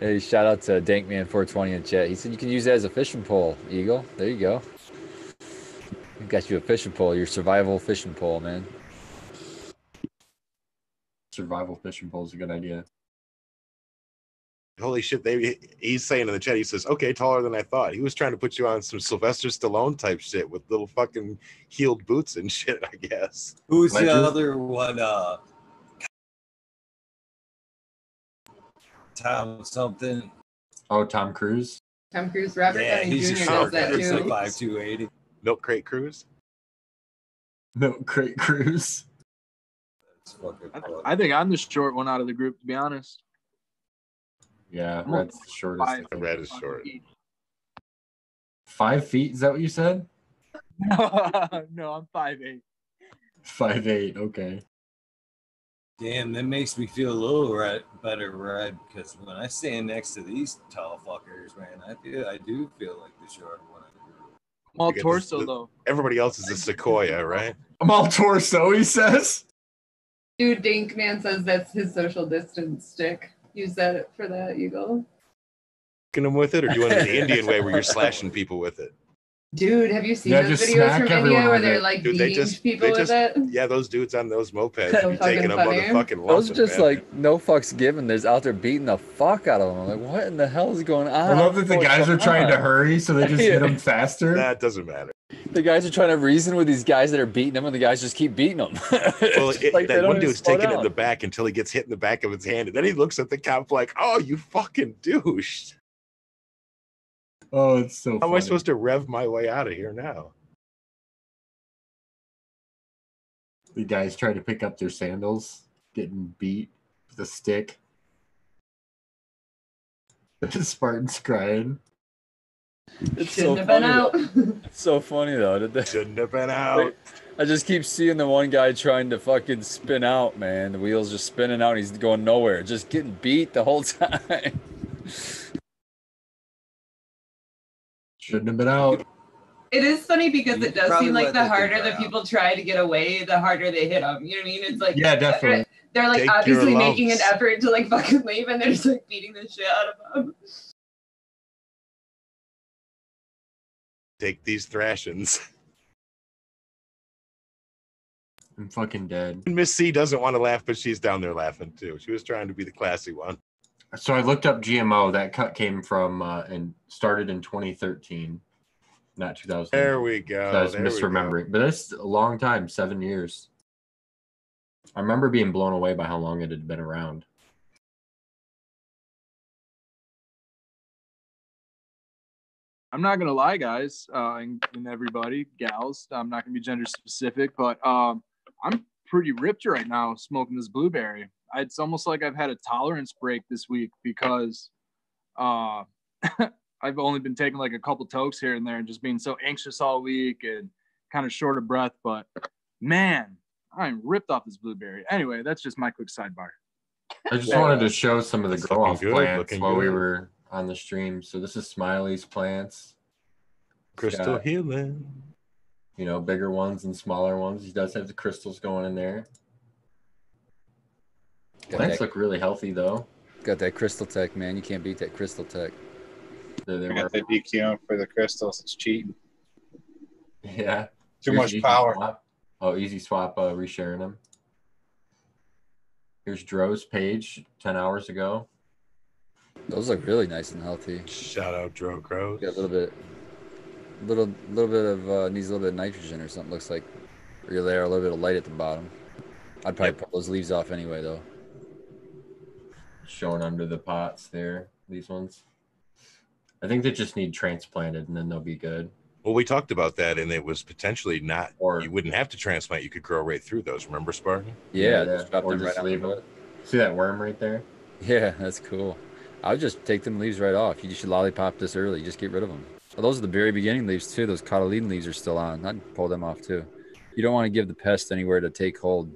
Hey, shout out to Dankman420 in chat. He said you can use that as a fishing pole, Eagle. There you go. We got you a fishing pole, your survival fishing pole, man. Survival fishing pole is a good idea. Holy shit, they he's saying in the chat, he says, okay, taller than I thought. He was trying to put you on some Sylvester Stallone type shit with little fucking heeled boots and (laughs) shit, I guess. Who's the other one? Uh, Tom something. Oh, Tom Cruise? Tom Cruise, Robert yeah, Downey he's Jr. a does short that guy. He's like too. five two eighty. Milk Crate Cruise. No, Crate Cruise. I, funny. I think I'm the short one out of the group, to be honest. Yeah, I'm Red's the shortest. I Five. think. Red is short. Five feet? Is that what you said? (laughs) no, I'm five eight. Five eight. Okay. Damn, that makes me feel a little red, better right? because when I stand next to these tall fuckers, man, I feel I do feel like the short one. of the group. I'm all You this- torso the- though. Everybody else is a sequoia, right? I'm all torso, he says. Dude, Dinkman says that's his social distance stick. Use that for that, Eagle. Fucking them with it, or do you want it the (laughs) Indian way where you're slashing people with it? Dude, have you seen Yeah, those videos from India where they're like Dude, they beating just- people they with it? Yeah, those dudes on those mopeds So be fucking taking them funny. motherfucking Those are just man. like no fucks given. There's out there beating the fuck out of them. I'm like, what in the hell is going on? I love that the What's guys are going trying to hurry, so they just hit (laughs) them faster. Nah, it doesn't matter. The guys are trying to reason with these guys that are beating them, and the guys just keep beating them. (laughs) Well, it, like that don't one dude's slow taking it in the back until he gets hit in the back of his hand, and then he looks at the cop like, "Oh, you fucking douche! Oh, it's so. How am I supposed to rev my way out of here now?" The guys try to pick up their sandals, getting beat with a stick. (laughs) The Spartans crying. It's so Shouldn't have been funny. out. though. (laughs) It's so funny though. Did they- Shouldn't have been out. I just keep seeing the one guy trying to fucking spin out, man. The wheels just spinning out. He's going nowhere. Just getting beat the whole (laughs) time. Shouldn't have been out. It is funny because You it does seem like the harder dry that out. people try to get away, the harder they hit them. You know what I mean? It's like Yeah, definitely. they're like Take obviously making an effort to like fucking leave, and they're just like beating the shit out of them. Take these thrashings. (laughs) I'm fucking dead. Miss C doesn't want to laugh, but she's down there laughing too. She was trying to be the classy one. So I looked up GMO. That cut came from uh, and started in 2013, not 2000. There we go. I was there misremembering, but that's a long time, seven years. I remember being blown away by how long it had been around. I'm not gonna lie, guys, uh, and, and everybody, gals. I'm not gonna be gender specific, but um, I'm pretty ripped right now smoking this blueberry. It's almost like I've had a tolerance break this week because uh, (laughs) I've only been taking like a couple tokes here and there and just being so anxious all week and kind of short of breath. But man, I'm ripped off this blueberry. Anyway, that's just my quick sidebar. I just wanted to show some of the That's grow off looking good, plants looking while we were on the stream. So this is Smiley's plants. It's Crystal got, healing. you know, bigger ones and smaller ones. He does have the crystals going in there. Got Plants that, look really healthy though. got that crystal tech, man. You can't beat that crystal tech. They, they I were, got the DQ for the crystals. It's cheating. yeah. Too Here's much power. Swap. Oh, easy swap. Uh, resharing them. Here's Dro's page ten hours ago. Those look really nice and healthy. Shout out Dro Crows. Got a little bit, little, little bit of uh, needs a little bit of nitrogen or something. Looks like, or you're there a little bit of light at the bottom. I'd probably pull those leaves off anyway, though. Showing under the pots there. These ones. I think they just need transplanted and then they'll be good. Well, we talked about that, and it was potentially not. Or You wouldn't have to transplant. You could grow right through those. Remember, Spartan? Yeah, just drop or them just right leave on it. See that worm right there? Yeah, that's cool. I would just take them leaves right off. You just should lollipop this early. Just get rid of them. Oh, those are the very beginning leaves too. Those cotyledon leaves are still on. I'd pull them off too. You don't want to give the pest anywhere to take hold.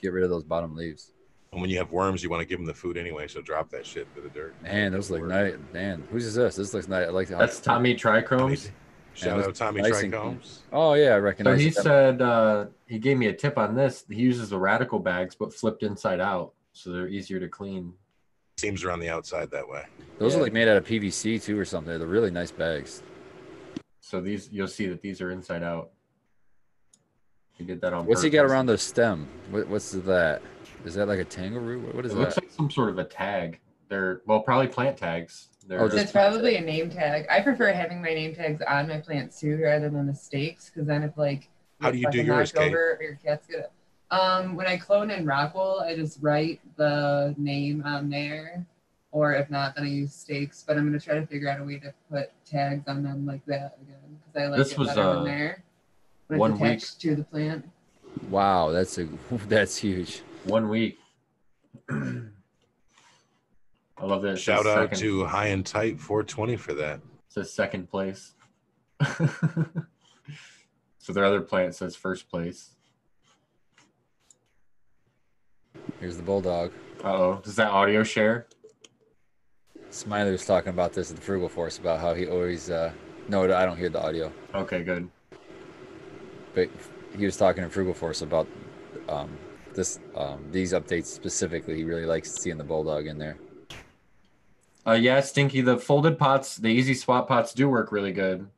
Get rid of those bottom leaves. And when you have worms, you want to give them the food anyway. So drop that shit to the dirt. Man, those look nice. Man, who's is this? This looks nice. I like the. That's Tommy Trichomes. Amazing. Shout Yeah, out Tommy nice and Trichomes. Oh yeah, I recognize. So he them. said uh, he gave me a tip on this. He uses the radical bags, but flipped inside out, so they're easier to clean. Seams are on the outside that way. those yeah. are like made out of PVC too or something. They're really nice bags. So these you'll see that these are inside out. He did that on. What's he got around the stem? What, what's that? Is that like a tangle root? What- What is It that? looks like some sort of a tag. They're well, probably plant tags. They're Oh, just- It's probably a name tag. I prefer having my name tags on my plants too, rather than the stakes, because then if like How do you do fucking yours, Kate? over your cat's gonna. Um, when I clone in rockwool, I just write the name on there, or if not, then I use stakes. But I'm gonna try to figure out a way to put tags on them like that again, because I like This it was, better uh, when there. When one it's week. attached to the plant. Wow, that's a (laughs) that's huge. One week. I love that. Shout out second- to High and Tight 420 for that. says second place. (laughs) so their other plant says first place. Here's the bulldog. Uh oh. Does that audio share? Smiley was talking about this at the Frugal Force about how he always. Uh, no, I don't hear the audio, Okay, good. but he was talking to Frugal Force about um, this um, these updates specifically. He really likes seeing the bulldog in there. Uh, yeah, Stinky, the folded pots, the easy swap pots do work really good.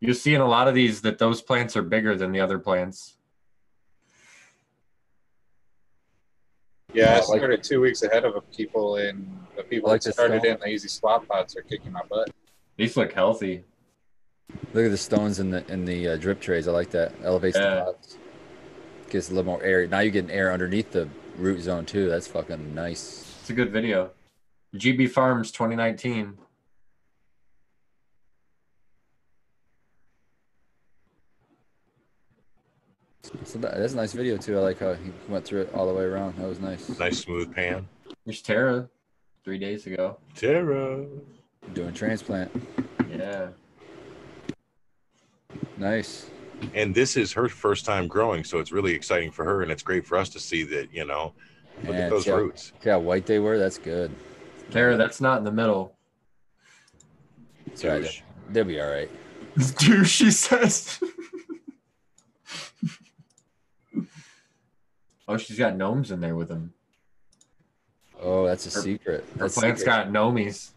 You see in a lot of these that those plants are bigger than the other plants. Yeah, I I like- started two weeks ahead of people, and the people I like that started stone. in the easy swap pots are kicking my butt. These look healthy. Look at the stones in the in the uh, drip trays. I like that. Elevates Yeah. the pots. Gets a little more air. Now you're getting air underneath the root zone too. That's fucking nice. It's a good video. GB Farms 2019. So that, that's a nice video too. I like how he went through it all the way around. That was nice. Nice smooth pan. There's Tara three days ago. Tara. Doing transplant. Yeah. Nice. And this is her first time growing, so it's really exciting for her, and it's great for us to see that, you know, look Yeah, at those see how- roots. See how white they were? That's good. Tara, that's not in the middle. It's all right. Douche. They'll be all right. (laughs) Dude, she says. (laughs) oh, she's got gnomes in there with them. Oh, that's a Her- secret. Her That's plant's secret. got gnomies.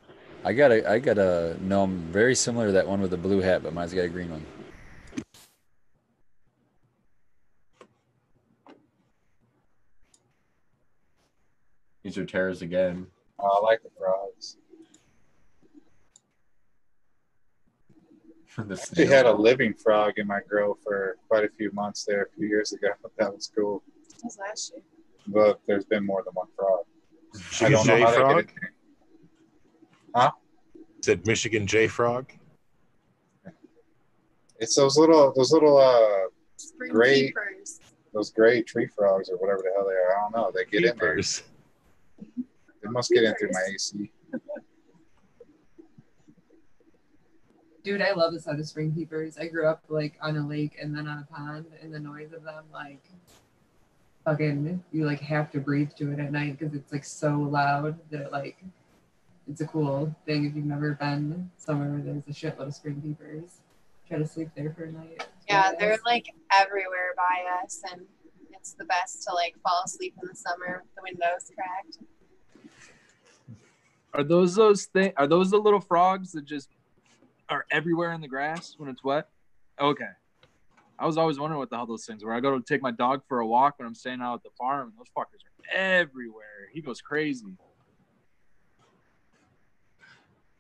I got a I got a gnome very similar to that one with the blue hat, but mine's got a green one. These are terrors again. Oh, I like the frogs. (laughs) the Actually had a living frog in my grill for quite a few months there a few years ago. (laughs) That was cool. That was last year. But there's been more than one frog. I Michigan don't know J how they get Frog? in there. Said Michigan J Frog? It's those little, those little, uh, Spring Great. keepers. those gray tree frogs or whatever the hell they are. I don't know. They get in there. Keepers. They must get in through my AC. Dude, I love the sound of spring peepers. I grew up like on a lake and then on a pond, and the noise of them, like, fucking, you like have to breathe to it at night because it's like so loud that it like, it's a cool thing if you've never been somewhere where there's a shitload of spring peepers. Try to sleep there for a night. Yeah, they're like everywhere by us, and it's the best to like fall asleep in the summer with the windows cracked. Are those those thing? Are those the little frogs that just are everywhere in the grass when it's wet? Okay. I was always wondering what the hell those things were. I go to take my dog for a walk when I'm staying out at the farm, and those fuckers are everywhere. He goes crazy.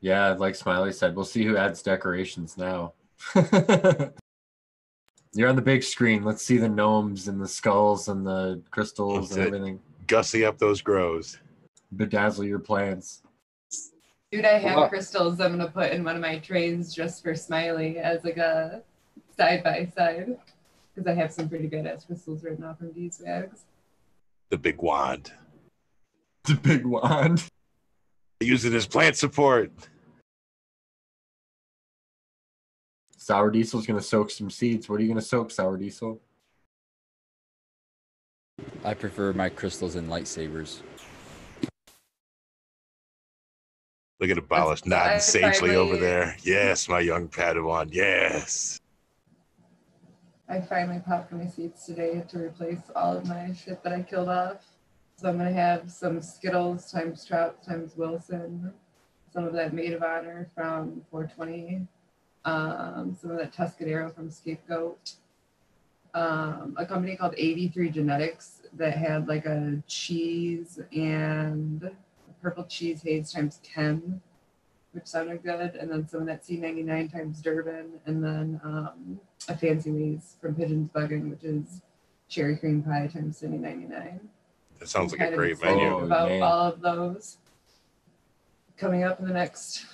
Yeah, like Smiley said, we'll see who adds decorations now. (laughs) You're on the big screen. Let's see the gnomes and the skulls and the crystals That's and it. everything. Gussy up those grows. Bedazzle your plants. Dude, I have Wow. crystals I'm gonna put in one of my trays just for Smiley as like a side by side. Because I have some pretty good ass crystals written off from these bags. The big wand. The big wand. Use it as plant support. Sour Diesel's gonna soak some seeds. What are you gonna soak, Sour Diesel? I prefer my crystals and lightsabers. Look at Abolish nodding sagely over there. Yes, my young Padawan. Yes. I finally popped my seeds today to replace all of my shit that I killed off. So I'm gonna have some Skittles times Trout times Wilson, some of that Maid of Honor from 420, um, some of that Tuscadero from Scapegoat, um, a company called 83 Genetics that had like a cheese and purple cheese haze times Ken, which sounded good, and then someone at C99 times Durban, and then um, a fancy ways from Pigeons Bugging, which is cherry cream pie times Cindy 99. That sounds like a great menu. Oh, About man. all of those coming up in the next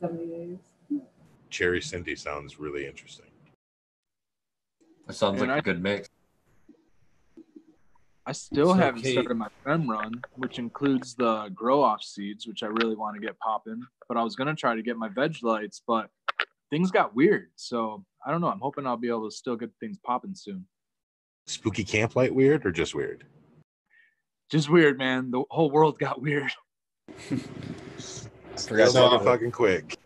70 days. Cherry Cindy sounds really interesting. That sounds And like a I- good mix. I still So, haven't Kate- started my fem run, which includes the grow off seeds, which I really want to get popping. But I was gonna try to get my veg lights, but things got weird. So I don't know. I'm hoping I'll be able to still get things popping soon. Spooky camp light weird or just weird? Just weird, man. The whole world got weird. (laughs) (coughs) I forgot So- fucking quick.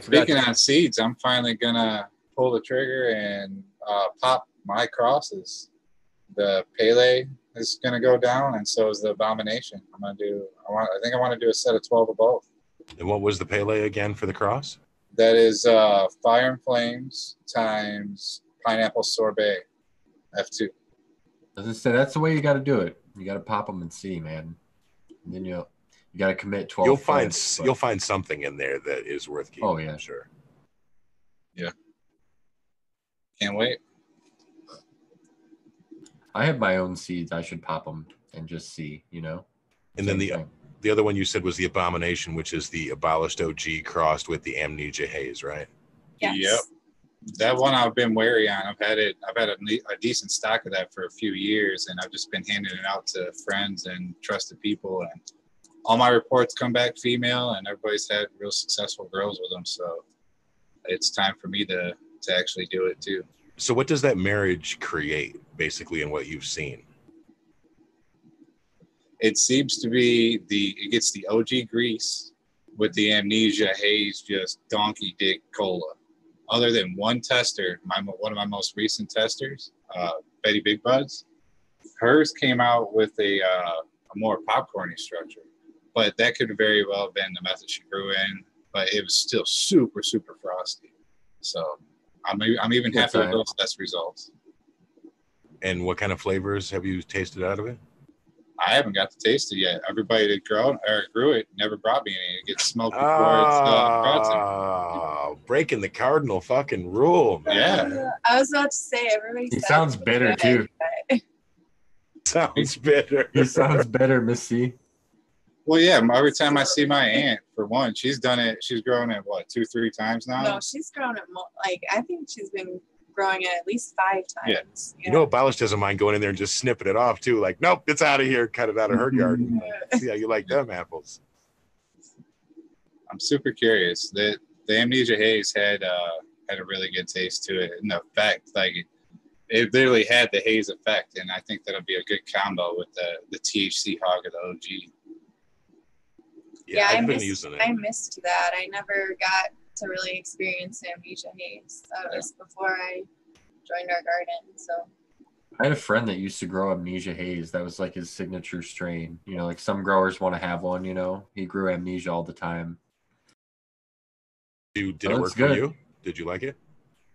Speaking to- on seeds, I'm finally gonna pull the trigger and uh, pop my crosses. The Pele is gonna go down, and so is the Abomination. I'm gonna do. I want. I think I want to do a set of twelve of both. And what was the Pele again for the cross? That is uh, Fire and Flames times Pineapple Sorbet, F2. As I said, that's the way you got to do it. You got to pop them and see, man. And then you you got to commit twelve. you'll find points, but- you'll find something in there that is worth keeping. Oh, yeah. I'm sure. Yeah. Can't wait. I have my own seeds. I should pop them and just see. You know. And then the thing. the other one you said was the Abomination, which is the abolished OG crossed with the Amnesia Haze, right? Yes. Yep. That one I've been wary on. I've had it. I've had a, a decent stock of that for a few years, and I've just been handing it out to friends and trusted people. And all my reports come back female, and everybody's had real successful girls with them. So it's time for me to to actually do it too. So what does that marriage create, basically, in what you've seen? It seems to be the it gets the OG grease with the amnesia haze, just donkey dick cola. Other than one tester, my one of my most recent testers, uh, Betty Big Buds, hers came out with a, uh, a more popcorny structure, but that could very well have been the method she grew in. But it was still super, super frosty. So I'm I'm even That's happy with all right. those test results. And what kind of flavors have you tasted out of it? I haven't got to taste it yet. Everybody that grew or grew it never brought me any. It gets smoked before it's uh, brought to me. Oh, breaking the cardinal fucking rule, man. Yeah. I was about to say everybody. He sounds it's bitter, too. but Sounds bitter. He sounds better, Miss C. Well, yeah. Every time I see my aunt, for one, she's done it. She's grown it what two, three times now. No, she's grown it more. Like I think she's been growing it at least five times. Yeah. times. You know, Abolish doesn't mind going in there and just snipping it off too. Like, nope, it's out of here. Cut it out of her garden. yeah, you like them apples. I'm super curious. The the amnesia haze had uh had a really good taste to it and the effect, like it literally had the haze effect, and I think that'll be a good combo with the the THC hog of the OG. Yeah, I I've been missed, using it. I missed that. I never got to really experience amnesia haze. That was before I joined our garden. So I had a friend that used to grow amnesia haze. That was like his signature strain. You know, like some growers want to have one. You know, he grew amnesia all the time. You, did it that's work for you? Did you like it?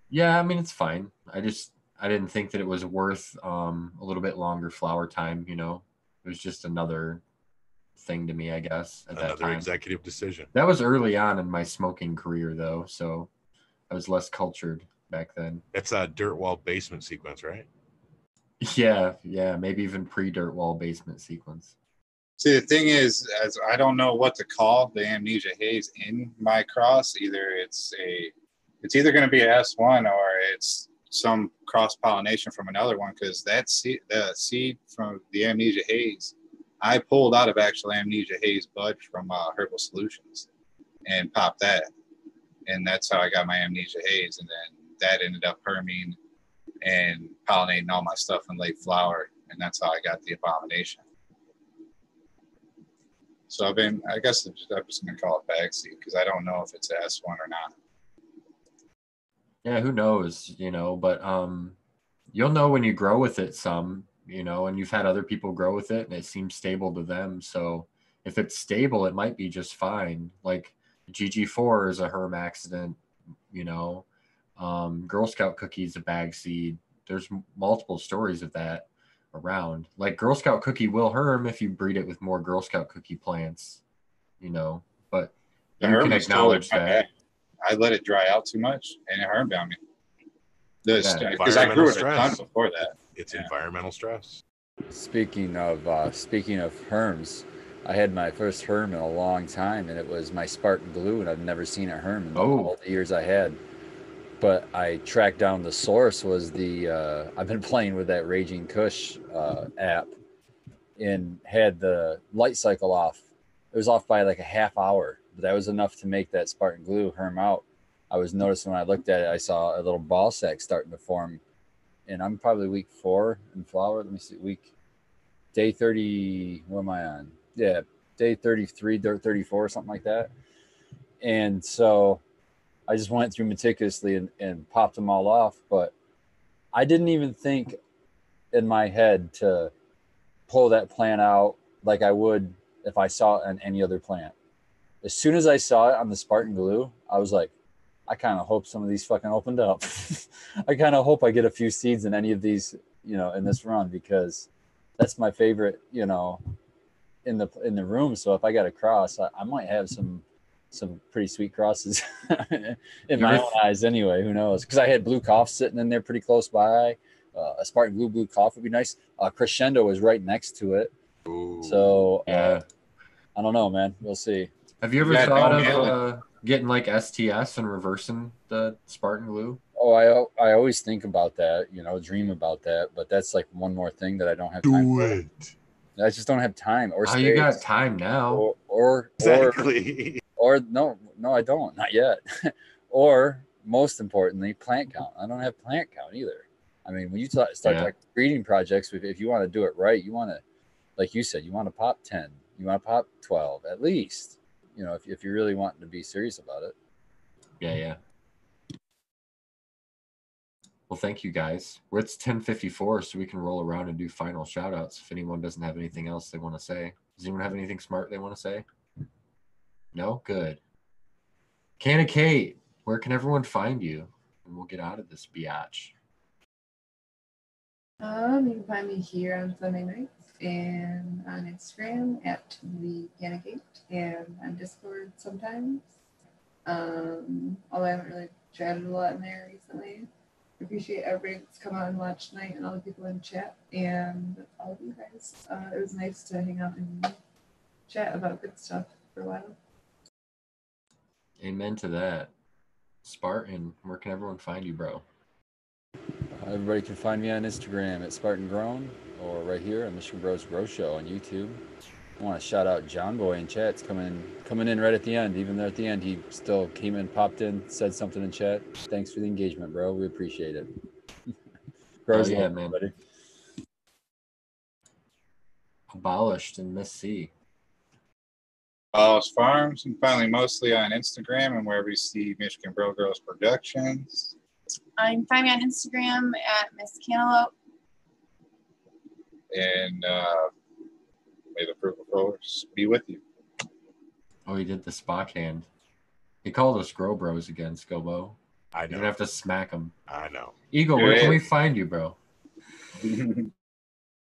Yeah, I mean it's fine. I just I didn't think that it was worth um a little bit longer flower time. You know, it was just another thing to me, I guess. At that Another time, executive decision. that was early on in my smoking career, though, so I was less cultured back then. That's a dirt wall basement sequence, right? (laughs) Yeah, yeah, maybe even pre-dirt wall basement sequence. See, the thing is, as I don't know what to call the amnesia haze in my cross. Either it's a, it's either going to be a S one or it's some cross pollination from another one because that seed, the seed from the amnesia haze, I pulled out of actual amnesia haze bud from uh, Herbal Solutions, and popped that, and that's how I got my amnesia haze, and then that ended up herming and pollinating all my stuff in late flower, and that's how I got the abomination. So I've been, I guess I'm just, just gonna call it backseat because I don't know if it's S one or not. Yeah, who knows, you know, but um you'll know when you grow with it some, you know, and you've had other people grow with it and it seems stable to them. So if it's stable, it might be just fine. Like GG4 is a herm accident, you know. Um Girl Scout cookies a bag seed. There's m- multiple stories of that around. Like Girl Scout cookie will herm if you breed it with more Girl Scout cookie plants, you know. But The you herb can acknowledge that. bad. I let it dry out too much and it hermed on me. Because Yeah. I grew it a ton before that. It's Yeah. environmental stress. Speaking of uh, speaking of herms, I had my first herm in a long time, and it was my Spartan glue, and I've never seen a herm in Oh. all the years I had. But I tracked down the source was the uh, (laughs) I've been playing with that Raging Kush uh, app, and had the light cycle off. It was off by like a half hour, but that was enough to make that Spartan Glue herm out. I was noticing when I looked at it, I saw a little ball sack starting to form, and I'm probably week four in flower. Let me see, week day 30 what am i on? Yeah day 33 day 34 something like that. And so i just went through meticulously and, and popped them all off but i didn't even think in my head to pull that plant out like i would if i saw it on any other plant. As soon as i saw it on the spartan glue i was like i kind of hope some of these fucking opened up (laughs) i kind of hope i get a few seeds in any of these you know in this run because that's my favorite, you know, in the in the room. So if I got a cross, I, I might have some some pretty sweet crosses (laughs) in my own eyes. Anyway, who knows? Because I had blue cough sitting in there pretty close by. Uh, a Spartan blue blue cough would be nice. Uh, Crescendo was right next to it, Ooh. so uh, Yeah. I don't know, man. We'll see. Have you ever Yeah, thought no, of uh, getting like STS and reversing the Spartan glue? Oh, I I always think about that, you know, dream about that, but that's like one more thing that I don't have time do for. it. I just don't have time or Oh, you got time now. or or or Exactly. (laughs) or no no i don't not yet (laughs) or most importantly plant count i don't have plant count either i mean when you ta- start Yeah. talking breeding projects if, if you want to do it right you want to like you said you want to pop 10 you want to pop 12 at least you know if, if you're really wanting to be serious about it Yeah, yeah. Well, thank you guys. Well, it's 1054, so we can roll around and do final shout outs if anyone doesn't have anything else they want to say. Does anyone have anything smart they want to say? No? Good. Canna Kate, where can everyone find you? And we'll get out of this biatch. Um, you can find me here on Sunday nights and on Instagram at the Canagate and on Discord sometimes. Um, although I haven't really chatted a lot in there recently. Appreciate everybody that's come out and watched tonight and all the people in chat and all of you guys. Uh, it was nice to hang out and chat about good stuff for a while. Amen to that. Spartan, where can everyone find you, bro? Everybody can find me on Instagram at Spartan Grown or right here on Michigan Bros Grow Show on YouTube. I want to shout out John Boy in chat. It's coming coming in right at the end. Even there at the end, he still came in, popped in, said something in chat. Thanks for the engagement, bro. We appreciate it. (laughs) Grows Oh, yeah, man. buddy. Abolished in Miss C. Wallace Farms, and finally mostly on Instagram and wherever you see Michigan Bro Girls Productions. Uh, you can find me on Instagram at Miss Cantaloupe. And uh, may the fruit of force be with you. Oh, he did the Spock hand. He called us Grow Bros again, Scobo. I You're gonna have to smack him. I know. Eagle, where can we find you, bro? (laughs)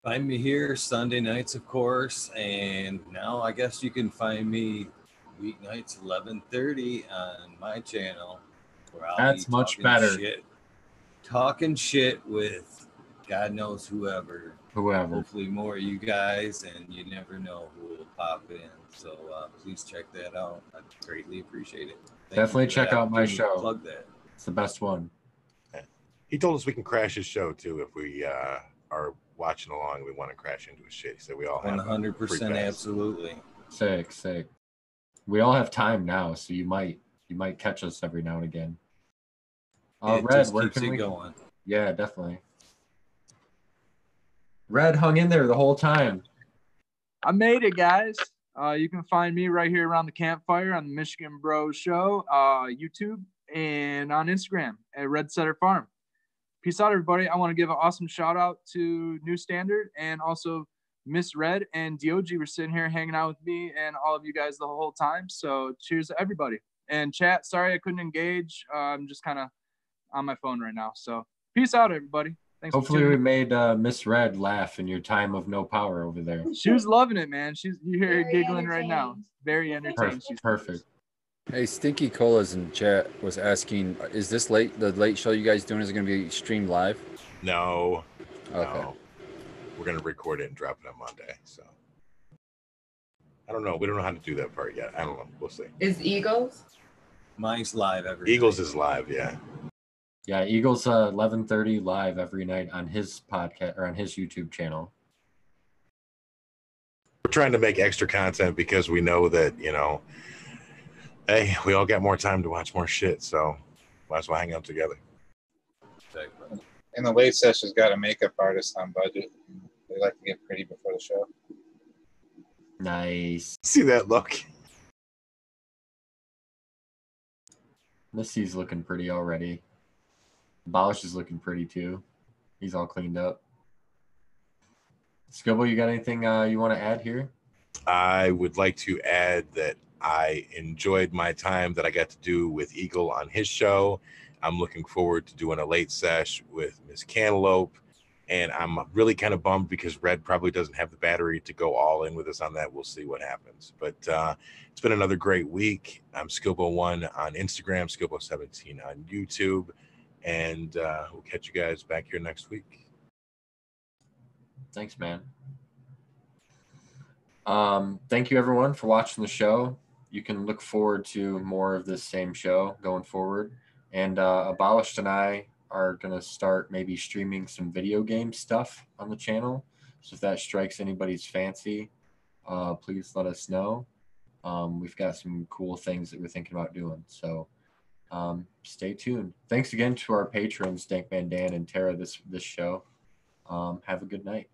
Find me here Sunday nights, of course, and now I guess you can find me weeknights 11:30 on my channel. Where I'll That's be much better. Shit, talking shit with God knows whoever. Whoever. Hopefully more of you guys, and you never know who will pop in. So uh, please check that out. I'd greatly appreciate it. Thank Definitely check out my show. Plug that. It's the best one. He told us we can crash his show too if we uh, are watching along and we want to crash into his shit. He said we all have 100% absolutely. Sick, sick. We all have time now, so you might you might catch us every now and again. Uh, it Red, just where can it we? going. Yeah, definitely. Red hung in there the whole time. I made it, guys. Uh, you can find me right here around the campfire on the Michigan Bros Show, uh, YouTube, and on Instagram at Red Setter Farm. Peace out, everybody. I want to give an awesome shout out to New Standard and also Miss Red and Dog were sitting here hanging out with me and all of you guys the whole time. So cheers to everybody. And chat, sorry I couldn't engage. Uh, I'm just kind of on my phone right now. So peace out, everybody. Thanks Hopefully, we made uh, Miss Red laugh in your time of no power over there. (laughs) She was loving it, man. She's you hear her giggling right now. Very entertained. Perfect. She's Perfect. Hey, Stinky Colas in chat was asking, is this late? The late show you guys doing is it going to be streamed live? No, Okay. no. We're gonna record it and drop it on Monday. So I don't know. We don't know how to do that part yet. I don't know. We'll see. Is Eagles? Mine's live every Eagles night. is live. Yeah. Yeah, Eagles uh, eleven thirty live every night on his podcast or on his YouTube channel. We're trying to make extra content because we know that you know, hey, we all got more time to watch more shit. So might as well hang out together. And the late session's got a makeup artist on budget. They like to get pretty before the show. Nice. See that look? Missy's looking pretty already. Abolish is looking pretty too. He's all cleaned up. Scobo, you got anything uh, you want to add here? I would like to add that I enjoyed my time that I got to do with Eagle on his show. I'm looking forward to doing a late sesh with Miss Cantaloupe. And I'm really kind of bummed because Red probably doesn't have the battery to go all in with us on that. We'll see what happens. But uh, it's been another great week. I'm Skilbo1 on Instagram, Skilbo17 on YouTube. And uh, we'll catch you guys back here next week. Thanks, man. Um, thank you everyone for watching the show. You can look forward to more of this same show going forward. And uh, Abolished and I are going to start maybe streaming some video game stuff on the channel. So if that strikes anybody's fancy, uh, please let us know. Um, we've got some cool things that we're thinking about doing. So um, stay tuned. Thanks again to our patrons, Dankman Dan and Tara, this this show. Um, have a good night.